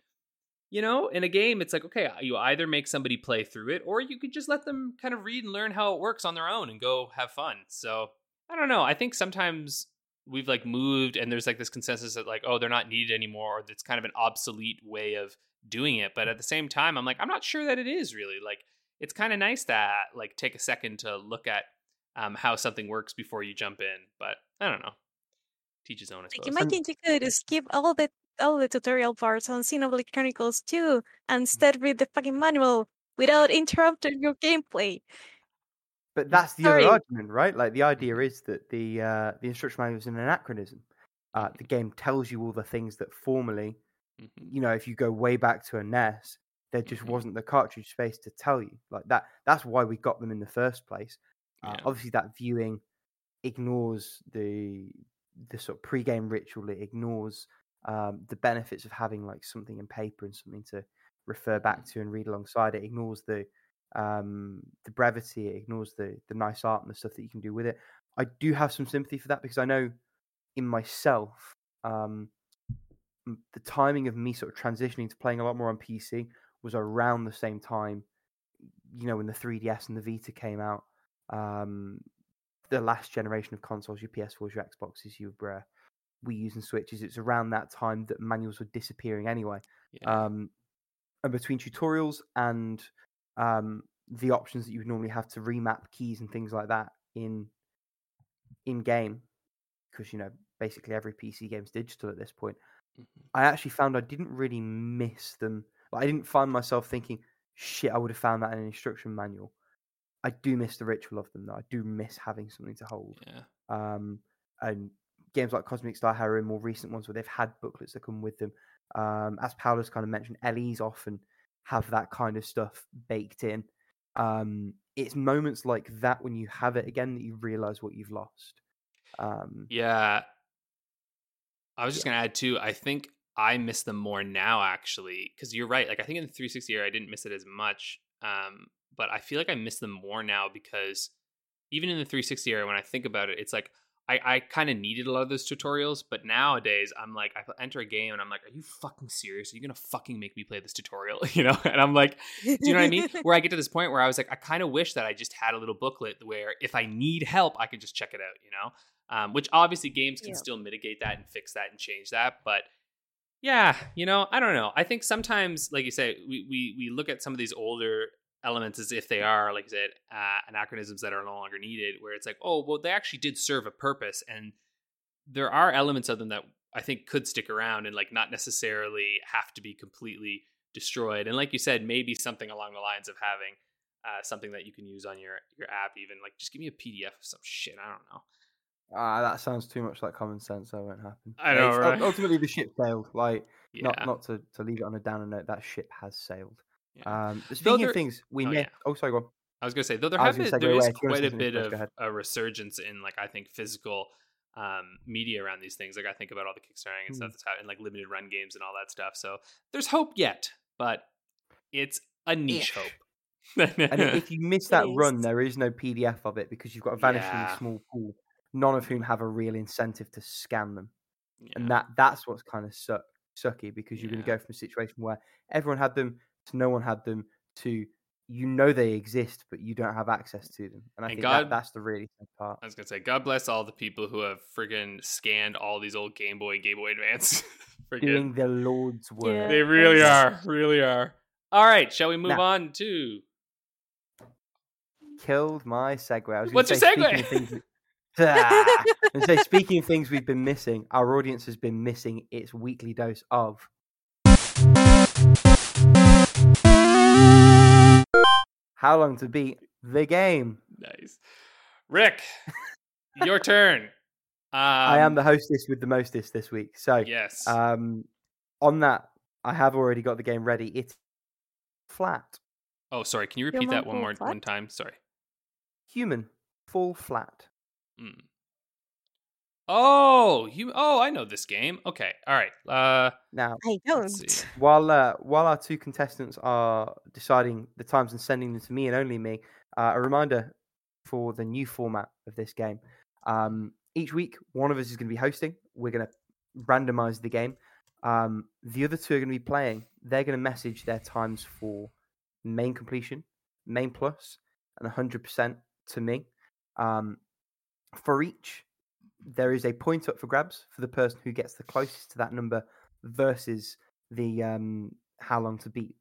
you know, in a game, it's like, okay, you either make somebody play through it or you could just let them kind of read and learn how it works on their own and go have fun. So I don't know. I think sometimes we've like moved and there's like this consensus that like, oh, they're not needed anymore, or it's kind of an obsolete way of doing it. But at the same time, I'm like, I'm not sure that it is really. Like, it's kind of nice to like take a second to look at um, how something works before you jump in. But I don't know. Teach his own, I Like suppose. imagine you could skip all the all the tutorial parts on Xenoblade Chronicles 2 and instead read the fucking manual without interrupting your gameplay. But that's the Sorry. other argument, right? Like the idea is that the uh, the instruction manual is an anachronism. Uh, the game tells you all the things that formerly, Mhm. you know, if you go way back to a NES, there just Mhm. wasn't the cartridge space to tell you. Like that. That's why we got them in the first place. Uh, Yeah. Obviously, that viewing ignores the the sort of pre-game ritual. It ignores um, the benefits of having like something in paper and something to refer back to and read alongside. It ignores the um, the brevity. It ignores the the nice art and the stuff that you can do with it. I do have some sympathy for that because I know in myself um, the timing of me sort of transitioning to playing a lot more on PC was around the same time. You know, when the 3DS and the Vita came out, um, the last generation of consoles, your PS4s, your Xboxes, your uh, Wii U's and Switches. It's around that time that manuals were disappearing anyway. Yeah. Um, and between tutorials and um, the options that you would normally have to remap keys and things like that in in game, because you know basically every PC game's digital at this point. Mhm. I actually found I didn't really miss them. Like, I didn't find myself thinking, "Shit, I would have found that in an instruction manual." I do miss the ritual of them, though. I do miss having something to hold. yeah. Um, and games like Cosmic Star Hero, and more recent ones where they've had booklets that come with them. Um, as Paolo's kind of mentioned, LEs often have that kind of stuff baked in. Um, it's moments like that when you have it again that you realize what you've lost. Um, Yeah. I was just gonna add too. I think I miss them more now, actually, because you're right. Like I think in the 360 era, I didn't miss it as much, um, but I feel like I miss them more now because even in the 360 era, when I think about it, it's like I, I kind of needed a lot of those tutorials. But nowadays, I'm like, I enter a game and I'm like, are you fucking serious? Are you gonna fucking make me play this tutorial? You know? And I'm like, do you know what I mean? Where I get to this point where I was like, I kind of wish that I just had a little booklet where if I need help, I could just check it out, you know? Um, which obviously games can Yeah. still mitigate that and fix that and change that. But yeah, you know, I don't know. I think sometimes, like you say, we, we, we look at some of these older elements as if they are, like you said, uh, anachronisms that are no longer needed, where it's like, oh, well, they actually did serve a purpose. And there are elements of them that I think could stick around and like not necessarily have to be completely destroyed. And like you said, maybe something along the lines of having uh, something that you can use on your your app, even like just give me a PDF of some shit. I don't know. ah, that sounds too much like common sense. That won't happen. I know, right? Ultimately, the ship sailed. Like, Yeah, not not to, to leave it on a downer note, that ship has sailed. Yeah. Um, speaking there- of things, we oh, ne- yeah. oh sorry, go on. I was gonna say though there have been, there is away. If you wanna quite a bit of a resurgence in like I think physical um, media around these things. Like I think about all the kickstarting and Mm. stuff that's happening, like limited run games and all that stuff. So there's hope yet, but it's a niche hope. And if you miss that run, there is no PDF of it because you've got a vanishingly Yeah. small pool, none of whom have a real incentive to scan them. Yeah. And that that's what's kind of suck, sucky because you're going to go from a situation where everyone had them to no one had them to you know they exist but you don't have access to them. And I And think God- that, that's the really sad part. I was gonna say, God bless all the people who have friggin' scanned all these old Game Boy, Game Boy Advance. friggin' Doing the Lord's work. Yeah. they really are, really are. All right, shall we move Now- on to? Killed my segue. I was What's your say, speaking segue? of things we- Ah! and say speaking of things we've been missing, our audience has been missing its weekly dose of how long to beat the game. Nice, Rick. your turn. Um, I am the hostess with the mostest this week. So yes. um, on that, I have already got the game ready. It's flat, oh, sorry. Can you repeat that one more full one time? Sorry. human, full flat. Mm. Oh, you. Oh, I know this game. Okay. All right. Uh, Now, I let's don't. while uh, while our two contestants are deciding the times and sending them to me and only me, uh, a reminder for the new format of this game. Um, each week, one of us is going to be hosting. We're going to randomize the game. Um, the other two are going to be playing. They're going to message their times for main completion, main plus, and 100% to me. Um, for each, there is a point up for grabs for the person who gets the closest to that number versus the um, how long to beat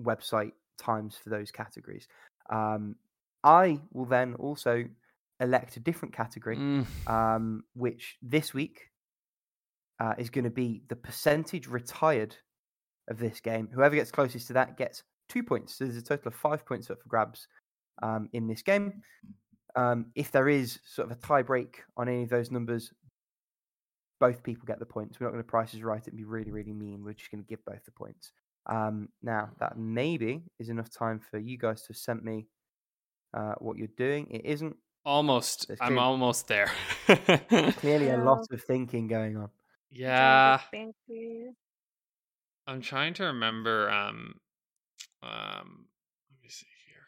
website times for those categories. Um, I will then also elect a different category, Mm. um, which this week uh, is going to be the percentage retired of this game. Whoever gets closest to that gets two points. So there's a total of five points up for grabs um, in this game. Um, if there is sort of a tie break on any of those numbers, both people get the points. We're not going to prices right it and be really, really mean. We're just going to give both the points. Um, now, that maybe is enough time for you guys to send me uh, what you're doing. It isn't. Almost. There's I'm clearly- almost there. Clearly, a lot of thinking going on. yeah. Thank you. I'm trying to remember. Um, um, let me see here.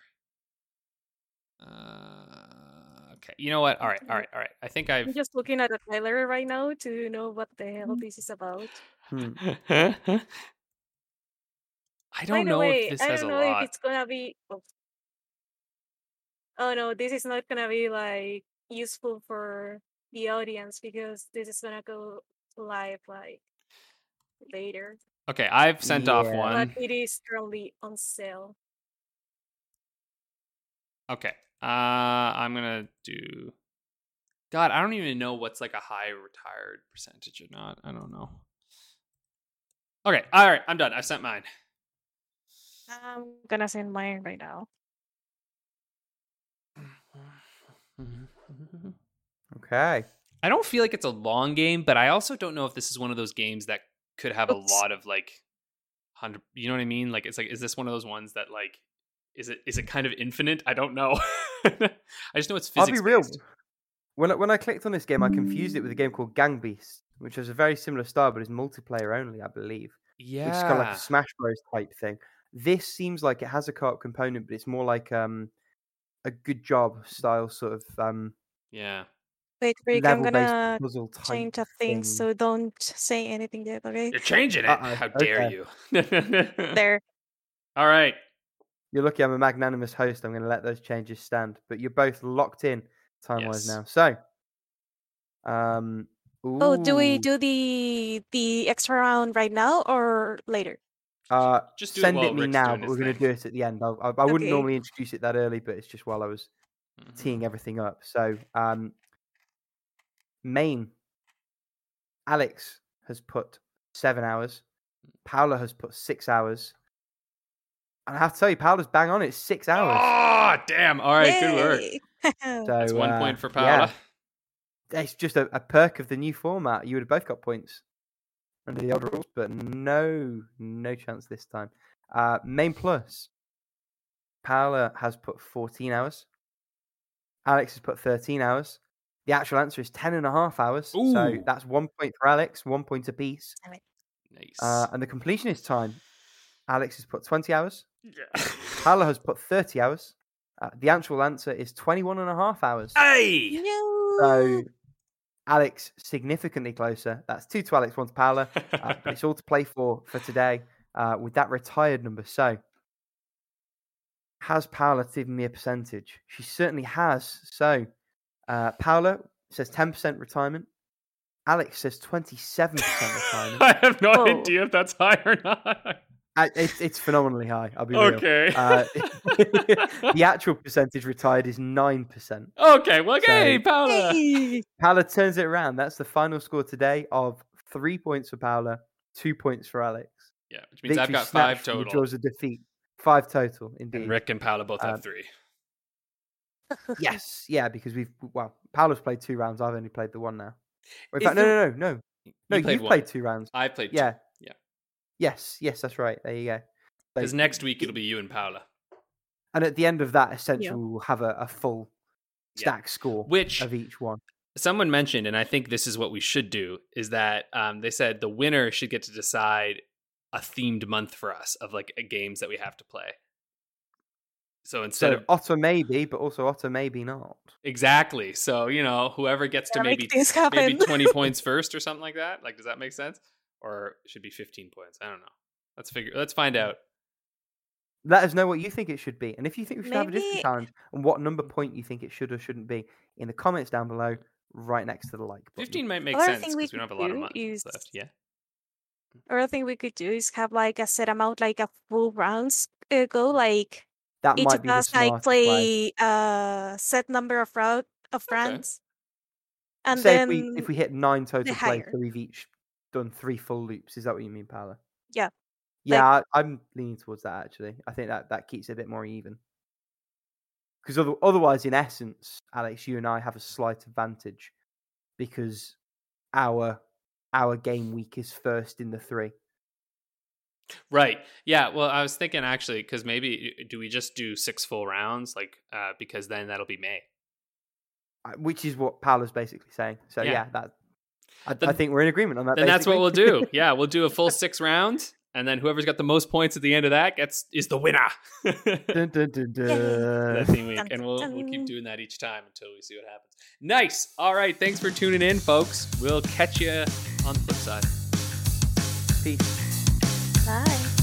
Uh, okay. You know what? All right. All right. All right. I think I've. I'm just looking at the trailer right now to know what the hell Mm. this is about. Hmm. I don't know way, if this I has a don't know lot. if it's gonna be. Oh. oh no, this is not gonna be like useful for the audience because this is gonna go live like later. Okay, I've sent off one. But it is currently on sale. Okay. Uh I'm gonna do God, I don't even know what's like a high retired percentage or not. I don't know. Okay, all right, I'm done. I've sent mine. I'm gonna send mine right now. Okay. I don't feel like it's a long game, but I also don't know if this is one of those games that could have a lot of like hundred. You know what I mean? Like it's like, is this one of those ones that like, is it is it kind of infinite? I don't know. I just know it's I'll be real. When I, when I clicked on this game, I confused it with a game called Gang Beast, which has a very similar style, but is multiplayer only, I believe. Yeah. Which is kind of like a Smash Bros type thing. This seems like it has a co-op component, but it's more like um a good job style sort of um yeah. Wait, Rick, I'm gonna puzzle type change a thing, thing. so don't say anything yet, okay? You're changing it. Uh-oh, How dare okay. you? There. All right. You're lucky I'm a magnanimous host. I'm going to let those changes stand. But you're both locked in time wise Yes. now. So, um, Oh, do we do the the extra round right now or later? Uh, Just do it send while it me Rick's now, but we're going to do it at the end. I, I, I wouldn't Okay. normally introduce it that early, but it's just while I was Mhm. teeing everything up. So, um, main Alex has put seven hours. Paula has put six hours. And I have to tell you, Paula's bang on it. Six hours. Oh, damn. All right. Good work. Yay! So, That's one uh, point for yeah, Paula. it's just a, a perk of the new format. You would have both got points under the old rules, but no, no chance this time. Uh, main plus. Paula has put 14 hours. Alex has put 13 hours. The actual answer is 10 and a half hours. So that's one point for Alex, one point apiece. Nice. Uh, and the completionist time. Alex has put 20 hours. Yeah. Paula has put 30 hours. Uh, the actual answer is 21 and a half hours. hey. No. So Alex significantly closer. That's two to Alex, one to Paula. Uh, but it's all to play for for today uh, with that retired number. So has Paula given me a percentage? She certainly has. So uh, Paula says 10% retirement. Alex says 27% retirement. I have no Oh. idea if that's high or not. It's, it's phenomenally high. I'll be real. Okay. Uh, the actual percentage retired is 9%. okay. Well, okay, So- Paula. Hey! Paula turns it around. That's the final score today of three points for Paula, two points for Alex. Yeah, which means I've got five from the total. Jaws of defeat. Five total, indeed. And Rick and Paula both have Um, three. Yes, yeah, because we've well, Paula's played two rounds. I've only played the one now. In fact, no, no, no, no, no. You played You've one. played two rounds. I played Yeah, Yeah. Yes, yes, that's right. There you go. Because next week it'll be you and Paula. and at the end of that, essentially, we'll have a, a full Yeah. stack score Which of each one. someone mentioned, and I think this is what we should do, is that um, they said the winner should get to decide a themed month for us of like games that we have to play. So instead So of Otter maybe, but also Otter maybe not. exactly, so you know whoever gets to Gotta maybe make things happen. maybe twenty points first or something like that. Like, does that make sense? Or should be 15 points. I don't know. Let's figure. Let's find out. Let us know what you think it should be, and if you think we should have a different challenge, and what number point you think it should or shouldn't be in the comments down below, right next to the like button. 15 might make Other sense thing we because we, don't have a lot of do money is- left. Yeah. Other thing we could do is have like a set amount, like a full rounds uh, go. Like That each might of be us like play. play a set number of round of Okay. rounds, and Say then if we if we hit nine total plays, so we've each done three full loops. Is that what you mean, Paula? Yeah. Yeah, I, I'm leaning towards that actually. I think that that keeps it a bit more even. Because other, otherwise, in essence, Alex, you and I have a slight advantage because our our game week is first in the three. Right. Yeah. Well, I was thinking actually because maybe do we just do six full rounds, like uh, because then that'll be May. uh, which is what Paula's basically saying. So Yeah. yeah, that I, I think we're in agreement on that. Then that's what we'll do. Yeah, we'll do a full six rounds, and then whoever's got the most points at the end of that gets is the winner. Dun, dun, dun, that dun. theme week, and we'll we'll keep doing that each time until we see what happens. Nice. All right. Thanks for tuning in, folks. We'll catch you on the flip side. Peace. bye.